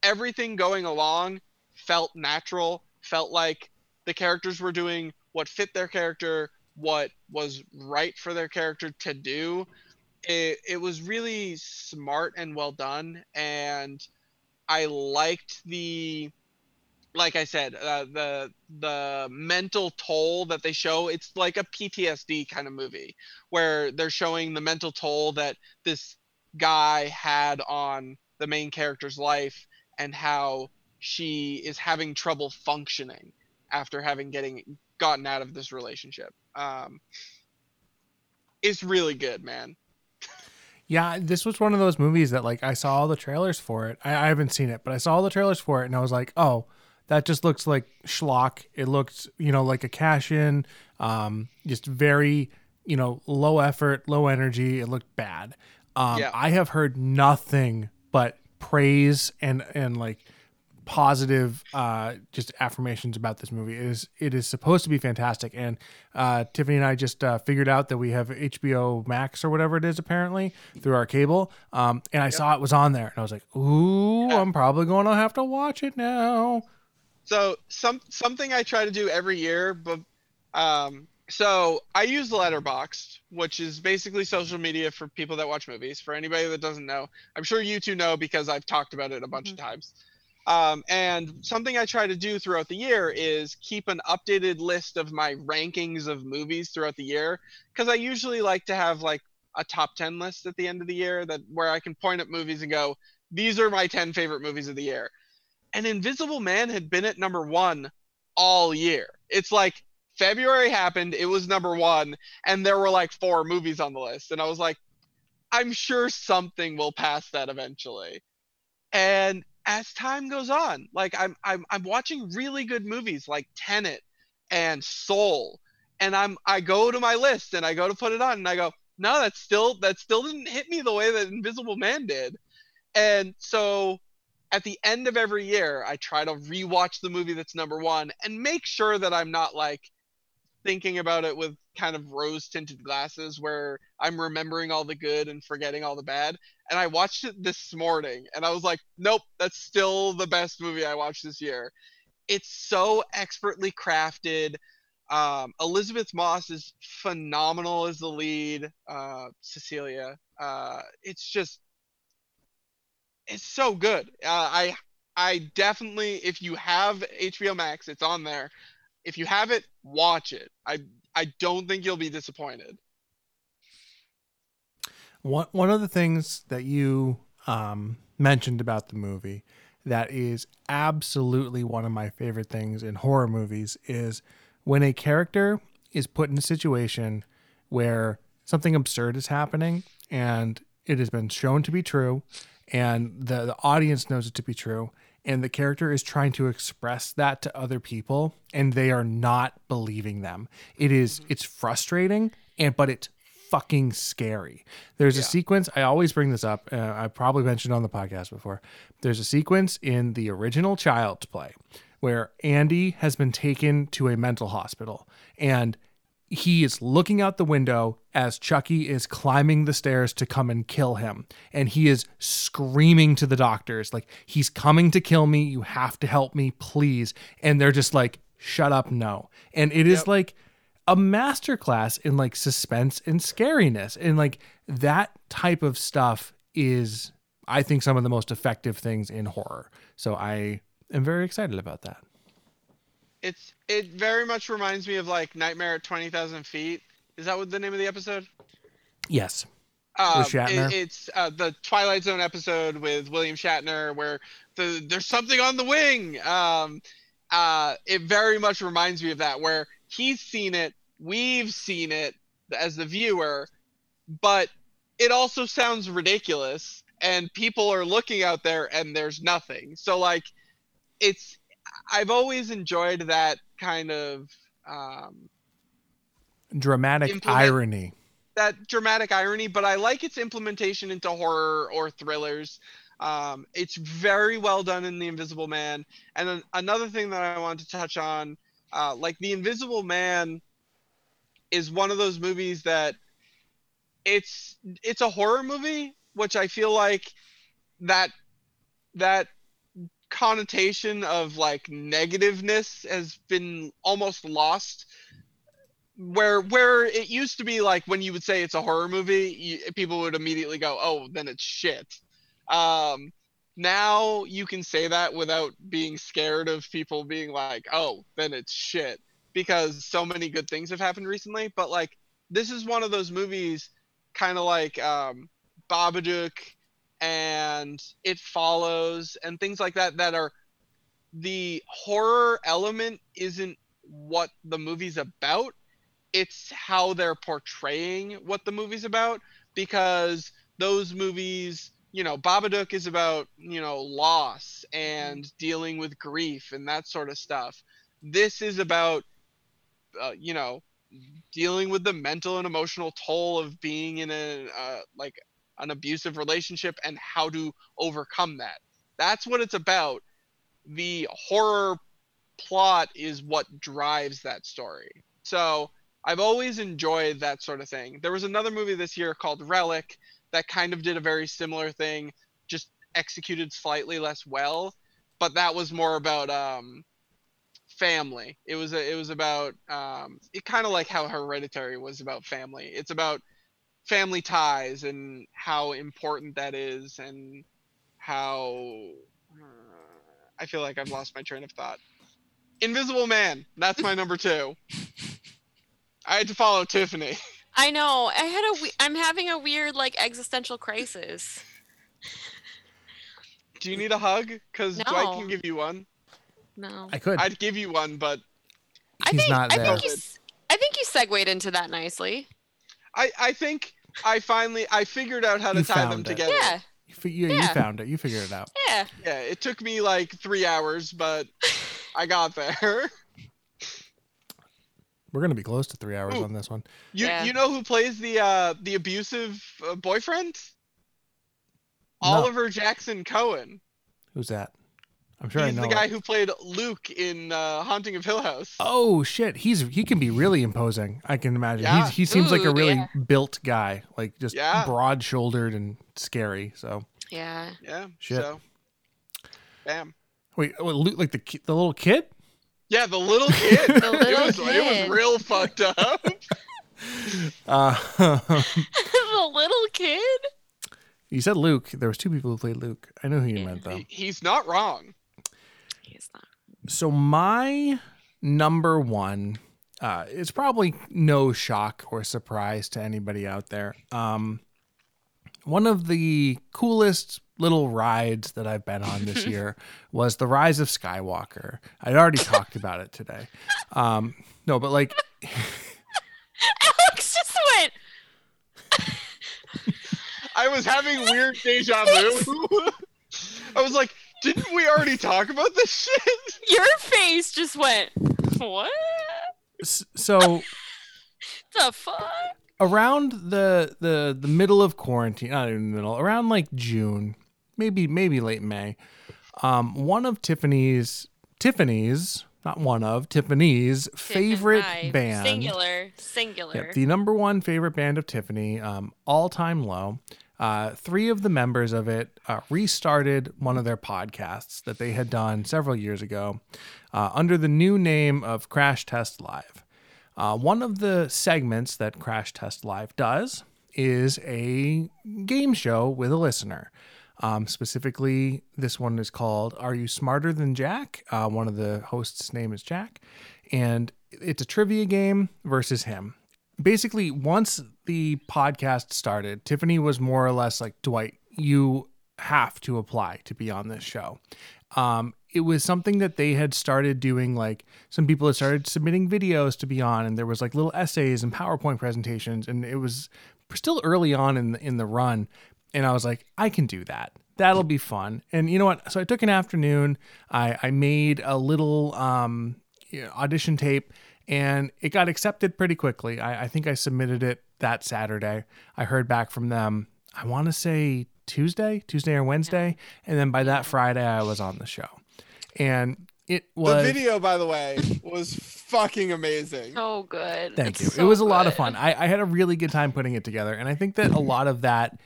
Everything going along felt natural felt like the characters were doing what fit their character what was right for their character to do. It, it was really smart and well done and i liked the like i said uh, the the mental toll that they show. It's like a ptsd kind of movie where they're showing the mental toll that this guy had on the main character's life and how she is having trouble functioning after having getting gotten out of this relationship um it's really good man Yeah, this was one of those movies that like I saw all the trailers for it. I, I haven't seen it, but I saw all the trailers for it, and I was like, oh, that just looks like schlock. It looked, you know, like a cash in, um, just very, you know, low effort, low energy. It looked bad. Um, Yeah. I have heard nothing but praise and and like positive uh just affirmations about this movie it is it is supposed to be fantastic and uh tiffany and i just uh figured out that we have hbo max or whatever it is apparently through our cable um and i saw it was on there and i was like ooh Yeah. i'm probably gonna have to watch it now So some something I try to do every year, but um, so I use Letterboxd, which is basically social media for people that watch movies. For anybody that doesn't know, I'm sure you two know because I've talked about it a bunch of times. Um, and something I try to do throughout the year is keep an updated list of my rankings of movies throughout the year, because I usually like to have like a top 10 list at the end of the year that where I can point at movies and go, these are my 10 favorite movies of the year and Invisible Man had been at number one all year. It's like February happened, it was number one, and there were like four movies on the list. And I was like, I'm sure something will pass that eventually. And as time goes on, like I'm I'm I'm watching really good movies like Tenet and Soul. And I'm I go to my list and I go to put it on and I go, no, that's still that still didn't hit me the way that Invisible Man did. And so at the end of every year, I try to rewatch the movie that's number one and make sure that I'm not like thinking about it with kind of rose tinted glasses where I'm remembering all the good and forgetting all the bad. And I watched it this morning and I was like, nope, that's still the best movie I watched this year. It's so expertly crafted. Um, Elisabeth Moss is phenomenal as the lead. Uh, Cecilia. Uh, it's just it's so good. Uh, I I definitely, if you have HBO Max, it's on there. If you have it, watch it. I I don't think you'll be disappointed. One one of the things that you um, mentioned about the movie that is absolutely one of my favorite things in horror movies is when a character is put in a situation where something absurd is happening and it has been shown to be true and the, the audience knows it to be true and the character is trying to express that to other people and they are not believing them. It is it's frustrating and but it's fucking scary. There's a sequence i always bring this up uh, i probably mentioned on the podcast before. There's a sequence in the original child's play where andy has been taken to a mental hospital and he is looking out the window as Chucky is climbing the stairs to come and kill him. And he is screaming to the doctors, like, he's coming to kill me. You have to help me, please. And they're just like, shut up, no. And it is Yep. like a masterclass in like suspense and scariness. And like that type of stuff is, I think, some of the most effective things in horror. So I am very excited about that. It's it very much reminds me of like Nightmare at Twenty Thousand Feet. Is that what the name of the episode? Yes. Shatner? it- it's uh, the Twilight Zone episode with William Shatner, where the there's something on the wing. Um, uh, it very much reminds me of that, where he's seen it, we've seen it as the viewer, but it also sounds ridiculous, and people are looking out there, and there's nothing. So like, it's I've always enjoyed that kind of um, Dramatic irony. that dramatic irony, but I like its implementation into horror or thrillers. Um, it's very well done in The Invisible Man. And then another thing that I wanted to touch on, uh, like The Invisible Man, is one of those movies that it's it's a horror movie, which I feel like that that connotation of like negativeness has been almost lost. Where where it used to be like when you would say it's a horror movie you, people would immediately go oh then it's shit. Um now you can say that without being scared of people being like oh then it's shit because so many good things have happened recently. But like this is one of those movies kind of like um babadook and it follows and things like that that are the horror element isn't what the movie's about. It's how they're portraying what the movie's about because those movies you know babadook is about you know loss and dealing with grief and that sort of stuff. This is about uh, you know dealing with the mental and emotional toll of being in a uh, like an abusive relationship and how to overcome that that's what it's about the horror plot is what drives that story so I've always enjoyed that sort of thing. There was another movie this year called Relic that kind of did a very similar thing, just executed slightly less well, but that was more about um, family. It was a, it was about um, it kind of like how Hereditary was about family. It's about family ties and how important that is and how uh, I feel like I've lost my train of thought. Invisible Man. That's my number two. I had to follow Tiffany. I know. I had a. We- I'm having a weird like existential crisis. Do you need a hug? Because Dwight No. can give you one. No. I could. I'd give you one, but I He's think. not I there. think you. s- I think you segued into that nicely. I I think I finally I figured out how to You tie them found it. together. Yeah. You, fi- you, you Yeah. found it. You figured it out. Yeah. Yeah, it took me like three hours, but I got there. We're gonna be close to three hours Ooh. on this one. You Yeah. you know who plays the uh the abusive uh, boyfriend? No. Oliver Jackson Cohen. Who's that? I'm sure I He's know. the guy it. who played Luke in uh, Haunting of Hill House. Oh shit, he's he can be really imposing. I can imagine. Yeah. He's, he seems like a really yeah. built guy, like just Yeah. broad shouldered and scary. So Yeah. Yeah. Shit. So. Bam. wait, oh, Luke, like the the little kid? Yeah, the little kid. The little it was it was real fucked up. Uh, the little kid. you said Luke. There was two people who played Luke. I know who you Yeah. meant though. He's not wrong. He's not. So my number one, uh, it's probably no shock or surprise to anybody out there. Um, one of the coolest little rides that I've been on this year was the Rise of Skywalker. I'd already talked about it today. Um, no, but like, Alex just went. I was having weird deja vu. I was like, didn't we already talk about this shit? Your face just went. What s- so the fuck? around the the the middle of quarantine, not even the middle, around like June, maybe maybe late May, um, one of Tiffany's Tiffany's not one of Tiffany's favorite Tiffany. band, Singular. Singular. Yep, the number one favorite band of Tiffany, um, all time low. Uh, three of the members of it uh, restarted one of their podcasts that they had done several years ago uh, under the new name of Crash Test Live. Uh, one of the segments that Crash Test Live does is a game show with a listener. Um, specifically, this one is called Are You Smarter Than Jack? Uh, one of the hosts' name is Jack. And it's a trivia game versus him. Basically, once the podcast started, Tiffany was more or less like, Dwight, you have to apply to be on this show. Um, it was something that they had started doing. Like some people had started submitting videos to be on, and there was like little essays and PowerPoint presentations, and it was still early on in the, in the run. And I was like, I can do that. That'll be fun. And you know what? So I took an afternoon. I I made a little um, you know, audition tape, and it got accepted pretty quickly. I, I think I submitted it that Saturday. I heard back from them. I want to say Tuesday, Tuesday or Wednesday, and then by that Friday, I was on the show, and it was. The video, by the way, was fucking amazing. So good. Thank It's you. so it was a lot of fun. I, I had a really good time putting it together, and I think that a lot of that,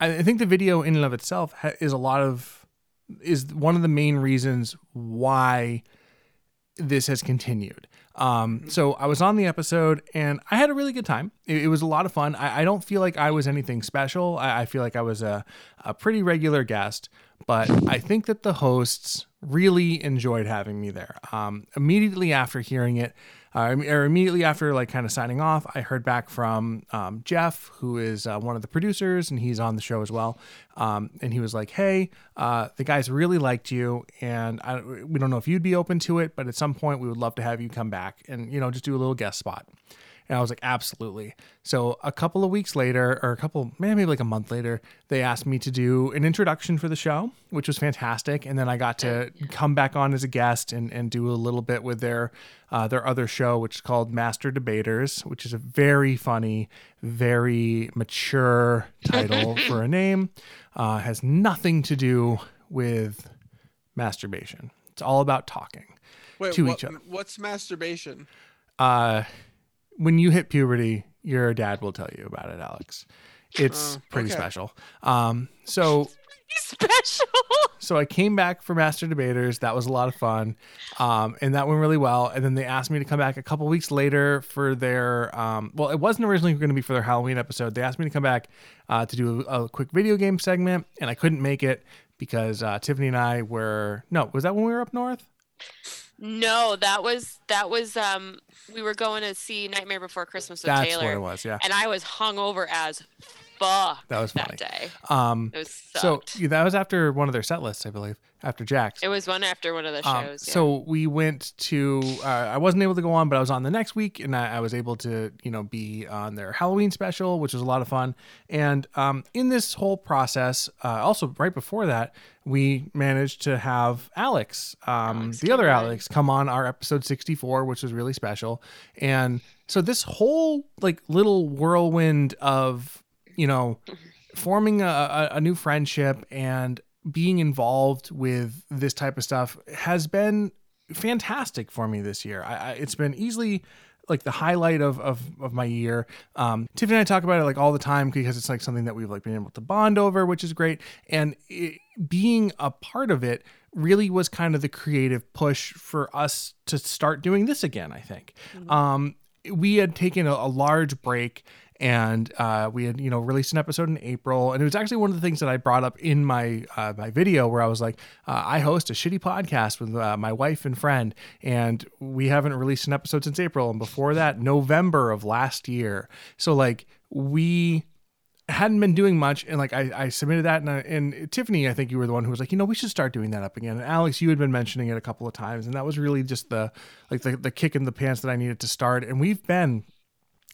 I I think the video in and of itself ha- is a lot of is one of the main reasons why this has continued. Um, so I was on the episode and I had a really good time. It, it was a lot of fun. I, I don't feel like I was anything special. I, I feel like I was a, a pretty regular guest, but I think that the hosts really enjoyed having me there. Um, immediately after hearing it, uh, or immediately after like kind of signing off, I heard back from um, Jeff, who is uh, one of the producers, and he's on the show as well. Um, and he was like, "Hey, uh, the guys really liked you, and I, we don't know if you'd be open to it, but at some point we would love to have you come back and you know just do a little guest spot." And I was like, absolutely. So a couple of weeks later, or a couple, maybe like a month later, they asked me to do an introduction for the show, which was fantastic. And then I got to come back on as a guest and, and do a little bit with their uh, their other show, which is called Master Debaters, which is a very funny, very mature title for a name. Uh, has nothing to do with masturbation. It's all about talking Wait, to what- each other. What's masturbation? uh, when you hit puberty, your dad will tell you about it, Alex. It's Oh, pretty okay. special. Um, so Special. so I came back for Master Debaters. That was a lot of fun, um, and that went really well. And then they asked me to come back a couple weeks later for their um, well, it wasn't originally going to be for their Halloween episode. They asked me to come back uh, to do a, a quick video game segment, and I couldn't make it because uh, Tiffany and I were no, was that when we were up north? No, that was that was um we were going to see Nightmare Before Christmas with That's Taylor. what it was. Yeah, And I was hungover as fuck that was funny. that day. Um, It was so yeah, that was after one of their set lists, I believe, after Jack's. it was one after one of the Um, shows. yeah. So we went to. Uh, I wasn't able to go on, but I was on the next week, and I, I was able to, you know, be on their Halloween special, which was a lot of fun. And um, in this whole process, uh, also right before that, we managed to have Alex, um, Alex the other. Alex, come on our episode sixty-four, which was really special. And so this whole like little whirlwind of, you know, forming a, a, new friendship and being involved with this type of stuff has been fantastic for me this year. I, I, it's been easily like the highlight of, of, of my year. Um, Tiffany and I talk about it like all the time because it's like something that we've like been able to bond over, which is great. And it, being a part of it really was kind of the creative push for us to start doing this again. I think. Um, we had taken a, a large break and uh, we had you know released an episode in April, and it was actually one of the things that I brought up in my uh, my video where I was like, uh, I host a shitty podcast with uh, my wife and friend, and we haven't released an episode since April, and before that, November of last year. So like we hadn't been doing much and like I, I submitted that and, I, and Tiffany I think you were the one who was like you know we should start doing that up again and Alex you had been mentioning it a couple of times and that was really just the like the, the kick in the pants that I needed to start and we've been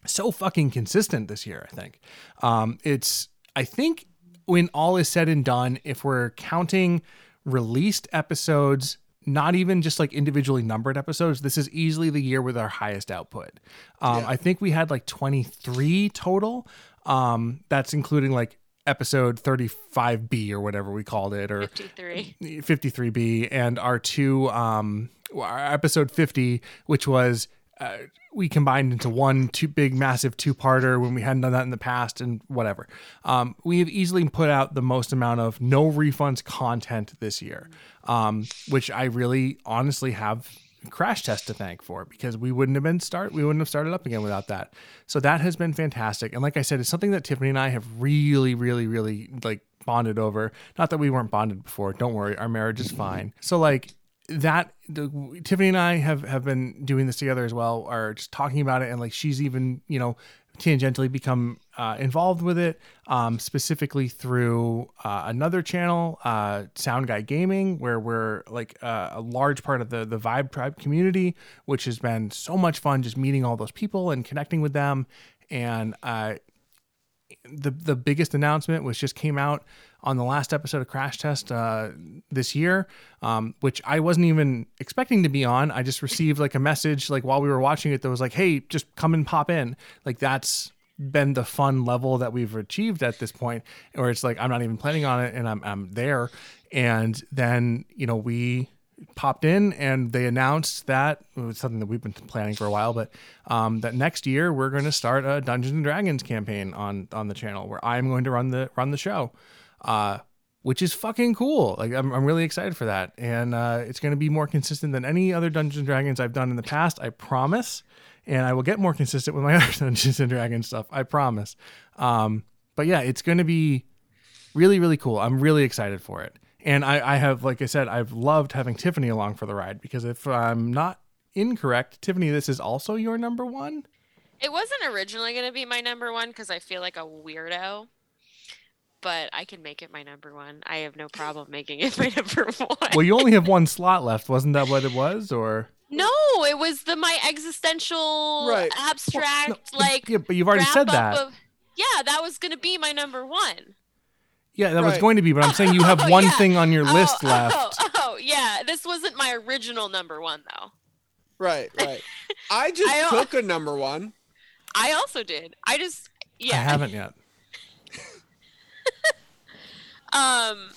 so fucking consistent this year I think um it's I think when all is said and done if we're counting released episodes not even just like individually numbered episodes. This is easily the year with our highest output. Um, Yeah. I think we had like 23 total. Um, that's including like episode 35B or whatever we called it, or 53. 53B, and our two, um, our episode 50, which was. Uh, we combined into one two big massive two-parter when we hadn't done that in the past and whatever. Um, we have easily put out the most amount of no refunds content this year um, which i really honestly have crash test to thank for because we wouldn't have been start we wouldn't have started up again without that. So that has been fantastic. And like i said it's something that tiffany and i have really really really like bonded over. Not that we weren't bonded before. Don't worry. Our marriage is fine. So like that the, Tiffany and I have have been doing this together as well, or just talking about it, and like she's even you know tangentially become uh, involved with it, um, specifically through uh, another channel, uh, Sound Guy Gaming, where we're like uh, a large part of the the Vibe Tribe community, which has been so much fun, just meeting all those people and connecting with them, and uh, the the biggest announcement was just came out on the last episode of Crash Test uh, this year, um, which I wasn't even expecting to be on. I just received like a message like while we were watching it that was like, "Hey, just come and pop in." Like that's been the fun level that we've achieved at this point, where it's like I'm not even planning on it and I'm I'm there, and then you know we popped in and they announced that it was something that we've been planning for a while, but um, that next year we're going to start a Dungeons and Dragons campaign on on the channel where I'm going to run the run the show, uh, which is fucking cool. Like I'm, I'm really excited for that, and uh, it's going to be more consistent than any other Dungeons and Dragons I've done in the past. I promise, and I will get more consistent with my other Dungeons and Dragons stuff. I promise. Um, but yeah, it's going to be really really cool. I'm really excited for it. And I, I have, like I said, I've loved having Tiffany along for the ride because if I'm not incorrect, Tiffany, this is also your number one. It wasn't originally going to be my number one because I feel like a weirdo, but I can make it my number one. I have no problem making it my number one. Well, you only have one slot left. Wasn't that what it was? Or no, it was the my existential, Right. abstract, No, like. yeah, but you've already said that. Of, yeah, that was going to be my number one. Yeah, that was going to be, but I'm saying you have Oh, one yeah. thing on your list oh, left. Oh, oh, yeah. This wasn't my original number one, though. Right, right. I just I took a number one. I also did. I just, yeah. I haven't yet. Um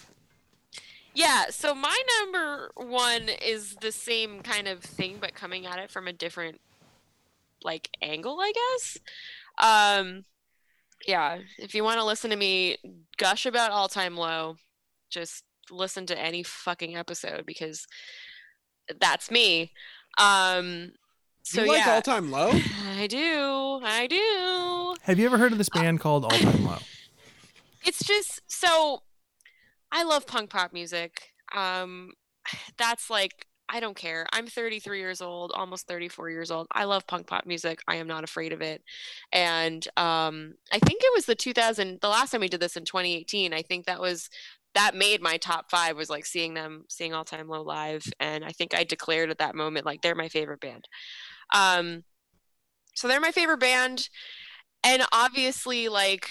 yeah, so my number one is the same kind of thing but coming at it from a different like angle, I guess. Um yeah, if you want to listen to me gush about all time low, just listen to any fucking episode because that's me. Um so you like yeah, all time low? I do. I do. Have you ever heard of this band called All Time Low? it's just so I love punk pop music. Um that's like I don't care. I'm 33 years old, almost 34 years old. I love punk pop music. I am not afraid of it. And um I think it was the 2000 the last time we did this in 2018. I think that was that made my top 5 was like seeing them seeing All Time Low live and I think I declared at that moment like they're my favorite band. Um so they're my favorite band and obviously like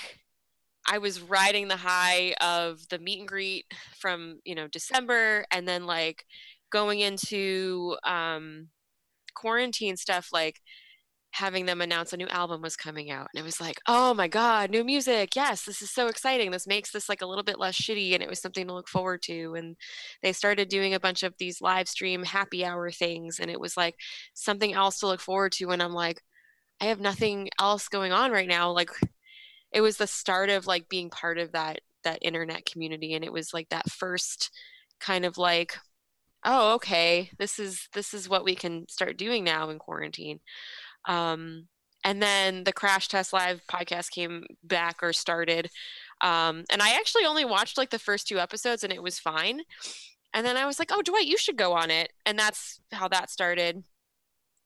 I was riding the high of the meet and greet from, you know, December and then like going into um quarantine stuff like having them announce a new album was coming out and it was like, "Oh my god, new music. Yes, this is so exciting. This makes this like a little bit less shitty and it was something to look forward to." And they started doing a bunch of these live stream happy hour things and it was like something else to look forward to and I'm like, I have nothing else going on right now. Like it was the start of like being part of that that internet community and it was like that first kind of like oh okay this is this is what we can start doing now in quarantine um and then the Crash Test Live podcast came back or started. Um, and I actually only watched like the first two episodes and it was fine. And then I was like, oh, Dwight, you should go on it. And that's how that started.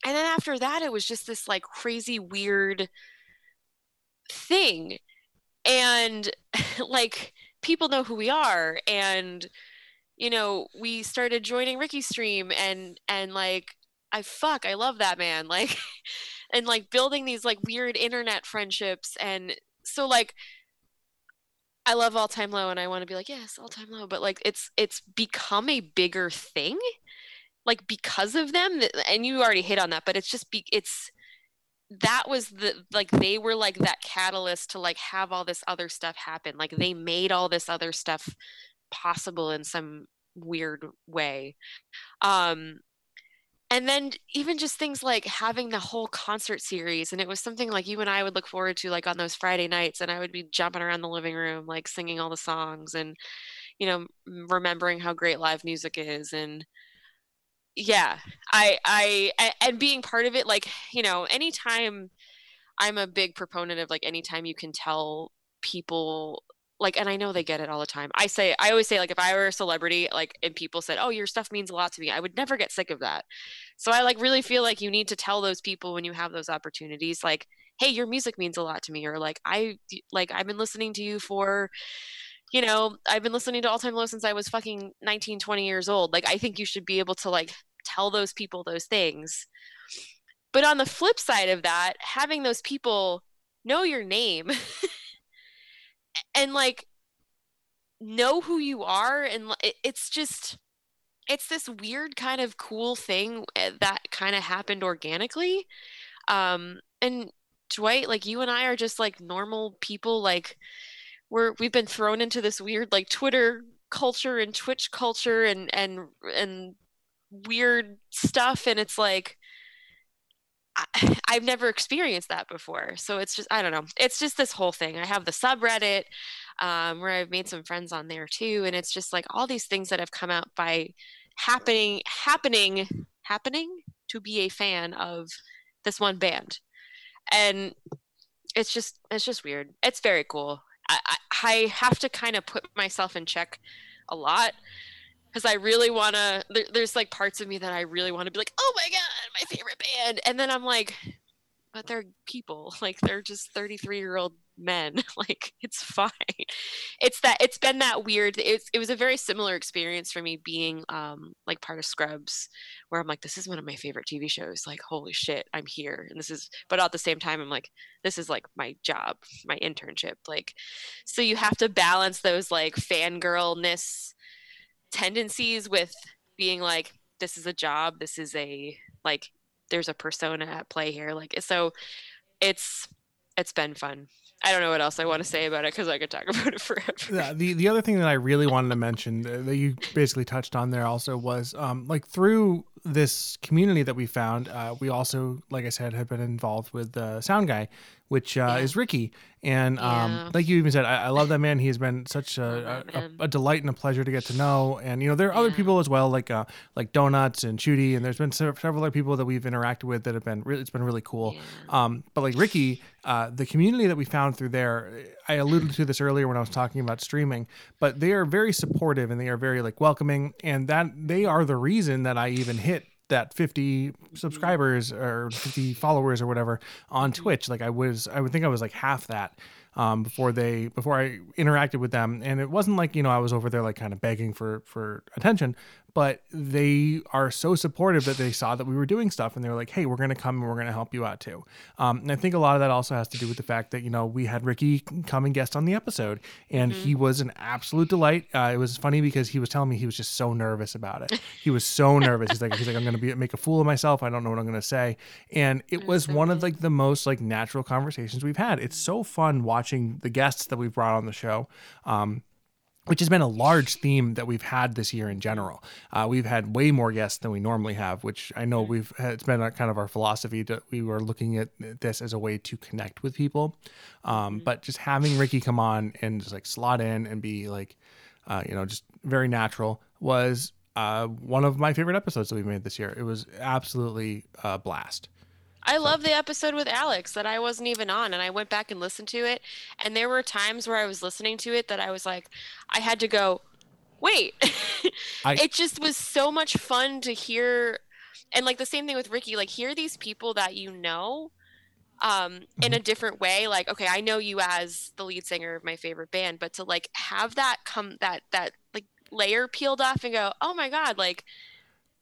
And then after that, it was just this like crazy, weird thing. And like people know who we are. And, you know, we started joining Ricky Stream and, and like, I fuck, I love that man. Like, and like building these like weird internet friendships and so like I love all time low and I want to be like yes all time low but like it's it's become a bigger thing like because of them and you already hit on that but it's just be it's that was the like they were like that catalyst to like have all this other stuff happen like they made all this other stuff possible in some weird way. Um and then even just things like having the whole concert series and it was something like you and i would look forward to like on those friday nights and i would be jumping around the living room like singing all the songs and you know remembering how great live music is and yeah i i and being part of it like you know anytime i'm a big proponent of like anytime you can tell people like and i know they mm. get it all the time. I say i always say like if i were a celebrity like and people said oh your stuff means a lot to me i would never get sick of that. So i like really feel like you need to tell those people when you have those opportunities like hey your music means a lot to me or like i like i've been listening to you for you know i've been listening to all time low since i was fucking 19 20 years old. Like i think you should be able to like tell those people those things. But on the flip side of that having those people know your name and like know who you are and it's just it's this weird kind of cool thing eh, that kind of happened organically. Um and dwight like you and i are just like normal people like we're we've been thrown into this weird like twitter culture and twitch culture and and and weird stuff and it's like I, I've never experienced that before. So it's just, I don't know. It's just this whole thing. I have the subreddit um, where I've made some friends on there too. And it's just like all these things that have come out by happening, happening, happening to be a fan of this one band. And it's just, it's just weird. It's very cool. I, I have to kind of put myself in check a lot because I really want to. There, there's like parts of me that I really want to be like, oh my god, my favorite band, and then I'm like, but they're people, like they're just 33 year old men, like it's fine. It's that it's been that weird. It's it was a very similar experience for me being um like part of Scrubs, where I'm like, this is one of my favorite TV shows. Like, holy shit, I'm here, and this is. But at the same time, I'm like, this is like my job, my internship. Like, so you have to balance those like fangirlness tendencies with being like this is a job this is a like there's a persona at play here. Like so it's it's been fun. I don't know what else I want to say about it because I could talk about it forever. Yeah, the the other thing that I really wanted to mention that you basically touched on there also was um, like through this community that we found, uh, we also, like I said, have been involved with the sound guy, which uh, yeah. is Ricky. And um, yeah. like you even said, I, I, love that man. He has been such a, a, a, delight and a pleasure to get to know. And you know, there are yeah. other people as well, like uh, like Donuts and Shooty, and there's been several other people that we've interacted with that have been really, it's been really cool. Um, but like Ricky, uh, the community that we found through there, I alluded to this earlier when I was talking about streaming, but they are very supportive and they are very like welcoming, and that they are the reason that I even hit that 50 subscribers or 50 followers or whatever on Twitch. Like I was, I would think I was like half that um, before they before I interacted with them, and it wasn't like you know I was over there like kind of begging for for attention, but they are so supportive that they saw that we were doing stuff and they were like, hey, we're going to come and we're going to help you out too. Um, and I think a lot of that also has to do with the fact that, you know, we had Ricky come and guest on the episode and mm-hmm. he was an absolute delight. Uh, it was funny because he was telling me he was just so nervous about it. He was so nervous. He's like, he's like, I'm going to be make a fool of myself. I don't know what I'm going to say. And it was one of like the most like natural conversations we've had. It's so fun watching the guests that we've brought on the show. Um, which has been a large theme that we've had this year in general. Uh, we've had way more guests than we normally have, which I know we've it's been a, kind of our philosophy that we were looking at this as a way to connect with people. Um, mm-hmm. But just having Ricky come on and just like slot in and be like, uh, you know, just very natural was uh, one of my favorite episodes that we made this year. It was absolutely a blast. I love the episode with Alex that I wasn't even on, and I went back and listened to it. And there were times where I was listening to it that I was like, I had to go, wait. I- it just was so much fun to hear, and like the same thing with Ricky, like hear these people that you know, um, in a different way. Like, okay, I know you as the lead singer of my favorite band, but to like have that come that that like layer peeled off and go, oh my god, like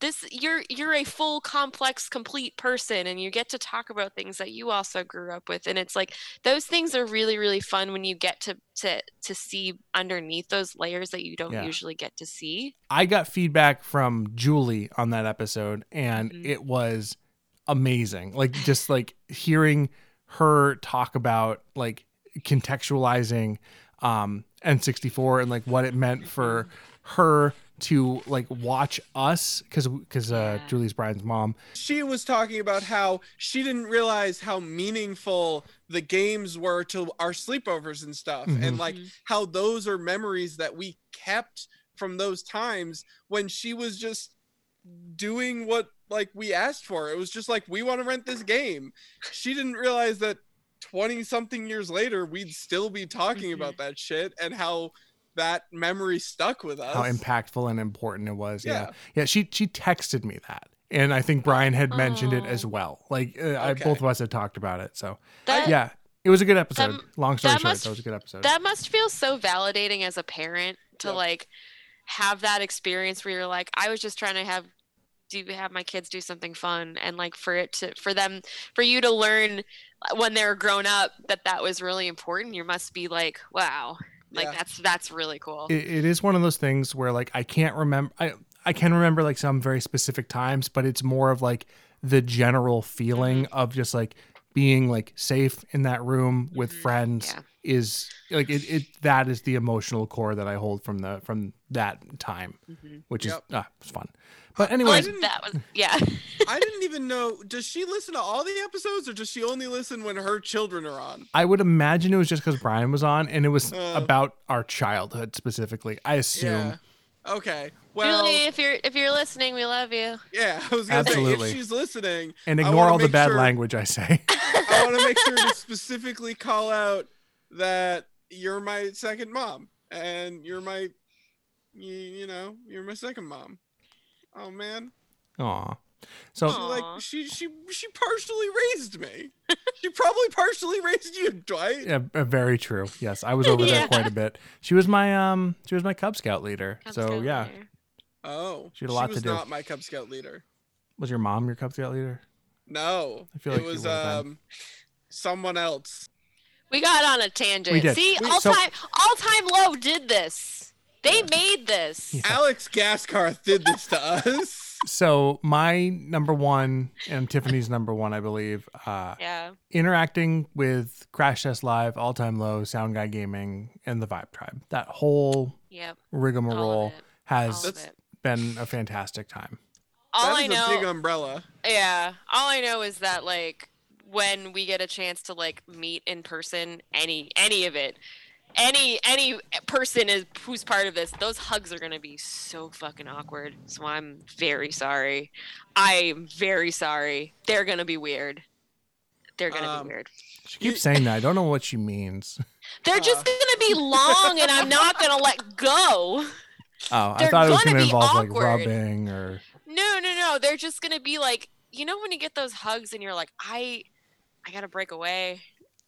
this you're you're a full complex complete person and you get to talk about things that you also grew up with and it's like those things are really really fun when you get to to to see underneath those layers that you don't Yeah. usually get to see I got feedback from Julie on that episode, and Mhm. it was amazing. Like just like hearing her talk about like contextualizing um N64 and like what it meant for her to like watch us because because uh Yeah. Julie's Brian's mom she was talking about how she didn't realize how meaningful the games were to our sleepovers and stuff Mhm. and like Mhm. how those are memories that we kept from those times when she was just doing what like we asked for it was just like we want to rent this game she didn't realize that 20 something years later we'd still be talking Mhm. about that shit and how that memory stuck with us. how impactful and important it was yeah. Yeah. yeah she she texted me that and I think Brian had mentioned it as Oh. well. Like uh, I, both of us had talked about it so. That yeah it was a good episode. That- long story that short must- that was a good episode. that must feel so validating as a parent to Yep. like have that experience where you're like i was just trying to have do have my kids do something fun and like for it to for them for you to learn when they're grown up that that was really important you must be like wow like Yeah. that's that's really cool it, it is one of those things where like I can't remember I I can remember like some very specific times, but it's more of like the general feeling Mm-hmm. of just like being like safe in that room with Mhm. friends Yeah. is like it, it that is the emotional core that I hold from the from that time, Mhm. which Yep. is ah, it's fun. But like that was yeah I didn't even know. Does she listen to all the episodes, or does she only listen when her children are on? I would imagine it was just because Brian was on and it was Uh. about our childhood specifically. I assume. Yeah. Okay. Well, Julie if you're if you're listening we love you yeah. I was gonna Absolutely. say if she's listening, And ignore all the bad sure- language I say. I want to make sure to specifically call out that you're my second mom, and you're my, you, you know, you're my second mom. Oh man, Aw. So she, like she she she partially raised me. she probably partially raised you, Dwight. Yeah, very true. Yes, I was over there quite a bit. She was my um, she was my Cub Scout leader. Cub so Scout yeah, leader. Oh, She had a lot to do. not my Cub Scout leader. was your mom your Cub Scout leader? No, I feel it like you was would've been. um someone else. we got on a tangent We did. see We- all so- time all time low did this they made this Yeah. Alex Gaskarth did this to us. So my number one and Tiffany's number one, I believe, uh, yeah interacting with Crash Test Live, All Time Low, Sound Guy Gaming, and the Vibe Tribe. That whole yep rigmarole all of it has all of it been a fantastic time. all that I is know, a big umbrella. yeah, all I know is that like when we get a chance to like meet in person, any any of it, any any person is who's part of this, those hugs are gonna be so fucking awkward. So I'm very sorry. I'm very sorry. They're gonna be weird. They're gonna Um, be weird. She keeps saying that. I don't know what she means. They're uh, just gonna be long, and I'm not gonna let go. Oh, I They're thought it was gonna going to be involve like awkward. rubbing or. No, no, no. They're just gonna be like, you know, when you get those hugs and you're like, I, I gotta break away.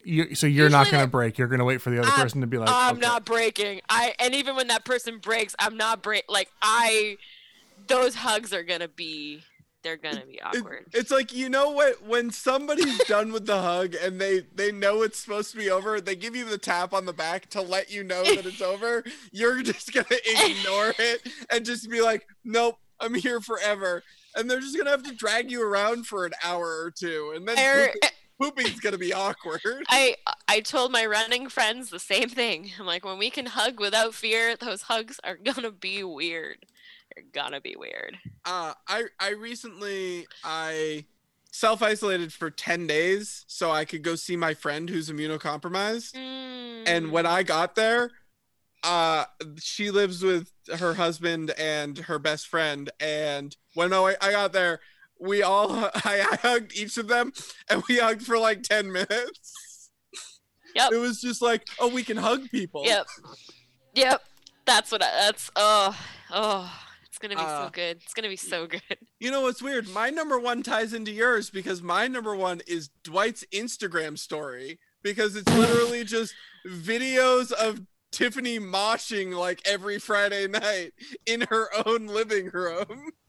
You, so you're not going to break. You're going to wait for the other I'm- person to be like, I'm okay. not breaking. I and even when that person breaks, I'm not break. Like I, those hugs are gonna be, they're gonna be It- awkward. it's like you know what when somebody's done with the hug and they they know it's supposed to be over they give you the tap on the back to let you know that it's over you're just gonna ignore it and just be like nope i'm here forever and they're just gonna have to drag you around for an hour or two and then They're- pooping, pooping's gonna be awkward I I told my running friends the same thing. I'm like, when we can hug without fear, those hugs are gonna be weird. They're gonna be weird. uh i i recently i self-isolated for 10 days so i could go see my friend who's immunocompromised and Mm. when I got there, uh, she lives with her husband and her best friend. And when I, I got there, we all I, I hugged each of them and we hugged for like 10 minutes. Yep. It was just like, oh, we can hug people. Yep. Yep. That's what I, that's oh oh it's gonna be Uh, so good. It's gonna be so good. You know what's weird? My number one ties into yours because my number one is Dwight's Instagram story because it's literally just videos of Tiffany moshing like every Friday night in her own living room.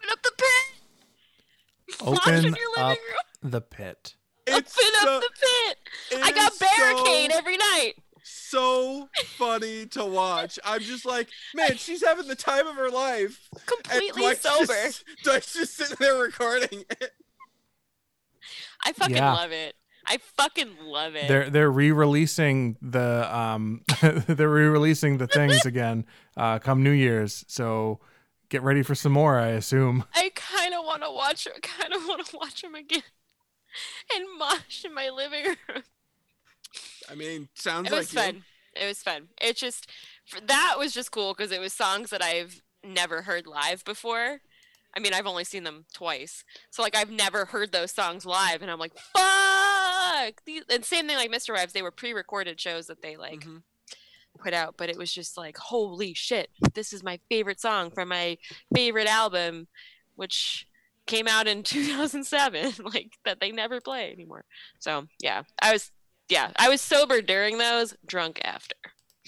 Open up the pit. Mosh in Open up room. the pit. It's Open so, up the pit. I got barricade so, every night. so funny to watch. I'm just like, man, she's having the time of her life. And Completely Dwight's sober. Just, Dwight's just sitting there recording it. I fucking Yeah. love it. I fucking love it. They're they're re-releasing the um they're re-releasing the things again uh come New Year's. So get ready for some more, I assume. I kind of want to watch. I Kind of want to watch them again. And mosh in my living room. I mean, sounds It like was you. fun. It was fun. It just that was just cool because it was songs that I've never heard live before. I mean, I've only seen them twice, so like I've never heard those songs live, and I'm like, fuck. These, and same thing like MisterWives, they were pre-recorded shows that they like Mhm. Put out, but it was just like, holy shit, this is my favorite song from my favorite album, which came out in 2007, like that they never play anymore. So yeah, I was yeah, I was sober during those, drunk after.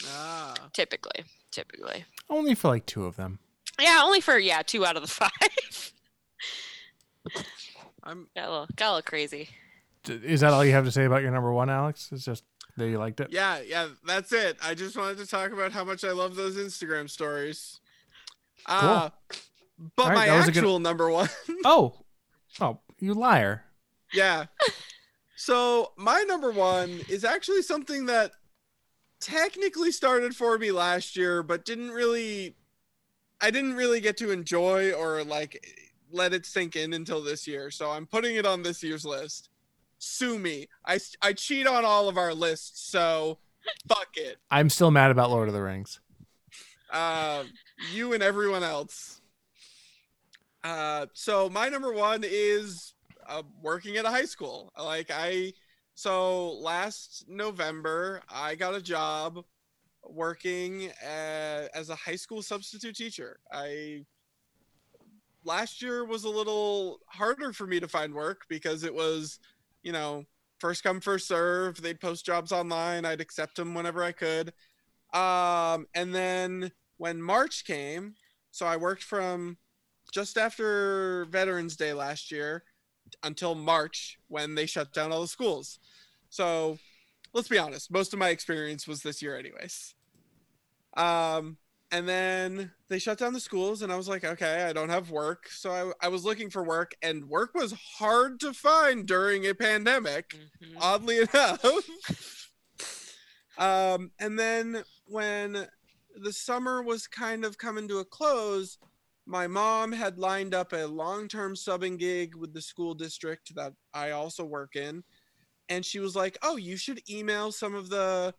Ah. Typically, typically. Only for like two of them. Yeah, only for yeah two out of the five. I'm got a little got a little crazy. Is that all you have to say about your number one, Alex? It's just that you liked it. yeah, yeah, that's it. I just wanted to talk about how much I love those Instagram stories. Uh but All right, my that was a good- actual number one. Oh, oh, you liar! yeah. So my number one is actually something that technically started for me last year, but didn't really I didn't really get to enjoy or like let it sink in until this year. So I'm putting it on this year's list. Sue me. I I cheat on all of our lists, so fuck it. I'm still mad about Lord of the Rings. uh, you and everyone else. Uh, so my number one is uh, working at a high school. Like I, so last November I got a job working uh as a high school substitute teacher. I last year was a little harder for me to find work because it was, you know, first come first serve. They'd post jobs online. I'd accept them whenever I could. Um, and then when March came, so I worked from just after Veterans Day last year until March when they shut down all the schools. So let's be honest, most of my experience was this year, anyways. Um, and then they shut down the schools, and I was like, okay, I don't have work. So I, I was looking for work, and work was hard to find during a pandemic Mhm. oddly enough. um, and then when the summer was kind of coming to a close, my mom had lined up a long-term subbing gig with the school district that I also work in, and she was like, "Oh, you should email some of the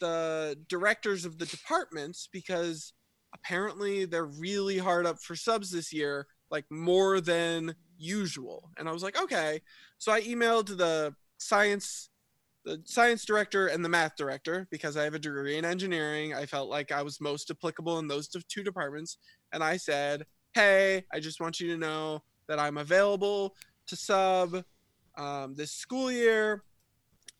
the directors of the departments because apparently they're really hard up for subs this year, like more than usual." And I was like, "Okay." So I emailed the science the science director and the math director because I have a degree in engineering. I felt like I was most applicable in those two departments. And I said, Hey, I just want you to know that I'm available to sub um, this school year.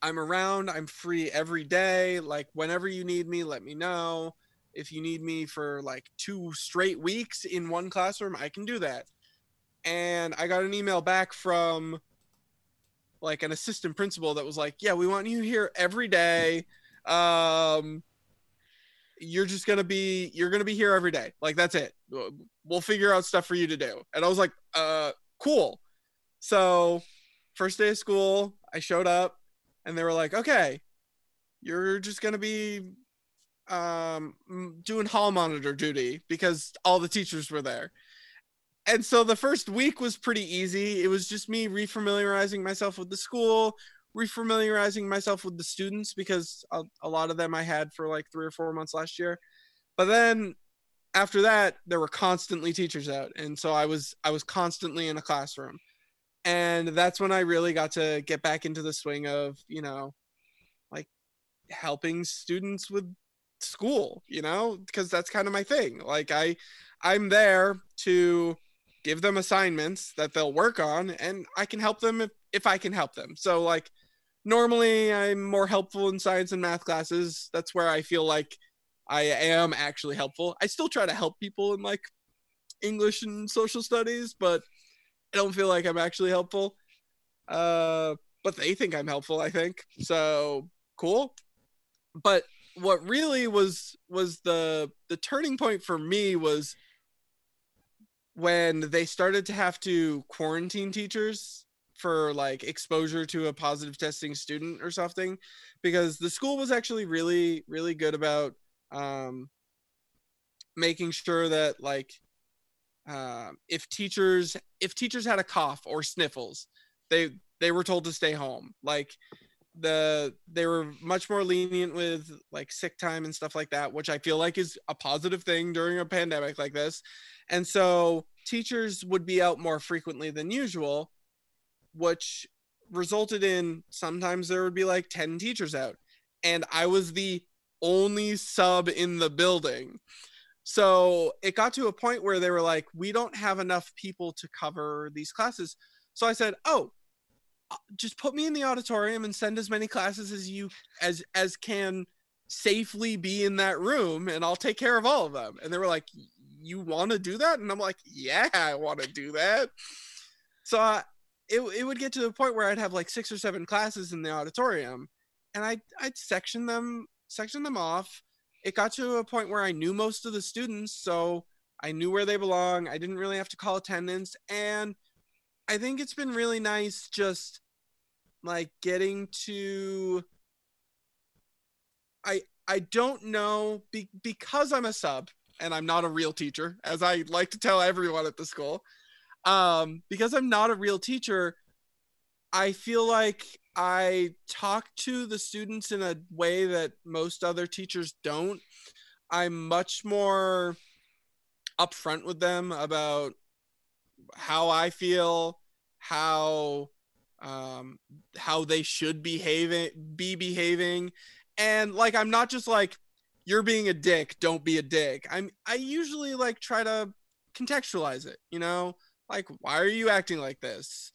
I'm around. I'm free every day. Like, whenever you need me, let me know. If you need me for like two straight weeks in one classroom, I can do that. And I got an email back from like an assistant principal that was like, "Yeah, we want you here every day. Um, you're just gonna be you're gonna be here every day. Like that's it. We'll figure out stuff for you to do." And I was like, "Uh, cool." So, first day of school, I showed up, and they were like, "Okay, you're just gonna be um doing hall monitor duty because all the teachers were there." and so the first week was pretty easy. It was just me refamiliarizing myself with the school, refamiliarizing myself with the students because a, a lot of them I had for like three or four months last year. But then after that there were constantly teachers out and so i was i was constantly in a classroom and that's when i really got to get back into the swing of you know like helping students with school you know because that's kind of my thing. Like i i'm there to give them assignments that they'll work on and i can help them if, if i can help them. So like normally i'm more helpful in science and math classes. That's where i feel like I am actually helpful. I still try to help people in like English and social studies, but I don't feel like I'm actually helpful. Uh, but they think I'm helpful, I think. So cool. But what really was was the the turning point for me was when they started to have to quarantine teachers for like exposure to a positive testing student or something because the school was actually really really good about um, making sure that like uh, if teachers if teachers had a cough or sniffles they they were told to stay home. Like the they were much more lenient with like sick time and stuff like that which i feel like is a positive thing during a pandemic like this. And so teachers would be out more frequently than usual which resulted in sometimes there would be like 10 teachers out. And i was the only sub in the building. So it got to a point where they were like, we don't have enough people to cover these classes. So I said, oh, uh, just put me in the auditorium and send as many classes as you as as can safely be in that room and I'll take care of all of them. And they were like, you want to do that? And I'm like, yeah, I want to do that. So uh, it, it would get to the point where I'd have like six or seven classes in the auditorium and I'd, I'd section them section them off. It got to a point where I knew most of the students, so I knew where they belong. I didn't really have to call attendance. And I think it's been really nice just like getting to I I don't know be, because I'm a sub and I'm not a real teacher, as I like to tell everyone at the school. Um, because I'm not a real teacher, I feel like I talk to the students in a way that most other teachers don't. I'm much more upfront with them about how I feel, how um, how they should behave, be behaving, and like I'm not just like you're being a dick, don't be a dick. I'm I usually like try to contextualize it, you know, like why are you acting like this?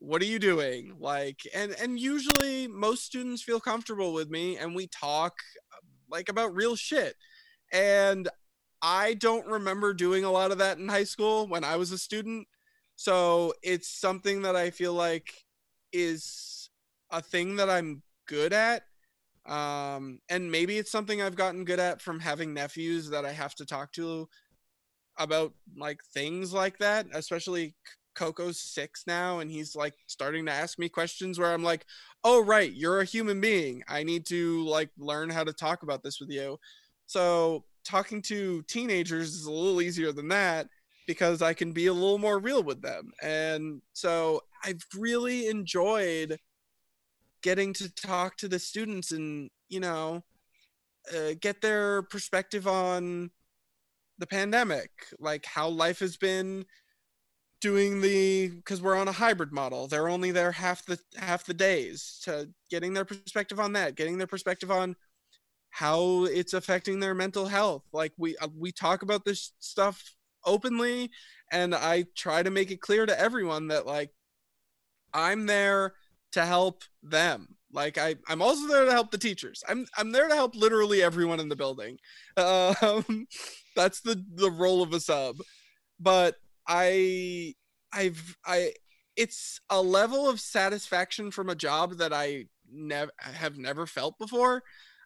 What are you doing? Like and and usually most students feel comfortable with me and we talk like about real shit. And i don't remember doing a lot of that in high school when i was a student. So it's something that i feel like is a thing that i'm good at. Um and maybe it's something i've gotten good at from having nephews that i have to talk to about like things like that especially Coco's six now, and he's like starting to ask me questions where I'm like, "Oh, right, you're a human being. I need to like learn how to talk about this with you." So talking to teenagers is a little easier than that because I can be a little more real with them, and so I've really enjoyed getting to talk to the students and you know uh, get their perspective on the pandemic, like how life has been doing the because we're on a hybrid model they're only there half the half the days to getting their perspective on that getting their perspective on how it's affecting their mental health like we uh, we talk about this stuff openly and i try to make it clear to everyone that like i'm there to help them like I, I'm also there to help the teachers. I'm I'm there to help literally everyone in the building. Um, that's the the role of a sub. But I I've I it's a level of satisfaction from a job that I never have never felt before.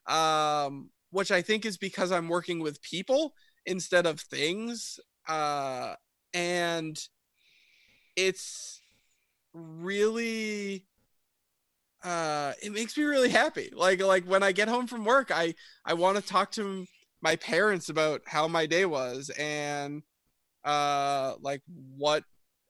Um, which I think is because I'm working with people instead of things. Uh, and it's really uh it makes me really happy like like when i get home from work i i want to talk to my parents about how my day was and uh, like what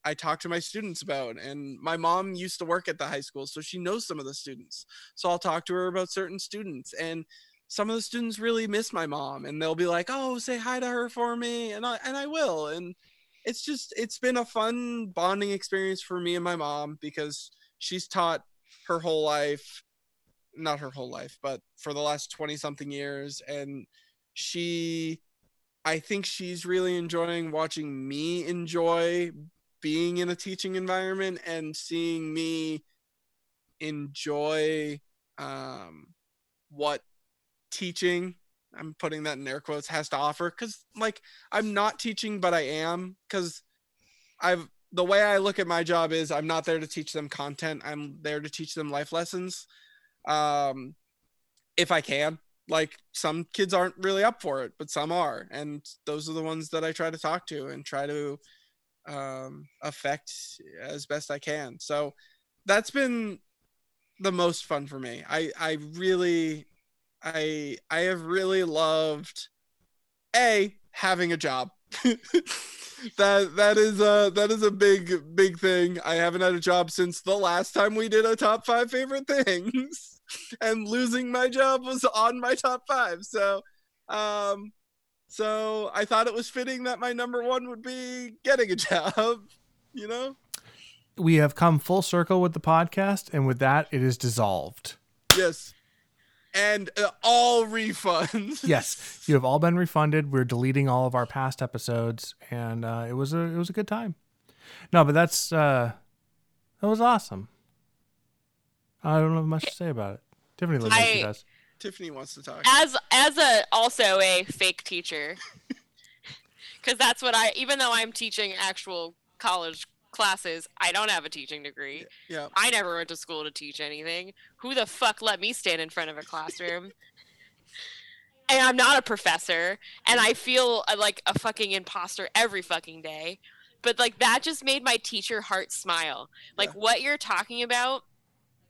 I talk to my students about. And my mom used to work at the high school, so she knows some of the students. So I'll talk to her about certain students. And some of the students really miss my mom and they'll be like, "Oh, say hi to her for me." And I and I will. And it's just it's been a fun bonding experience for me and my mom because she's taught her whole life not her whole life, but for the last 20 something years and she I think she's really enjoying watching me enjoy being in a teaching environment and seeing me enjoy um, what teaching i'm putting that in air quotes has to offer. Because like i'm not teaching but i am because i've the way i look at my job is i'm not there to teach them content. I'm there to teach them life lessons. Um if i can like some kids aren't really up for it but some are and those are the ones that i try to talk to and try to um affect as best i can. So that's been the most fun for me. I i really i i have really loved a having a job. That that is a that is a big big thing. I haven't had a job since the last time we did a top five favorite things and losing my job was on my top five. So, um, so I thought it was fitting that my number one would be getting a job. You know, we have come full circle with the podcast, and with that, it is dissolved. Yes. And uh, all refunds. yes, you have all been refunded. We're deleting all of our past episodes, and uh, it was a it was a good time. No, but that's uh, that was awesome. I don't have much to say about it. Tiffany lives I, does. Tiffany wants to talk. As as a also a fake teacher, because that's what I. Even though I'm teaching actual college classes, I don't have a teaching degree. Yeah. yeah. I never went to school to teach anything. Who the fuck let me stand in front of a classroom? and I'm not a professor, and I feel uh, like a fucking imposter every fucking day. But like that just made my teacher heart smile. Like yeah. what you're talking about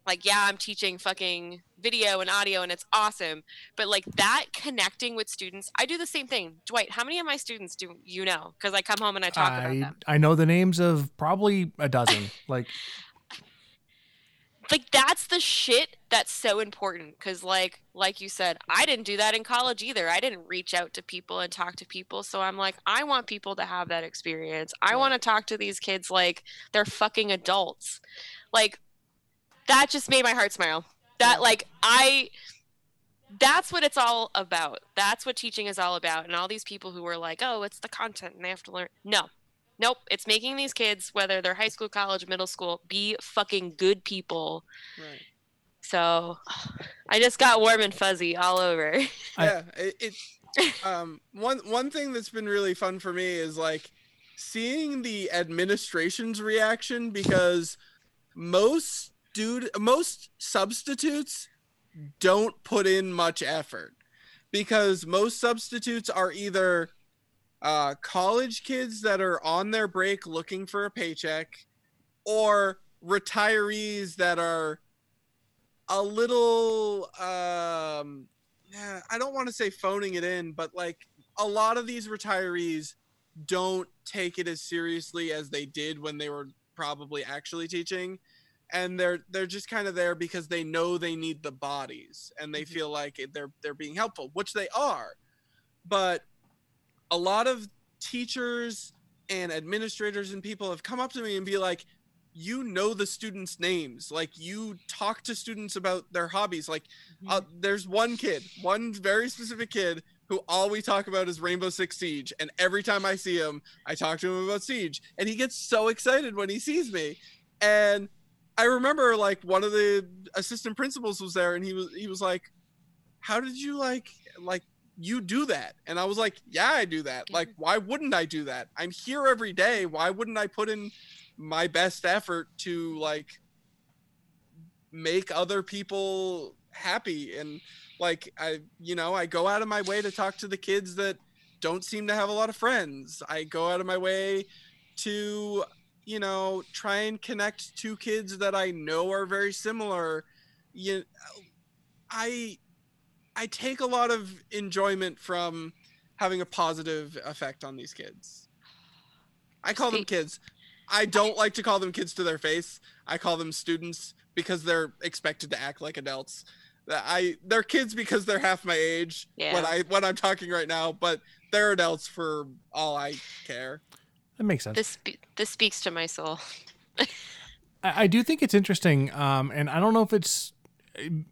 like yeah i'm teaching fucking video and audio and it's awesome but like that connecting with students i do the same thing. Dwight how many of my students do you know? Because i come home and i talk I, about them. I know the names of probably a dozen like like that's the shit that's so important because like like you said i didn't do that in college either. I didn't reach out to people and talk to people so i'm like i want people to have that experience. I want to talk to these kids like they're fucking adults. Like that just made my heart smile. That like I that's what it's all about. That's what teaching is all about. And all these people who are like, "Oh, it's the content and they have to learn." No. Nope, it's making these kids whether they're high school, college, middle school, be fucking good people. Right. So, I just got warm and fuzzy all over. Yeah, it, it um one one thing that's been really fun for me is like seeing the administration's reaction because most dude, most substitutes don't put in much effort because most substitutes are either uh, college kids that are on their break looking for a paycheck or retirees that are a little um, I don't want to say phoning it in but like a lot of these retirees don't take it as seriously as they did when they were probably actually teaching and they're they're just kind of there because they know they need the bodies and they mm-hmm. feel like they're they're being helpful which they are but a lot of teachers and administrators and people have come up to me and be like you know the students names like you talk to students about their hobbies like uh, mm-hmm. there's one kid one very specific kid who all we talk about is rainbow six siege and every time i see him i talk to him about siege and he gets so excited when he sees me and I remember like one of the assistant principals was there and he was he was like, How did you like like you do that? And I was like, Yeah, I do that. Like, mm-hmm. why wouldn't I do that? I'm here every day. Why wouldn't I put in my best effort to like make other people happy and like I you know, I go out of my way to talk to the kids that don't seem to have a lot of friends. I go out of my way to you know, try and connect two kids that I know are very similar. You, I, I take a lot of enjoyment from having a positive effect on these kids. I call them kids. I don't like to call them kids to their face. I call them students because they're expected to act like adults. I they're kids because they're half my age Yeah. when I when I'm talking right now, but they're adults for all I care. That makes sense. This spe- this speaks to my soul. I, I do think it's interesting, um, and I don't know if it's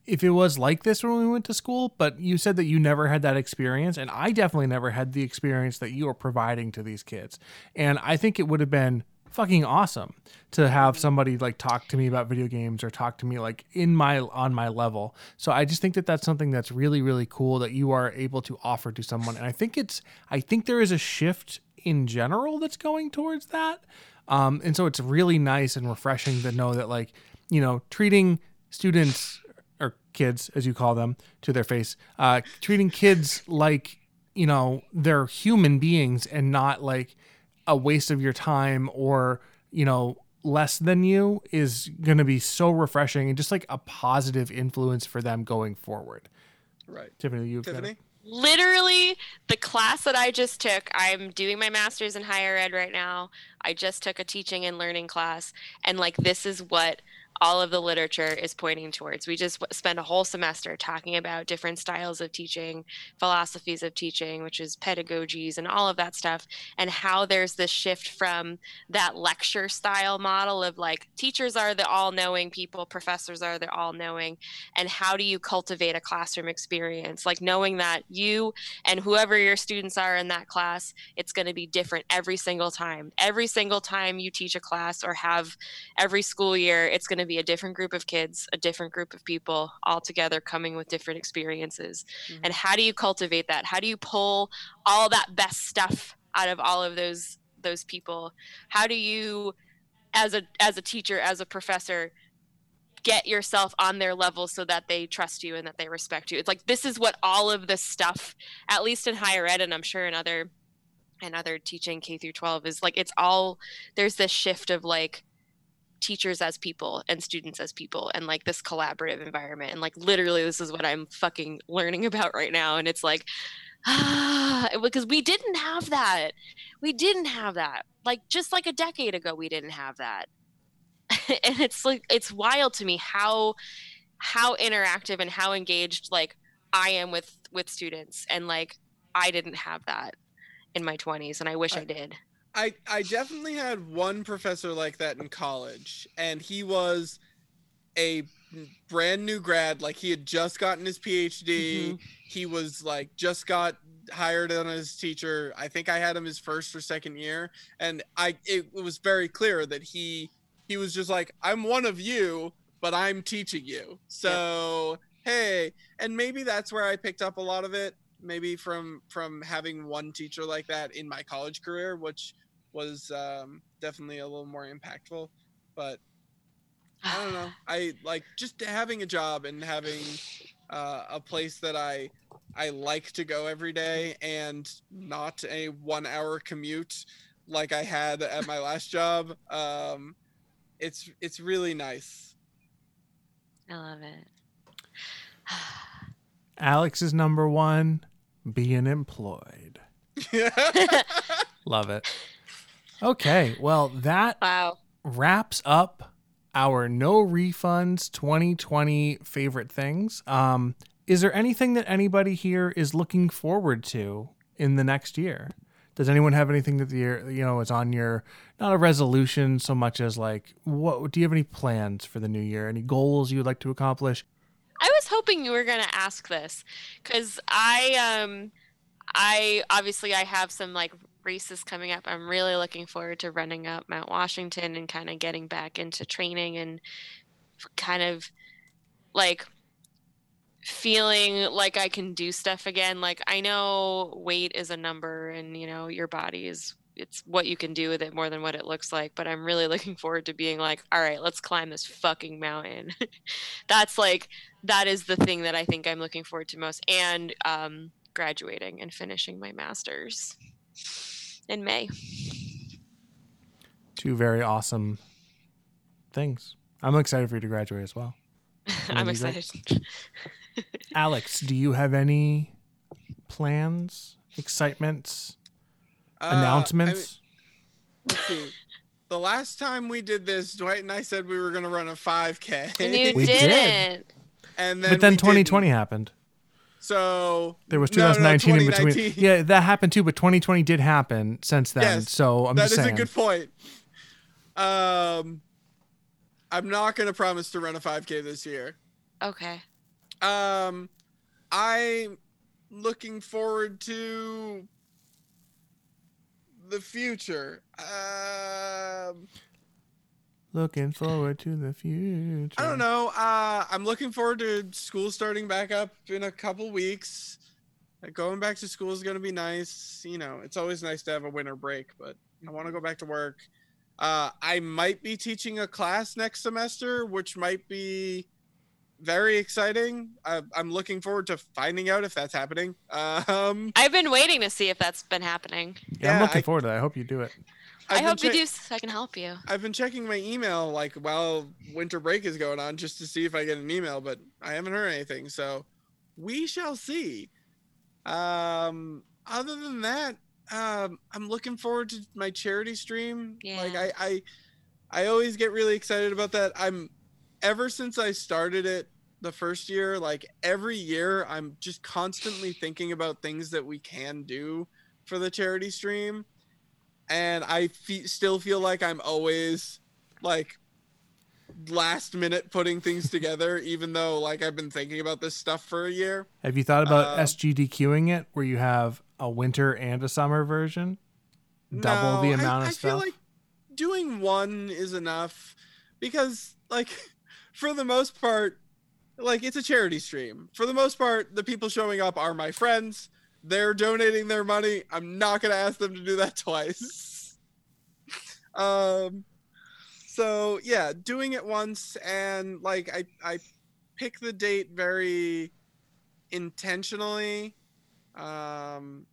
if it was like this when we went to school, but you said that you never had that experience, and I definitely never had the experience that you are providing to these kids. And I think it would have been fucking awesome to have somebody like talk to me about video games or talk to me like in my on my level. So I just think that that's something that's really really cool that you are able to offer to someone. And I think it's I think there is a shift in general that's going towards that. Um, and so it's really nice and refreshing to know that like you know treating students or kids as you call them to their face uh, treating kids like you know they're human beings and not like a waste of your time or you know less than you is going to be so refreshing and just like a positive influence for them going forward Right. tiffany you Tiffany? Literally, the class that I just took, I'm doing my master's in higher ed right now. I just took a teaching and learning class, and like, this is what all of the literature is pointing towards. We just spent a whole semester talking about different styles of teaching, philosophies of teaching, which is pedagogies and all of that stuff, and how there's this shift from that lecture style model of like teachers are the all knowing people, professors are the all knowing, and how do you cultivate a classroom experience? Like knowing that you and whoever your students are in that class, it's going to be different every single time. Every single time you teach a class or have every school year, it's going to be a different group of kids, a different group of people all together coming with different experiences. Mhm. And how do you cultivate that? How do you pull all that best stuff out of all of those those people? How do you as a as a teacher, as a professor, get yourself on their level so that they trust you and that they respect you. It's like this is what all of this stuff, at least in higher ed, and I'm sure in other and other teaching K through 12 is like it's all there's this shift of like teachers as people and students as people and like this collaborative environment and like literally this is what I'm fucking learning about right now and it's like ah because we didn't have that. We didn't have that. Like just like a decade ago we didn't have that. And it's like it's wild to me how how interactive and how engaged like i am with with students and like i didn't have that in my 20s and i wish i, I- did I I definitely had one professor like that in college, and he was a brand new grad. Like he had just gotten his PhD. Mm-hmm. He was like just got hired on as teacher. I think I had him his first or second year, and I it, it was very clear that he he was just like I'm one of you, but I'm teaching you. So hey, and maybe that's where I picked up a lot of it. Maybe from from having one teacher like that in my college career, which was um, definitely a little more impactful. But I don't know. I like just having a job and having uh, a place that I I like to go every day and not a one hour commute like I had at my last job. Um, it's it's really nice. i love it alex is number one being employed love it okay well that wow wraps up our no refunds 2020 favorite things. Um, is there anything that anybody here is looking forward to in the next year? Does anyone have anything that the year you know is on your not a resolution so much as like what do you have any plans for the new year? Any goals you would like to accomplish? I was hoping you were going to ask this because I um I obviously I have some like races coming up. I'm really looking forward to running up Mount Washington and kind of getting back into training and kind of like feeling like I can do stuff again. Like I know weight is a number and you know your body is it's what you can do with it more than what it looks like, but I'm really looking forward to being like, all right, let's climb this fucking mountain. That's like that is the thing that I think I'm looking forward to most and um graduating and finishing my masters in May. Two very awesome things. I'm excited for you to graduate as well. I'm excited. Alex, do you have any plans, excitements, Uh, I mean, announcements? see. The last time we did this, Dwight and I said we were going to run a 5K. And you We did. didn't. and then but then 2020 didn't. happened. So There was no, no, no, 2019 in between. Yeah, that happened too, but 2020 did happen since then. Yes, so I'm That just is saying. a good point. Um, I'm not gonna promise to run a 5K this year. Okay. Um, I'm looking forward to the future. Um, Looking forward to the future. I don't know. Uh, I'm looking forward to school starting back up in a couple weeks. Uh, Going back to school is going to be nice. You know, it's always nice to have a winter break, but I want to go back to work. Uh, I might be teaching a class next semester, which might be very exciting. I, I'm looking forward to finding out if that's happening. Um, I've been waiting to see if that's been happening. Yeah, I'm looking I- forward to that. I hope you do it. I've I hope you do so I can help you. I've been checking my email like while winter break is going on just to see if I get an email, but I haven't heard anything. So we shall see. Um, other than that, um, I'm looking forward to my charity stream. Like Yeah. I, I, I always get really excited about that. I'm ever since I started it the first year, like every year, I'm just constantly thinking about things that we can do for the charity stream and I fe- still feel like I'm always like last minute putting things together, even though like I've been thinking about this stuff for a year. Have you thought about Um, SGDQing it, where you have a winter and a summer version? Double the No, amount I, of I feel stuff? like doing one is enough because like for the most part, like it's a charity stream. For the most part, the people showing up are my friends. They're donating their money. I'm not gonna ask them to do that twice. um so yeah, doing it once and like I I pick the date very intentionally. Um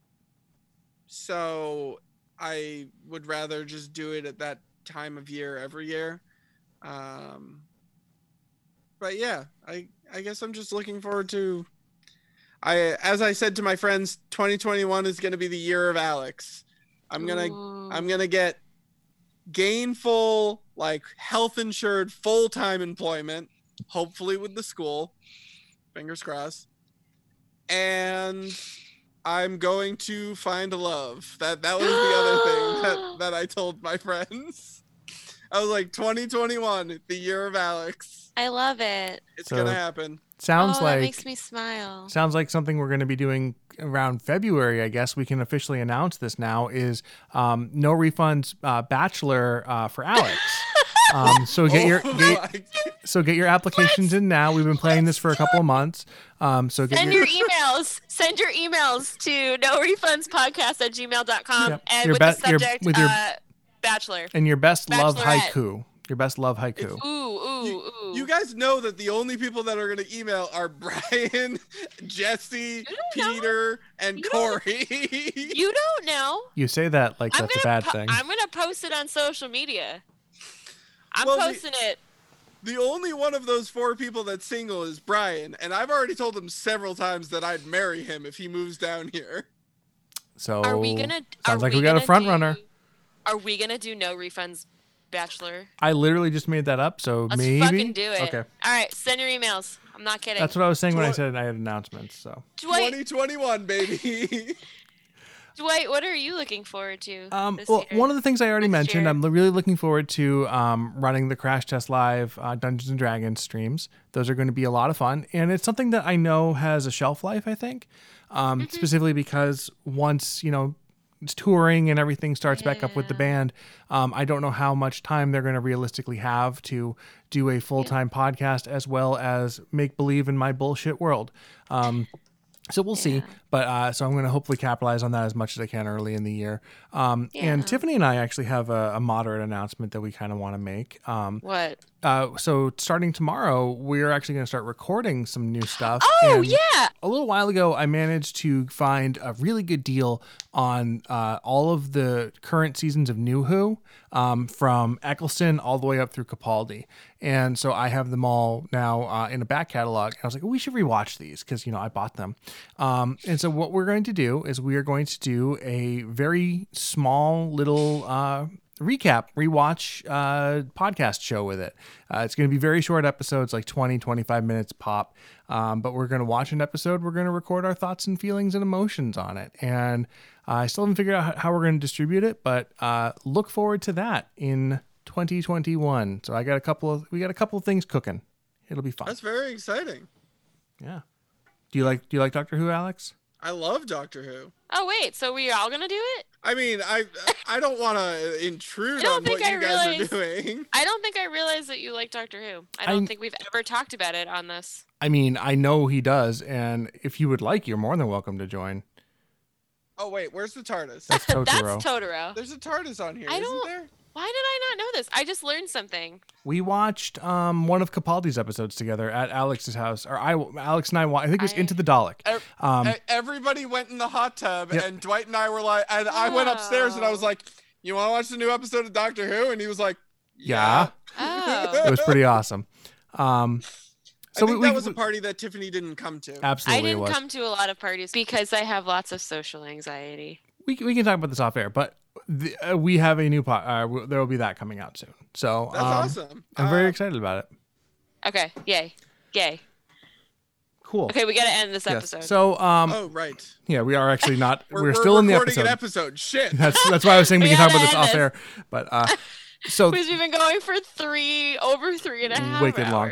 so I would rather just do it at that time of year every year. Um, but yeah, I I guess I'm just looking forward to. I as I said to my friends, 2021 is going to be the year of Alex. I'm gonna I'm gonna get gainful, like health insured, full time employment, hopefully with the school. Fingers crossed. And I'm going to find love. That that was the other thing that, that I told my friends. I was like 2021, the year of Alex. I love it. It's So- gonna happen. Sounds oh, like that makes me smile. sounds like something we're going to be doing around February. I guess we can officially announce this now. Is um, no refunds uh, bachelor uh, for Alex. um, so get your Oh get, my- so get your applications in now. We've been playing this for a couple of months. Um, so get Send your, your emails. Send your emails to no refunds podcast at gmail.com Yep. and Your with be- the your- subject with your- uh, bachelor. and your best love haiku. Your best love haiku. Ooh, ooh, ooh. You guys know that the only people that are gonna email are Brian, Jesse, don't know. Peter, and You don't- Corey. You don't know. You say that like I'm that's a gonna bad po- thing. I'm gonna post it on social media. I'm Well, the- posting it. The only one of those four people that's single is Brian, and I've already told him several times that I'd marry him if he moves down here. So Are we gonna? sounds like we got a gonna front do- runner. Are we gonna do no refunds, Bachelor? I literally just made that up, so Let's maybe fucking do it. Okay, All right, send your emails. I'm not kidding. that's what I was saying when I said I had announcements. So Dwight, 2021, baby. Dwight, what are you looking forward to Um, this well, year? one of the things I already Next mentioned, year. I'm really looking forward to um, running the Crash Test Live uh, Dungeons and Dragons streams. Those are going to be a lot of fun, and it's something that I know has a shelf life. I think, um, Mm-hmm. specifically because once you know it's touring and everything starts back up with the band, um, I don't know how much time they're going to realistically have to do a full time podcast as well as make believe in my bullshit world. Um, so we'll see. But uh, so I'm going to hopefully capitalize on that as much as I can early in the year. Um, And Tiffany and I actually have a, a moderate announcement that we kind of want to make. Um, what? Uh, so starting tomorrow, we're actually going to start recording some new stuff. Oh And yeah. a little while ago, I managed to find a really good deal on uh, all of the current seasons of New Who, um, from Eccleston all the way up through Capaldi, and so I have them all now uh, in a back catalog. And I was like, we should rewatch these because you know I bought them. Um, and so what we're going to do is we are going to do a very small little. Recap, rewatch uh, podcast show with it. Uh, it's going to be very short episodes, like 20, 25 minutes pop. Um, but we're going to watch an episode. We're going to record our thoughts and feelings and emotions on it. And uh, I still haven't figured out how we're going to distribute it, but uh, look forward to that in 2021. So I got a couple of we got a couple of things cooking. It'll be fun. That's very exciting. Yeah. Do you like Do you like Doctor Who, Alex? I love Doctor Who. Oh wait, so we all gonna do it? I mean, I I don't want to intrude I don't on think what I you guys realized- are doing. I don't think I realized that you like Doctor Who. I don't I'm- think we've ever talked about it on this. I mean, I know he does, and if you would like, you're more than welcome to join. Oh wait, where's the TARDIS? That's Totoro. That's Totoro. There's a TARDIS on here, I isn't don't- there? Why did I not know this? I just learned something. we watched um, one of Capaldi's episodes together at Alex's house, or I, Alex and I, wa- I think it was I- Into the Dalek. Ev- Um, Everybody went in the hot tub, Yep. and Dwight and I were like, and I went upstairs and I was Oh. like, "You want to watch the new episode of Doctor Who?" And he was like, Yeah. Oh. it was pretty awesome. Um, I so think we, that we- was a party that Tiffany didn't come to. Absolutely I didn't was. come to a lot of parties because I have lots of social anxiety. we, we can talk about this off air, but the, uh, we have a new pot. Uh, w- there will be that coming out soon. So That's um, awesome. I'm very Uh, excited about it. Okay, yay, yay. Cool. Okay, we gotta end this Yes. episode. So um, Oh right, yeah, we are actually not. We're, we're, still in the episode. an episode. Shit. That's that's why I was saying we We can talk about gotta this off air. But uh, so because we've been going for three over three and a half Wicked long.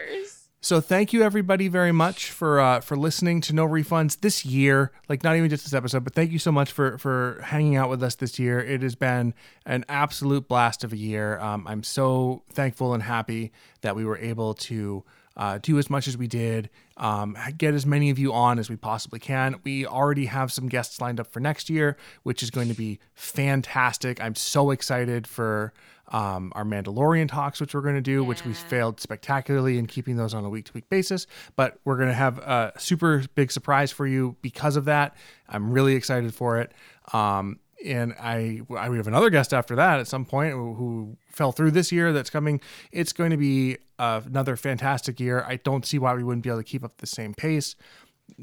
So thank you everybody very much for uh, for listening to No Refunds this year. Like not even just this episode, but thank you so much for for hanging out with us this year. It has been an absolute blast of a year. Um, I'm so thankful and happy that we were able to uh, do as much as we did, um, get as many of you on as we possibly can. We already have some guests lined up for next year, which is going to be fantastic. I'm so excited for um, our Mandalorian talks, which we're going to do, which we failed spectacularly in keeping those on a week to week basis. But we're going to have a super big surprise for you because of that. I'm really excited for it. Um, and I, I we have another guest after that at some point who, who fell through this year that's coming. It's going to be uh, another fantastic year. I don't see why we wouldn't be able to keep up the same pace.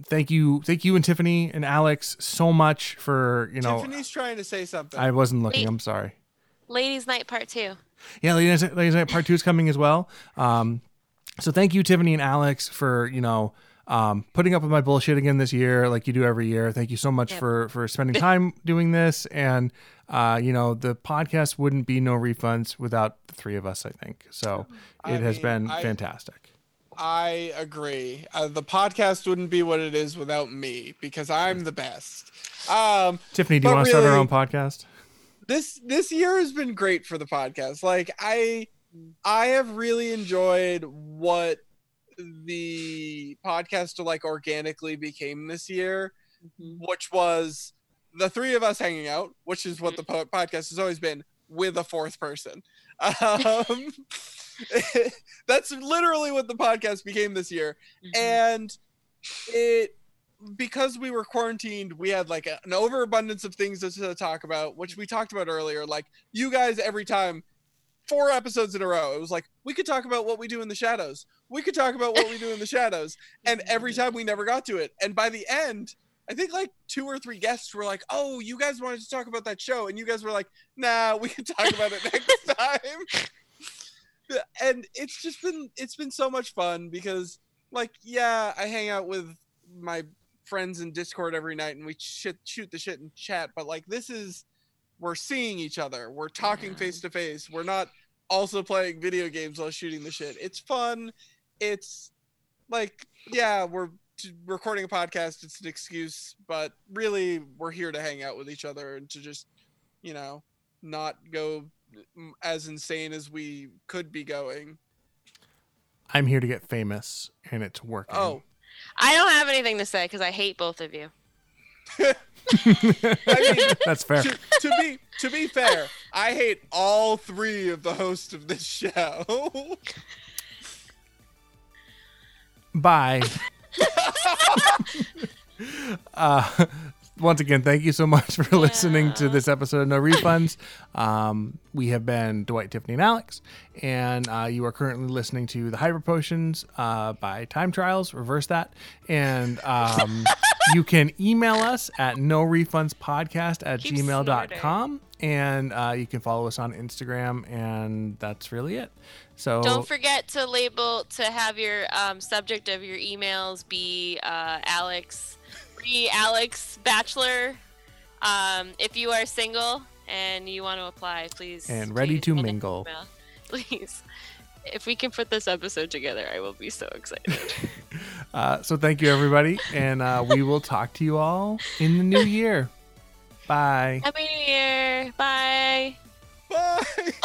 Thank you, thank you, and Tiffany and Alex so much for you know. Tiffany's trying to say something. I wasn't looking. Wait. I'm sorry. Ladies' Night Part Two. Yeah, ladies, ladies night part two is coming as well. Um, so thank you, Tiffany and Alex, for you know um, putting up with my bullshit again this year, like you do every year. Thank you so much Yep. for for spending time doing this, and uh, you know the podcast wouldn't be no refunds without the three of us. I think so. I It has mean, been I- fantastic. I agree. Uh, the podcast wouldn't be what it is without me because I'm the best. Um, Tiffany, do you want to start our own podcast? This this year has been great for the podcast. Like I I have really enjoyed what the podcast like organically became this year, which was the three of us hanging out, which is what the po- podcast has always been with a fourth person. Um, that's literally what the podcast became this year Mm-hmm. and it because we were quarantined we had like an overabundance of things to, to talk about which we talked about earlier like you guys every time four episodes in a row it was like we could talk about what we do in the shadows. We could talk about what we do in the shadows. And every time we never got to it. And by the end i think like two or three guests were like oh you guys wanted to talk about that show. And you guys were like nah we can talk about it next time. And it's just been it's been so much fun because like yeah i hang out with my friends in discord every night and we shit, shoot the shit and chat but like this is we're seeing each other. We're talking face to face we're not also playing video games while shooting the shit. It's fun. It's like yeah we're t- recording a podcast. It's an excuse but really we're here to hang out with each other and to just you know not go mm, as insane as we could be going. I'm here to get famous, and it's working. oh I don't have anything to say because I hate both of you. I mean, that's fair. to, to be to be fair, I hate all three of the hosts of this show. Bye. uh, once again, thank you so much for listening to this episode of No Refunds. Um, we have been Dwight, Tiffany, and Alex, and uh, you are currently listening to The Hyper Potions uh, by Time Trials. Reverse that. And um, you can email us at no refunds podcast at Keep gmail.com. and uh, you can follow us on Instagram, and that's really it. So Don't forget to label to have your um, subject of your emails be uh, Alex, be Alex Bachelor. Um, if you are single and you want to apply, please. And ready to mingle. email. Please. If we can put this episode together, I will be so excited. uh, so thank you everybody, and uh, we will talk to you all in the new year. Bye. Happy New Year! Bye. Bye.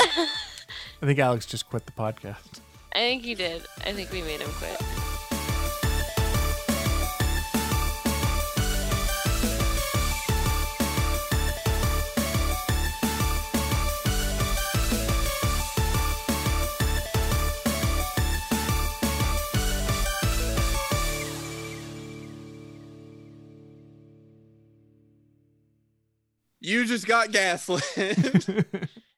I think Alex just quit the podcast. I think he did. I think we made him quit. You just got gaslit.